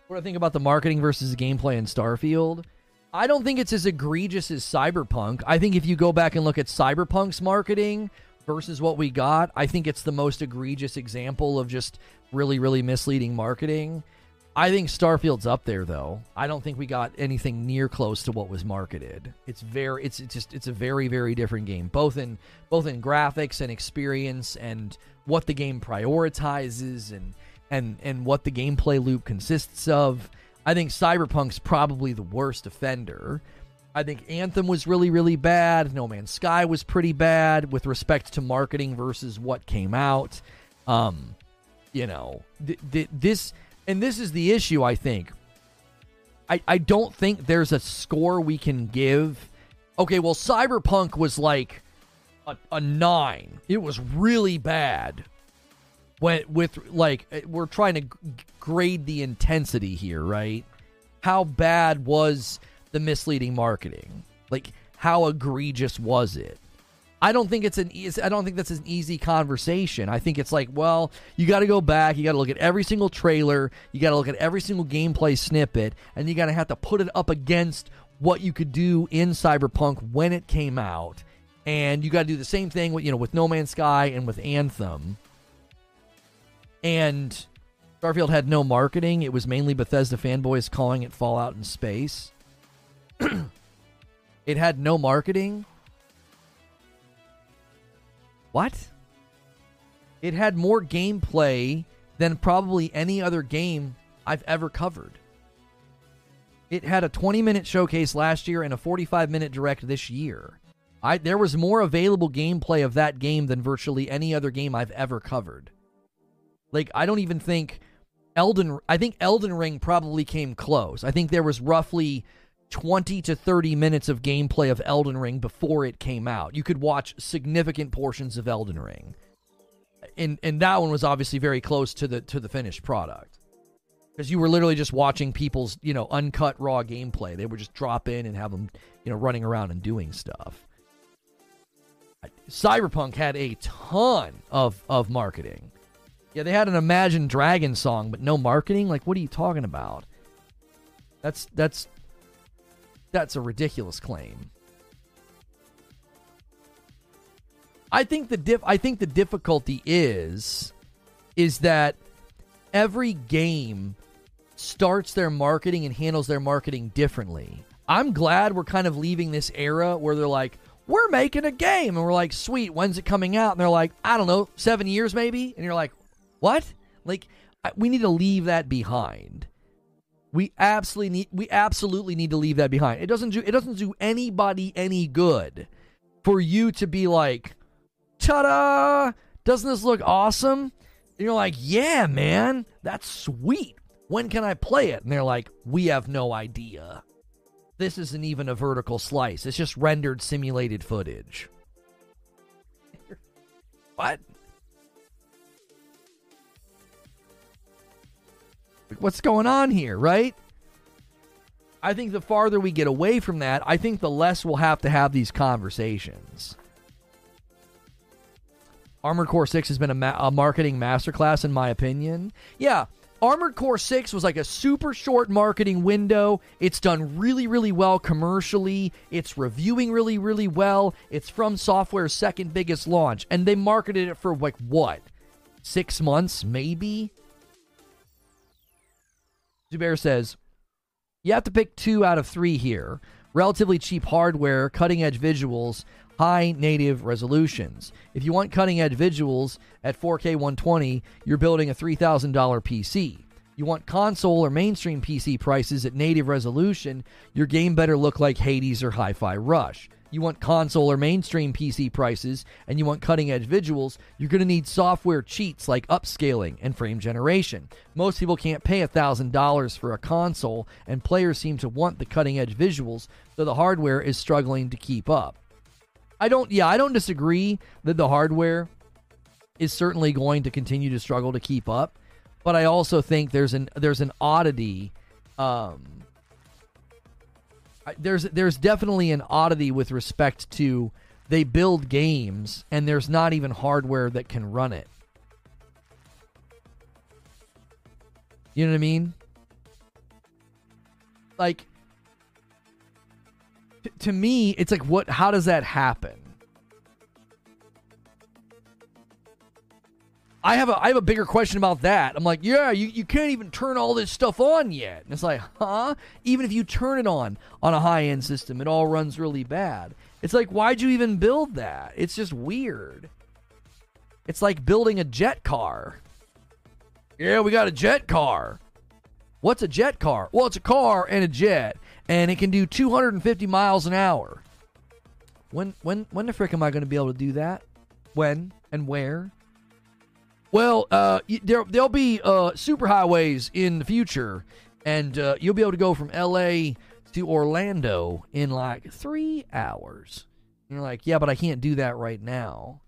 What I think about the marketing versus the gameplay in Starfield? I don't think it's as egregious as Cyberpunk. I think if you go back and look at Cyberpunk's marketing, versus what we got, I think it's the most egregious example of just really, really misleading marketing. I think Starfield's up there though. I don't think we got anything near close to what was marketed. It's very it's, it's just it's a very very different game both in both in graphics and experience and what the game prioritizes and and and what the gameplay loop consists of. I think Cyberpunk's probably the worst offender. I think Anthem was really, really bad. No Man's Sky was pretty bad with respect to marketing versus what came out. Um, you know, th- th- this and this is the issue. I think. I I don't think there's a score we can give. Okay, well, Cyberpunk was like a, a nine. It was really bad. When with like eh, we're trying to grade the intensity here, right? How bad was the misleading marketing? Like, how egregious was it? I don't think it's an easy, I don't think that's an easy conversation. I think it's like, well, you got to go back, you got to look at every single trailer, you got to look at every single gameplay snippet, and you got to have to put it up against what you could do in Cyberpunk when it came out. And you got to do the same thing with, you know, with No Man's Sky and with Anthem. And Starfield had no marketing. It was mainly Bethesda fanboys calling it Fallout in space. it had no marketing. What? It had more gameplay than probably any other game I've ever covered. It had a 20 minute showcase last year and a 45 minute direct this year. I, there was more available gameplay of that game than virtually any other game I've ever covered. Like, I don't even think Elden. I think Elden Ring probably came close. I think there was roughly 20 to 30 minutes of gameplay of Elden Ring before it came out. You could watch significant portions of Elden Ring. And and that one was obviously very close to the to the finished product. Cuz you were literally just watching people's, you know, uncut raw gameplay. They would just drop in and have them, you know, running around and doing stuff. Cyberpunk had a ton of of marketing. Yeah, they had an Imagine Dragon song, but no marketing. Like, what are you talking about? That's that's that's a ridiculous claim. I think the dif- I think the difficulty is is that every game starts their marketing and handles their marketing differently. I'm glad we're kind of leaving this era where they're like, we're making a game. And we're like, sweet, when's it coming out? And they're like, I don't know, seven years maybe? And you're like, what? Like, we need to leave that behind. We absolutely need we absolutely need to leave that behind. It doesn't do it doesn't do anybody any good for you to be like, ta-da! Doesn't this look awesome? And you're like, yeah, man, that's sweet. When can I play it? And they're like, we have no idea. This isn't even a vertical slice. It's just rendered simulated footage. what? What's going on here, right? I think the farther we get away from that, I think the less we'll have to have these conversations. Armored Core 6 has been a, ma- a marketing masterclass, in my opinion. Yeah, Armored Core 6 was like a super short marketing window. It's done really, really well commercially. It's reviewing really, really well. It's FromSoftware's second biggest launch. And they marketed it for like what? Six months, maybe? Zubair says, You have to pick two out of three here. Relatively cheap hardware, cutting edge visuals, high native resolutions. If you want cutting edge visuals at 4K 120, you're building a $3,000 PC. You want console or mainstream PC prices at native resolution, your game better look like Hades or Hi Fi Rush. You want console or mainstream PC prices, and you want cutting edge visuals, you're going to need software cheats like upscaling and frame generation. Most people can't pay $1,000 for a console, and players seem to want the cutting edge visuals, so the hardware is struggling to keep up. I don't. Yeah, I don't disagree that the hardware is certainly going to continue to struggle to keep up, but I also think there's an there's an oddity. Um, there's there's definitely an oddity with respect to they build games and there's not even hardware that can run it. You know what I mean? Like to me, it's like, what? How does that happen? I have a I have a bigger question about that. I'm like, yeah, you, you can't even turn all this stuff on yet. And it's like, huh? Even if you turn it on on a high end system, it all runs really bad. It's like, why'd you even build that? It's just weird. It's like building a jet car. Yeah, we got a jet car. What's a jet car? Well, it's a car and a jet and it can do 250 miles an hour. When when when the frick am I going to be able to do that? When and where? Well, uh, there there'll be uh, superhighways in the future, and uh, you'll be able to go from L.A. to Orlando in like three hours. And you're like, yeah, but I can't do that right now.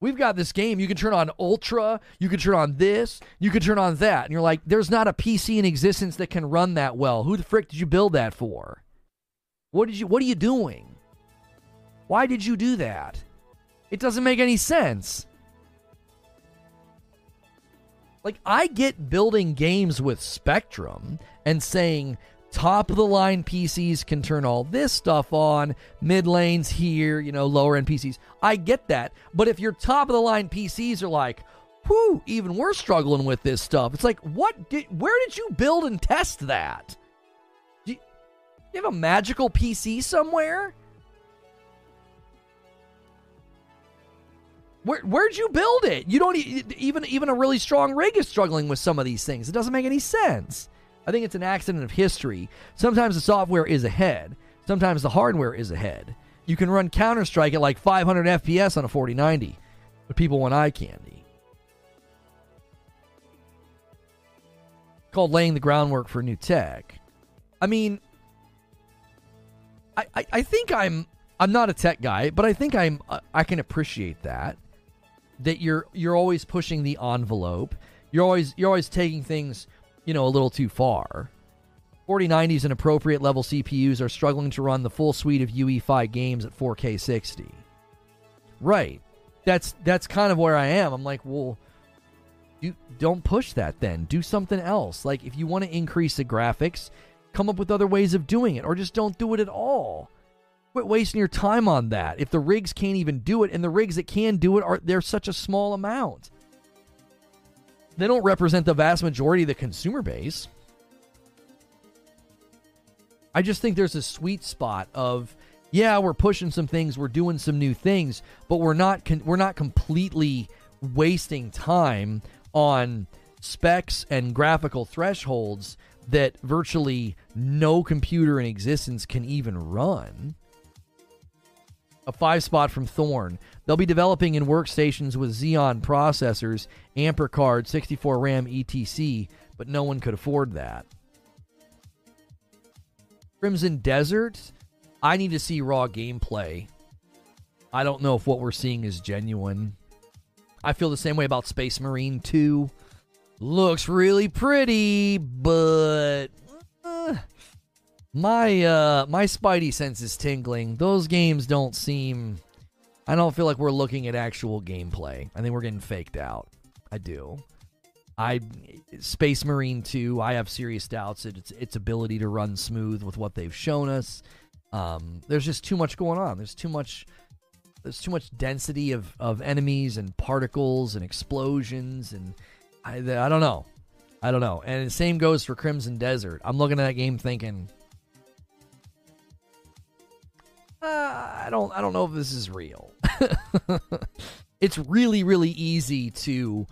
We've got this game. You can turn on Ultra. You can turn on this. You can turn on that. And you're like, there's not a PC in existence that can run that well. Who the frick did you build that for? What did you what are you doing? Why did you do that? It doesn't make any sense. Like I get building games with Spectrum and saying top of the line PCs can turn all this stuff on, mid lanes here, you know, lower end PCs. I get that. But if your top of the line PCs are like, whew, even we're struggling with this stuff, it's like, what did, where did you build and test that? Do you, you have a magical PC somewhere? Where, where'd you build it? You don't even even a really strong rig is struggling with some of these things. It doesn't make any sense. I think it's an accident of history. Sometimes the software is ahead, sometimes the hardware is ahead. You can run Counter Strike at like 500 FPS on a 4090, but people want eye candy. Called laying the groundwork for new tech. I mean, I, I, I think I'm I'm not a tech guy, but I think I'm I can appreciate that that you're you're always pushing the envelope. You're always you're always taking things you know, a little too far. 4090s and appropriate level CPUs are struggling to run the full suite of UE5 games at 4K 60. Right. That's that's kind of where I am. I'm like, well, you don't push that then. Do something else. Like if you want to increase the graphics, come up with other ways of doing it or just don't do it at all. Quit wasting your time on that. If the rigs can't even do it and the rigs that can do it are they're such a small amount they don't represent the vast majority of the consumer base. I just think there's a sweet spot of yeah, we're pushing some things, we're doing some new things, but we're not con- we're not completely wasting time on specs and graphical thresholds that virtually no computer in existence can even run. A five spot from Thorn. They'll be developing in workstations with Xeon processors, Ampere card, 64 RAM, etc., but no one could afford that. Crimson Desert. I need to see raw gameplay. I don't know if what we're seeing is genuine. I feel the same way about Space Marine 2. Looks really pretty, but uh, my uh my spidey sense is tingling. Those games don't seem I don't feel like we're looking at actual gameplay. I think we're getting faked out. I do. I Space Marine 2, I have serious doubts at its its ability to run smooth with what they've shown us. Um, there's just too much going on. There's too much there's too much density of, of enemies and particles and explosions and I, I don't know. I don't know. And the same goes for Crimson Desert. I'm looking at that game thinking uh, I don't I don't know if this is real. it's really really easy to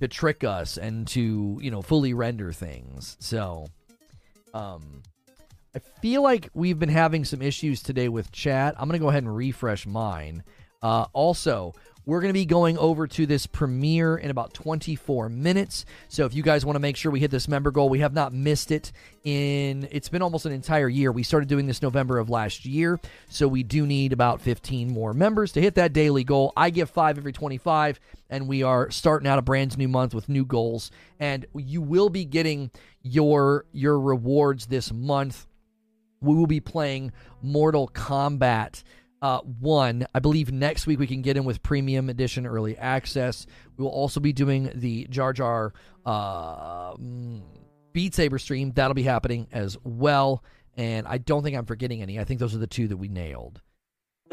to trick us and to, you know, fully render things. So, um I feel like we've been having some issues today with chat. I'm to go ahead and refresh mine. Uh, also, we're going to be going over to this premiere in about 24 minutes. So if you guys want to make sure we hit this member goal, we have not missed it in it's been almost an entire year. We started doing this November of last year, so we do need about 15 more members to hit that daily goal. I give 5 every 25 and we are starting out a brand new month with new goals and you will be getting your your rewards this month we will be playing Mortal Kombat uh, 1. I believe next week we can get in with Premium Edition Early Access. We will also be doing the Jar Jar uh, Beat Saber stream. That'll be happening as well. And I don't think I'm forgetting any. I think those are the two that we nailed.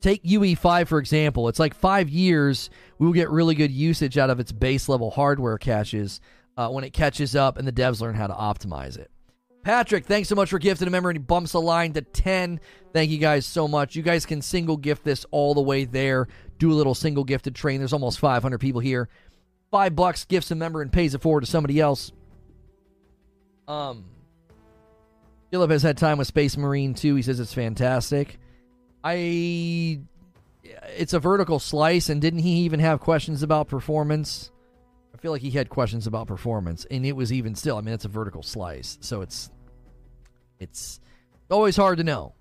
Take UE5 for example. It's like five years. We will get really good usage out of its base level hardware caches uh, when it catches up and the devs learn how to optimize it. Patrick, thanks so much for gifting a member and he bumps a line to 10. Thank you guys so much. You guys can single gift this all the way there. Do a little single gifted train. There's almost 500 people here. Five bucks gifts a member and pays it forward to somebody else. Um, Philip has had time with Space Marine too. He says it's fantastic. I, it's a vertical slice, and didn't he even have questions about performance? I feel like he had questions about performance, and it was even still. I mean, it's a vertical slice, so it's it's always hard to know.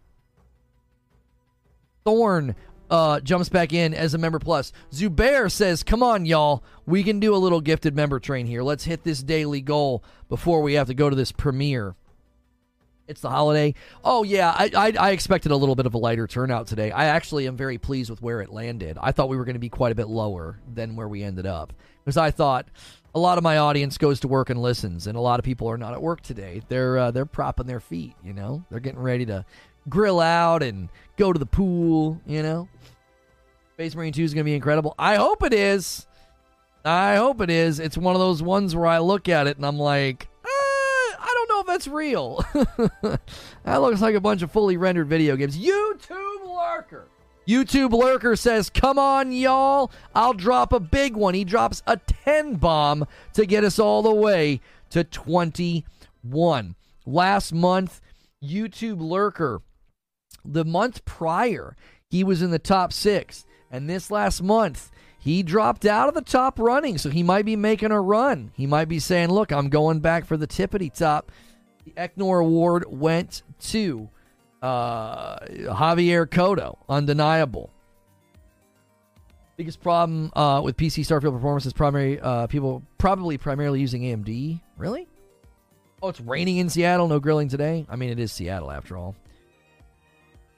Thorn uh, jumps back in as a member plus. Zubair says, "Come on, y'all, we can do a little gifted member train here. Let's hit this daily goal before we have to go to this premiere." It's the holiday. Oh yeah, I, I, I expected a little bit of a lighter turnout today. I actually am very pleased with where it landed. I thought we were going to be quite a bit lower than where we ended up because I thought a lot of my audience goes to work and listens, and a lot of people are not at work today. They're uh, they're propping their feet. You know, they're getting ready to grill out and go to the pool. You know, Space Marine Two is going to be incredible. I hope it is. I hope it is. It's one of those ones where I look at it and I'm like, eh, I don't know if that's real. that looks like a bunch of fully rendered video games. YouTube lurker. YouTube Lurker says, Come on, y'all. I'll drop a big one. He drops a 10 bomb to get us all the way to 21. Last month, YouTube Lurker, the month prior, he was in the top six. And this last month, he dropped out of the top running. So he might be making a run. He might be saying, Look, I'm going back for the tippity top. The Eknor Award went to uh, Javier Cotto, undeniable. Biggest problem uh, with PC Starfield performance is primary uh, people probably primarily using AMD. Really? Oh, it's raining in Seattle. No grilling today. I mean, it is Seattle after all.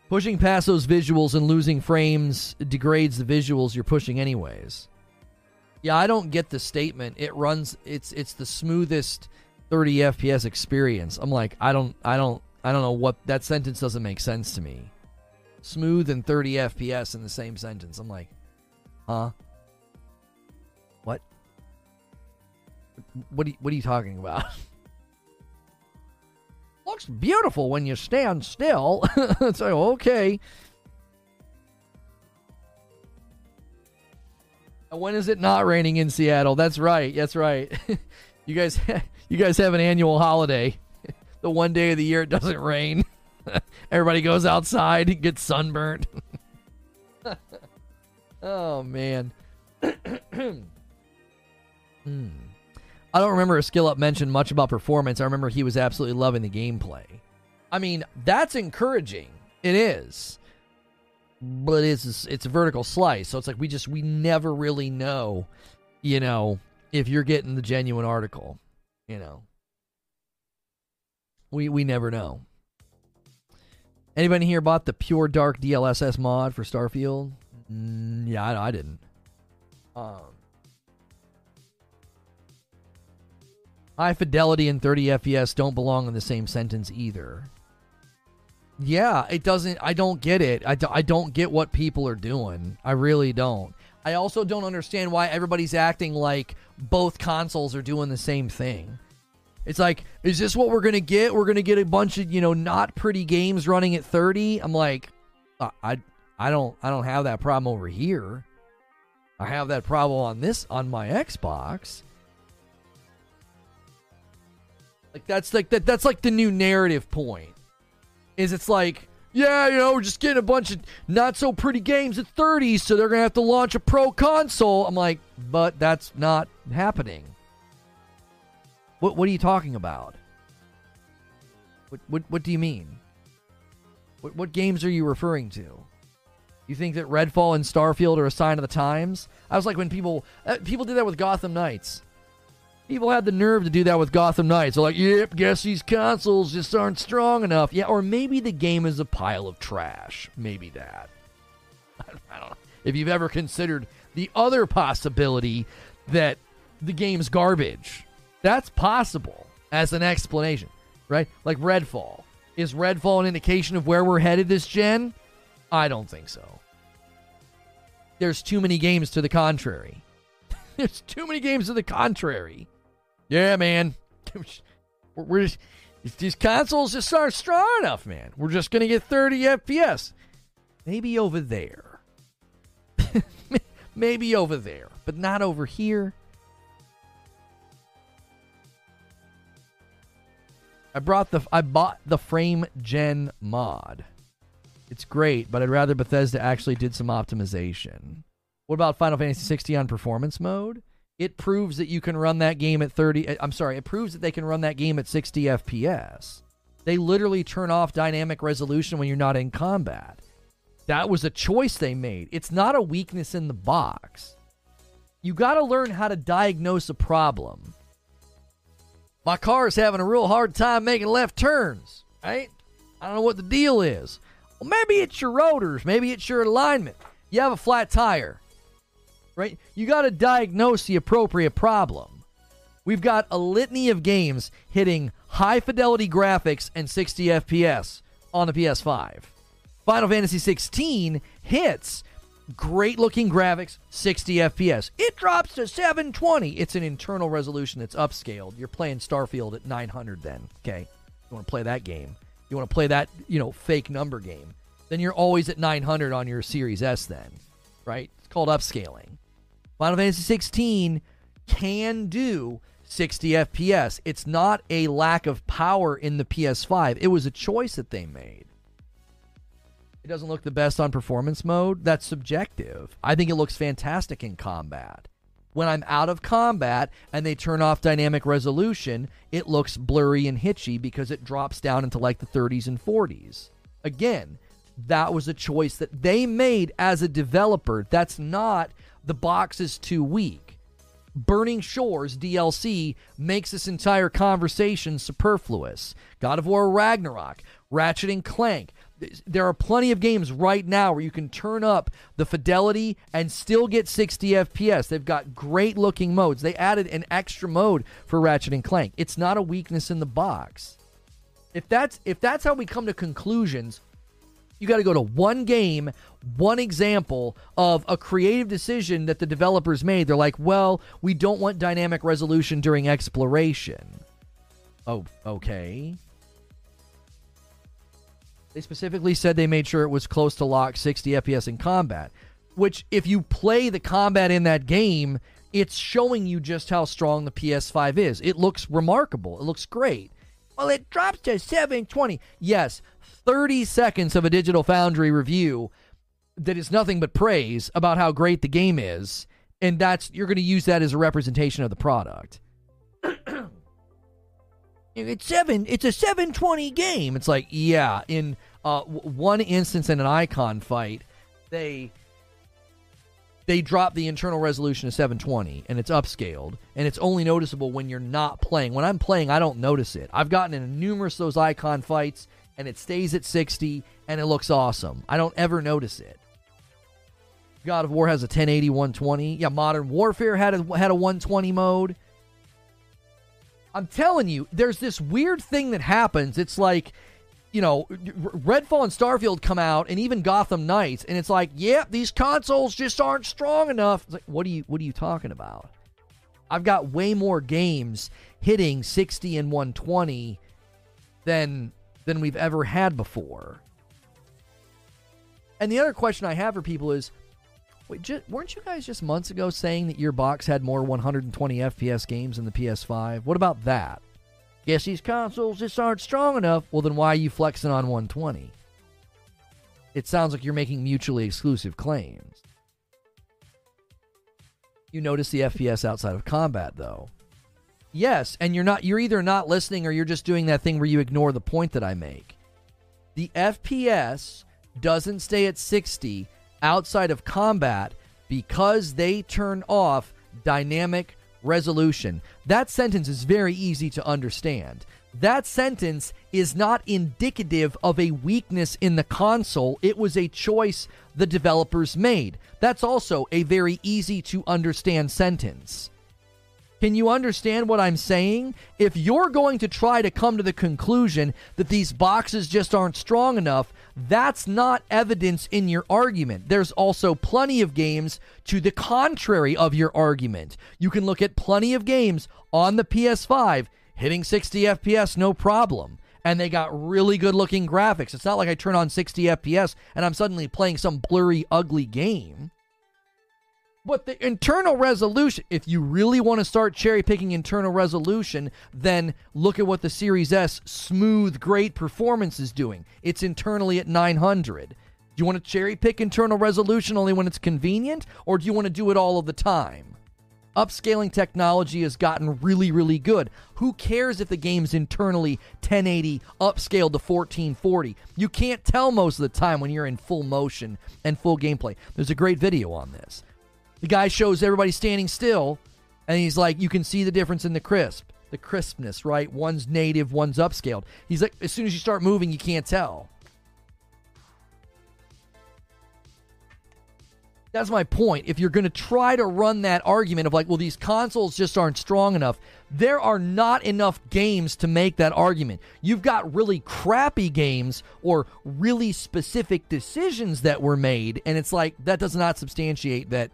Pushing past those visuals and losing frames degrades the visuals you're pushing anyways. Yeah, I don't get the statement. It runs. It's it's the smoothest 30 FPS experience. I'm like, I don't I don't I don't know what that sentence doesn't make sense to me. Smooth and 30 FPS in the same sentence. I'm like, huh? What? What are what are you talking about? looks beautiful when you stand still. it's like, okay. When is it not raining in Seattle? That's right. That's right. you guys you guys have an annual holiday. The one day of the year it doesn't rain. Everybody goes outside and gets sunburnt. oh man. hmm. I don't remember a SkillUp mentioned much about performance. I remember he was absolutely loving the gameplay. I mean, that's encouraging. It is. But it's it's a vertical slice, so it's like we just we never really know, you know, if you're getting the genuine article, you know. We we never know. Anybody here bought the PureDark DLSS mod for Starfield? Mm, yeah, I, I didn't. Um, high fidelity and 30 FPS don't belong in the same sentence either. Yeah, it doesn't. I don't get it. I, do, I don't get what people are doing. I really don't. I also don't understand why everybody's acting like both consoles are doing the same thing. It's like, is this what we're gonna get? We're gonna get a bunch of you know not pretty games running at 30. I'm like, I I don't I don't have that problem over here. I have that problem on this on my Xbox. Like that's like that that's like the new narrative point. Is it's like, yeah, you know, we're just getting a bunch of not so pretty games at 30, so they're gonna have to launch a pro console. I'm like, but that's not happening. What What are you talking about? What What, what do you mean? What What games are you referring to? You think that Redfall and Starfield are a sign of the times? I was like when people uh, people did that with Gotham Knights. People had the nerve to do that with Gotham Knights. They're like, "Yep, guess these consoles just aren't strong enough." Yeah, or maybe the game is a pile of trash. Maybe that. I don't know. If you've ever considered the other possibility that the game's garbage. That's possible as an explanation, right? Like Redfall. Is Redfall an indication of where we're headed this gen? I don't think so. There's too many games to the contrary. There's too many games to the contrary. Yeah, man. We're just, these consoles just aren't strong enough, man. We're just going to get 30 FPS. Maybe over there. Maybe over there, but not over here. I brought the I bought the frame gen mod. It's great, but I'd rather Bethesda actually did some optimization. What about Final Fantasy 16 on performance mode? It proves that you can run that game at 30 eh, I'm sorry, it proves that they can run that game at 60 FPS. They literally turn off dynamic resolution when you're not in combat. That was a choice they made. It's not a weakness in the box. You got to learn how to diagnose a problem. My car is having a real hard time making left turns, right? I don't know what the deal is. Well, maybe it's your rotors, maybe it's your alignment. You have a flat tire, right? You got to diagnose the appropriate problem. We've got a litany of games hitting high fidelity graphics and 60 FPS on the PS5. Final Fantasy 16 hits Great looking graphics, 60 FPS. It drops to 720. It's an internal resolution that's upscaled. You're playing Starfield at 900 then, okay? You want to play that game. You want to play that, you know, fake number game. Then you're always at 900 on your Series S then, right? It's called upscaling. Final Fantasy 16 can do 60 FPS. It's not a lack of power in the PS5. It was a choice that they made. It doesn't look the best on performance mode. That's subjective. I think it looks fantastic in combat. When I'm out of combat and they turn off dynamic resolution, it looks blurry and hitchy because it drops down into like the 30s and 40s. Again, that was a choice that they made as a developer. That's not the box is too weak. Burning Shores DLC makes this entire conversation superfluous. God of War Ragnarok, Ratchet and Clank, there are plenty of games right now where you can turn up the fidelity and still get 60 FPS. They've got great looking modes. They added an extra mode for Ratchet and Clank. It's not a weakness in the box. If that's if that's how we come to conclusions, you got to go to one game, one example of a creative decision that the developers made. They're like, "Well, we don't want dynamic resolution during exploration." Oh, okay. They specifically said they made sure it was close to lock 60 FPS in combat, which, if you play the combat in that game, it's showing you just how strong the PS5 is. It looks remarkable. It looks great. Well, it drops to 720. Yes, 30 seconds of a Digital Foundry review that is nothing but praise about how great the game is, and that's you're going to use that as a representation of the product. It's seven. It's a 720 game. It's like yeah. In uh, w- one instance in an icon fight, they they drop the internal resolution to 720 and it's upscaled and it's only noticeable when you're not playing. When I'm playing, I don't notice it. I've gotten in numerous those icon fights and it stays at 60 and it looks awesome. I don't ever notice it. God of War has a 1080 120. Yeah, Modern Warfare had a had a 120 mode. I'm telling you, there's this weird thing that happens. It's like, you know, Redfall and Starfield come out, and even Gotham Knights, and it's like, yeah, these consoles just aren't strong enough. It's like, what are you, what are you talking about? I've got way more games hitting 60 and 120 than than we've ever had before. And the other question I have for people is, Wait, just, weren't you guys just months ago saying that your box had more 120 FPS games than the PS5? What about that? Guess these consoles just aren't strong enough. Well, then why are you flexing on 120? It sounds like you're making mutually exclusive claims. You notice the FPS outside of combat, though. Yes, and you're not you're either not listening or you're just doing that thing where you ignore the point that I make. The FPS doesn't stay at 60 outside of combat because they turn off dynamic resolution. That sentence is very easy to understand. That sentence is not indicative of a weakness in the console. It was a choice the developers made. That's also a very easy to understand sentence. Can you understand what I'm saying? If you're going to try to come to the conclusion that these boxes just aren't strong enough, that's not evidence in your argument. There's also plenty of games to the contrary of your argument. You can look at plenty of games on the PS5 hitting 60 FPS no problem. And they got really good looking graphics. It's not like I turn on 60 FPS and I'm suddenly playing some blurry, ugly game. But the internal resolution, if you really want to start cherry picking internal resolution, then look at what the Series S smooth, great performance is doing. It's internally at 900. Do you want to cherry pick internal resolution only when it's convenient, or do you want to do it all of the time? Upscaling technology has gotten really, really good. Who cares if the game's internally 1080 upscaled to 1440? You can't tell most of the time when you're in full motion and full gameplay. There's a great video on this. The guy shows everybody standing still, and he's like, you can see the difference in the crisp, the crispness, right? One's native, one's upscaled. He's like, as soon as you start moving, you can't tell. That's my point. If you're going to try to run that argument of like, well, these consoles just aren't strong enough, there are not enough games to make that argument. You've got really crappy games or really specific decisions that were made, and it's like, that does not substantiate that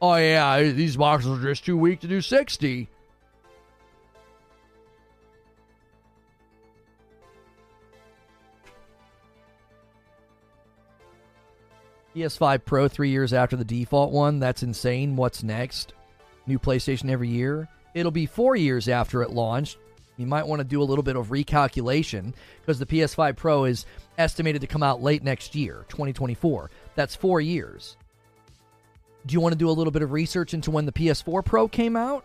oh yeah, these boxes are just too weak to do 60. PS5 Pro three years after the default one. That's insane. What's next? New PlayStation every year. It'll be four years after it launched. You might want to do a little bit of recalculation because the PS5 Pro is estimated to come out late next year, 2024. That's four years. Do you want to do a little bit of research into when the PS4 Pro came out?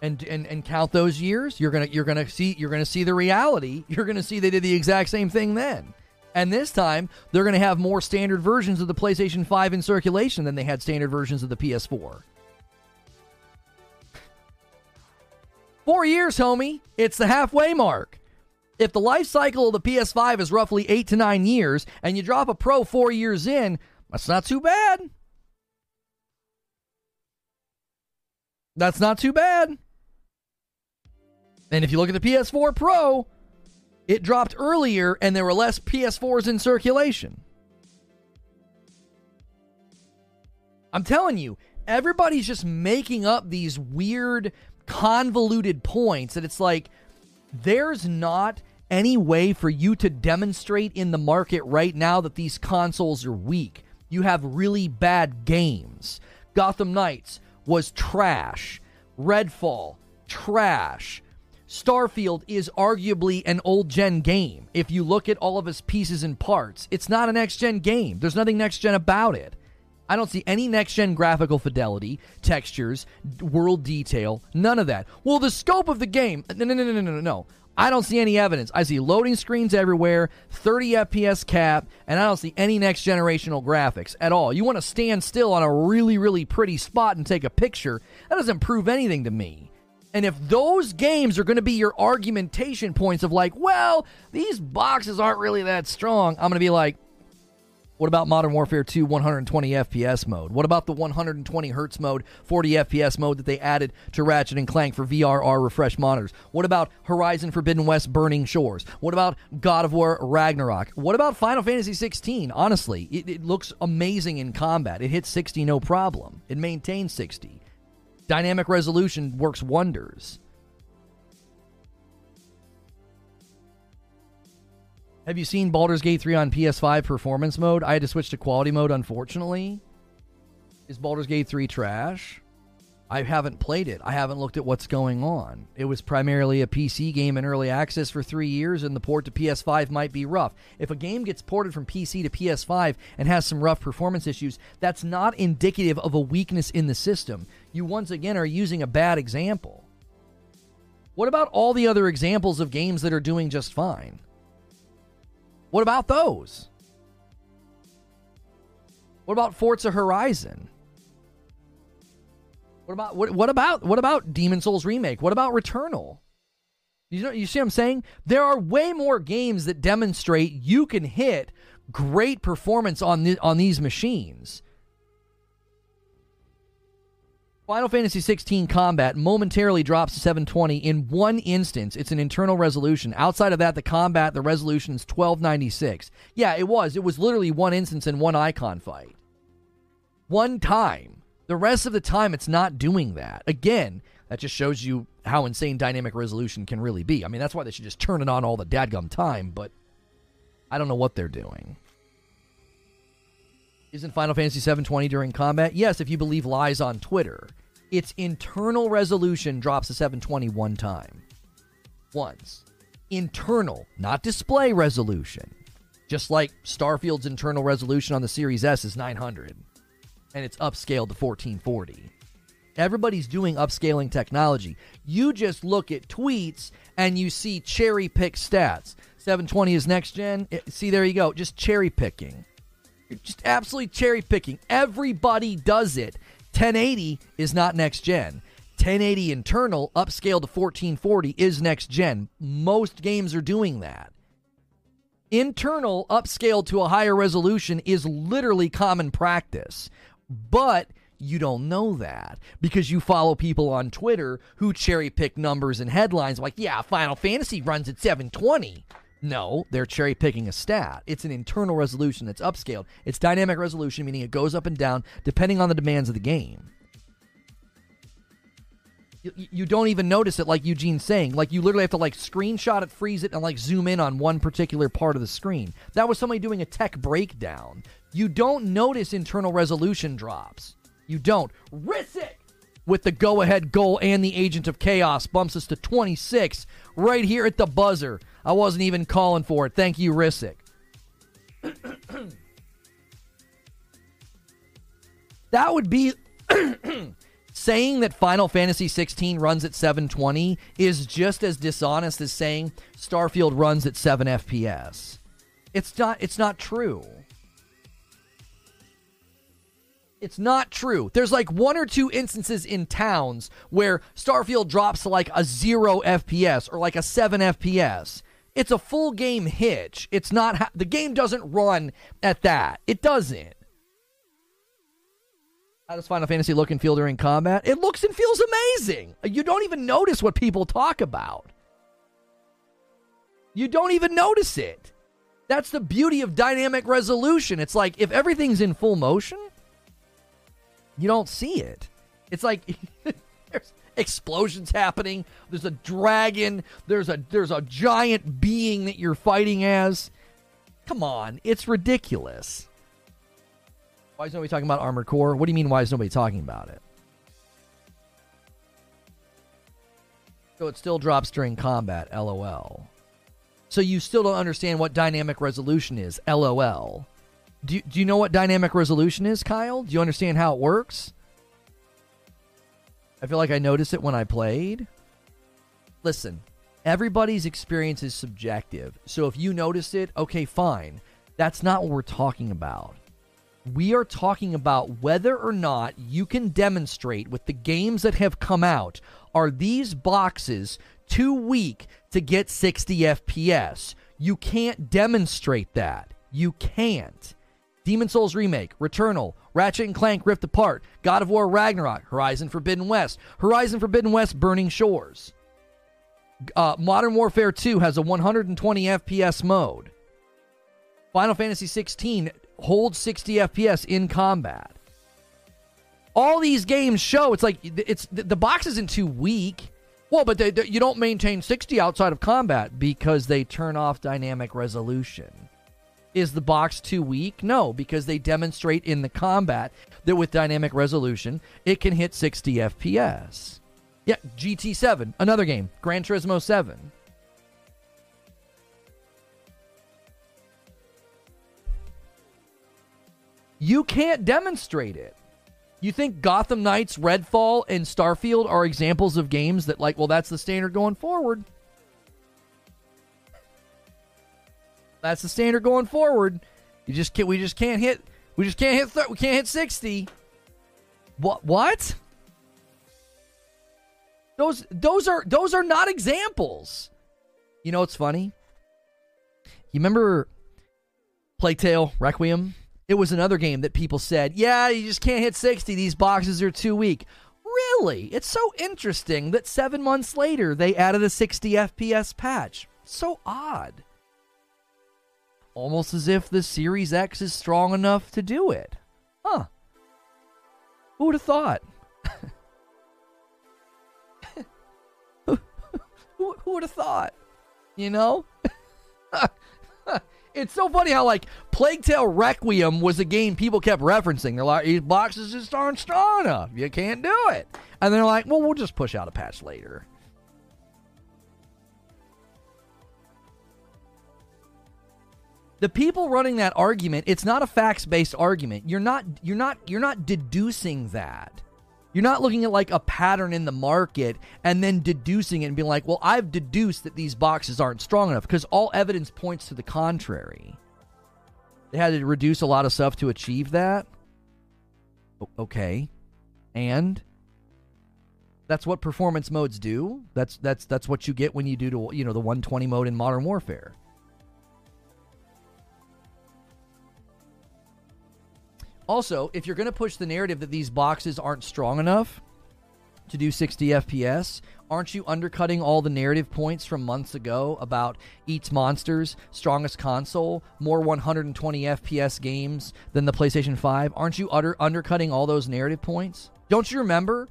And, and, and count those years you're gonna you're gonna see you're gonna see the reality you're gonna see they did the exact same thing then and this time they're gonna have more standard versions of the PlayStation 5 in circulation than they had standard versions of the PS4 Four years, homie. It's the halfway mark. If the life cycle of the PS5 is roughly eight to nine years, and you drop a Pro four years in, that's not too bad. That's not too bad. And if you look at the PS4 Pro, it dropped earlier and there were less PS4s in circulation. I'm telling you, everybody's just making up these weird, convoluted points that it's like there's not any way for you to demonstrate in the market right now that these consoles are weak. You have really bad games. Gotham Knights was trash. Redfall, trash. Starfield is arguably an old gen game. If you look at all of its pieces and parts, it's not a next gen game. There's nothing next gen about it. I don't see any next gen graphical fidelity, textures, world detail, none of that. Well, the scope of the game, no, no, no, no, no, no. I don't see any evidence. I see loading screens everywhere, 30 FPS cap, and I don't see any next generational graphics at all. You want to stand still on a really, really pretty spot and take a picture, that doesn't prove anything to me. And if those games are going to be your argumentation points of like, well, these boxes aren't really that strong, I'm going to be like, what about Modern Warfare 2 120 FPS mode? What about the 120 hertz mode, 40 FPS mode that they added to Ratchet and Clank for VRR refresh monitors? What about Horizon Forbidden West Burning Shores? What about God of War Ragnarok? What about Final Fantasy 16? Honestly, it, it looks amazing in combat. It hits 60 no problem. It maintains 60. Dynamic resolution works wonders. Have you seen Baldur's Gate 3 on PS5 performance mode? I had to switch to quality mode, unfortunately. Is Baldur's Gate 3 trash? I haven't played it. I haven't looked at what's going on. It was primarily a PC game in early access for three years, and the port to PS5 might be rough. If a game gets ported from PC to PS5 and has some rough performance issues, that's not indicative of a weakness in the system. You once again are using a bad example. What about all the other examples of games that are doing just fine? What about those? What about Forza Horizon? What about what, what about what about Demon's Souls remake? What about Returnal? You know, you see what I'm saying? There are way more games that demonstrate you can hit great performance on the, on these machines. Final Fantasy 16 combat momentarily drops to 720 in one instance. It's an internal resolution. Outside of that, the combat, the resolution is 1296. Yeah, it was. It was literally one instance in one icon fight. One time. The rest of the time, it's not doing that. Again, that just shows you how insane dynamic resolution can really be. I mean, that's why they should just turn it on all the dadgum time, but I don't know what they're doing. Isn't Final Fantasy 720 during combat? Yes, if you believe lies on Twitter its internal resolution drops to 720 one time. Once. Internal, not display resolution. Just like Starfield's internal resolution on the Series S is 900, and it's upscaled to 1440. Everybody's doing upscaling technology. You just look at tweets and you see cherry pick stats. 720 is next gen. Eh, see, there you go. Just cherry picking. You're just absolutely cherry picking. Everybody does it. 1080 is not next gen. 1080 internal upscale to 1440 is next gen. Most games are doing that. Internal upscaled to a higher resolution is literally common practice. But you don't know that because you follow people on Twitter who cherry pick numbers and headlines like, yeah, Final Fantasy runs at 720. No, they're cherry picking a stat. It's an internal resolution that's upscaled. It's dynamic resolution, meaning it goes up and down depending on the demands of the game. You, don't even notice it, like Eugene's saying. Like you literally have to like screenshot it, freeze it, and like zoom in on one particular part of the screen. That was somebody doing a tech breakdown. You don't notice internal resolution drops. You don't. Rissick with the go ahead goal and the Agent of Chaos bumps us to 26 right here at the buzzer. I wasn't even calling for it. Thank you, Rissick. that would be saying that Final Fantasy 16 runs at 720 is just as dishonest as saying Starfield runs at 7 FPS. It's not it's not true. It's not true. There's like one or two instances in towns where Starfield drops to like a 0 FPS or like a 7 FPS. It's a full game hitch. It's not ha- the game doesn't run at that. It doesn't. How does Final Fantasy look and feel during combat? It looks and feels amazing. You don't even notice what people talk about. You don't even notice it. That's the beauty of dynamic resolution. It's like if everything's in full motion, you don't see it. It's like explosions happening. There's a dragon. There's a there's a giant being that you're fighting as. Come on, it's ridiculous. Why is nobody talking about Armored Core? What do you mean? Why is nobody talking about it? So it still drops during combat. LOL. So you still don't understand what dynamic resolution is. LOL. Do you, do you know what dynamic resolution is, Kyle? Do you understand how it works? I feel like I noticed it when I played. Listen, everybody's experience is subjective. So if you notice it, okay, fine. That's not what we're talking about. We are talking about whether or not you can demonstrate with the games that have come out are these boxes too weak to get 60 FPS? You can't demonstrate that. You can't. Demon's Souls Remake, Returnal, Ratchet and Clank Rift Apart, God of War Ragnarok, Horizon Forbidden West, Horizon Forbidden West Burning Shores. Uh, Modern Warfare 2 has a 120 FPS mode. Final Fantasy 16 holds 60 FPS in combat. All these games show it's like it's the box isn't too weak. Well, but they, they, you don't maintain 60 outside of combat because they turn off dynamic resolution. Is the box too weak? No, because they demonstrate in the combat that with dynamic resolution, it can hit 60 FPS. Yeah, GT7, another game, Gran Turismo 7. You can't demonstrate it. You think Gotham Knights, Redfall, and Starfield are examples of games that, like, well, that's the standard going forward? That's the standard going forward. You just can't. We just can't hit. We just can't hit. Th- we can't hit sixty. What? What? Those those are those are not examples. You know what's funny? You remember Plague Tale Requiem? It was another game that people said, "Yeah, you just can't hit 60. These boxes are too weak." Really? It's so interesting that 7 months later they added a 60 FPS patch. So odd almost as if the Series X is strong enough to do it. Huh. Who would have thought? who, who, would have thought? You know? it's so funny how, like, Plague Tale Requiem was a game people kept referencing. They're like, these boxes just aren't strong enough. You can't do it. And they're like, well, we'll just push out a patch later. The people running that argument it's not a facts-based argument. You're not you're not you're not deducing that. You're not looking at like a pattern in the market and then deducing it and being like well i've deduced that these boxes aren't strong enough because all evidence points to the contrary. They had to reduce a lot of stuff to achieve that. Okay. And that's what performance modes do. That's that's that's what you get when you do to you know the 120 mode in modern warfare Also, if you're going to push the narrative that these boxes aren't strong enough to do 60 FPS, aren't you undercutting all the narrative points from months ago about Eats Monsters, strongest console, more 120 FPS games than the PlayStation 5? Aren't you utter undercutting all those narrative points? Don't you remember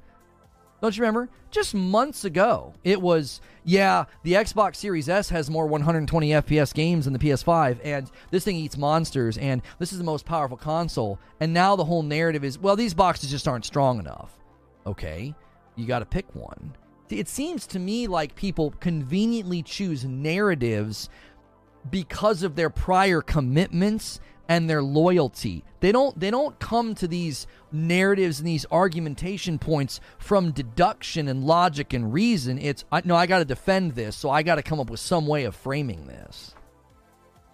don't you remember? Just months ago, it was, yeah, the Xbox Series S has more 120 FPS games than the PS5, and this thing eats monsters, and this is the most powerful console. And now the whole narrative is, well, these boxes just aren't strong enough. Okay, you got to pick one. It seems to me like people conveniently choose narratives because of their prior commitments and their loyalty. They don't they don't come to these narratives and these argumentation points from deduction and logic and reason. It's I, no, I got to defend this, so I got to come up with some way of framing this.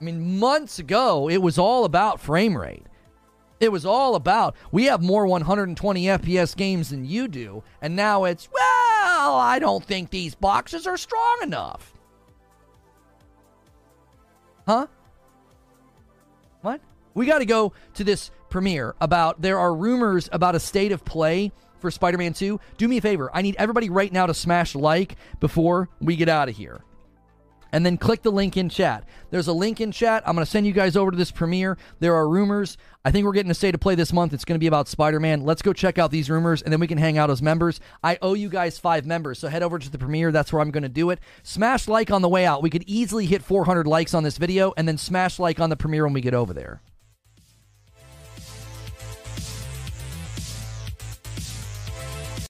I mean, months ago, it was all about frame rate. It was all about we have more 120 FPS games than you do, and now it's well, I don't think these boxes are strong enough. Huh? We got to go to this premiere about there are rumors about a state of play for Spider-Man 2. Do me a favor. I need everybody right now to smash like before we get out of here. and then click the link in chat. There's a link in chat. I'm going to send you guys over to this premiere. There are rumors. I think we're getting a state of play this month. It's going to be about Spider Man. Let's go check out these rumors, and then we can hang out as members. I owe you guys five members, so head over to the premiere. That's where I'm going to do it. Smash like on the way out. We could easily hit 400 likes on this video, and then smash like on the premiere when we get over there.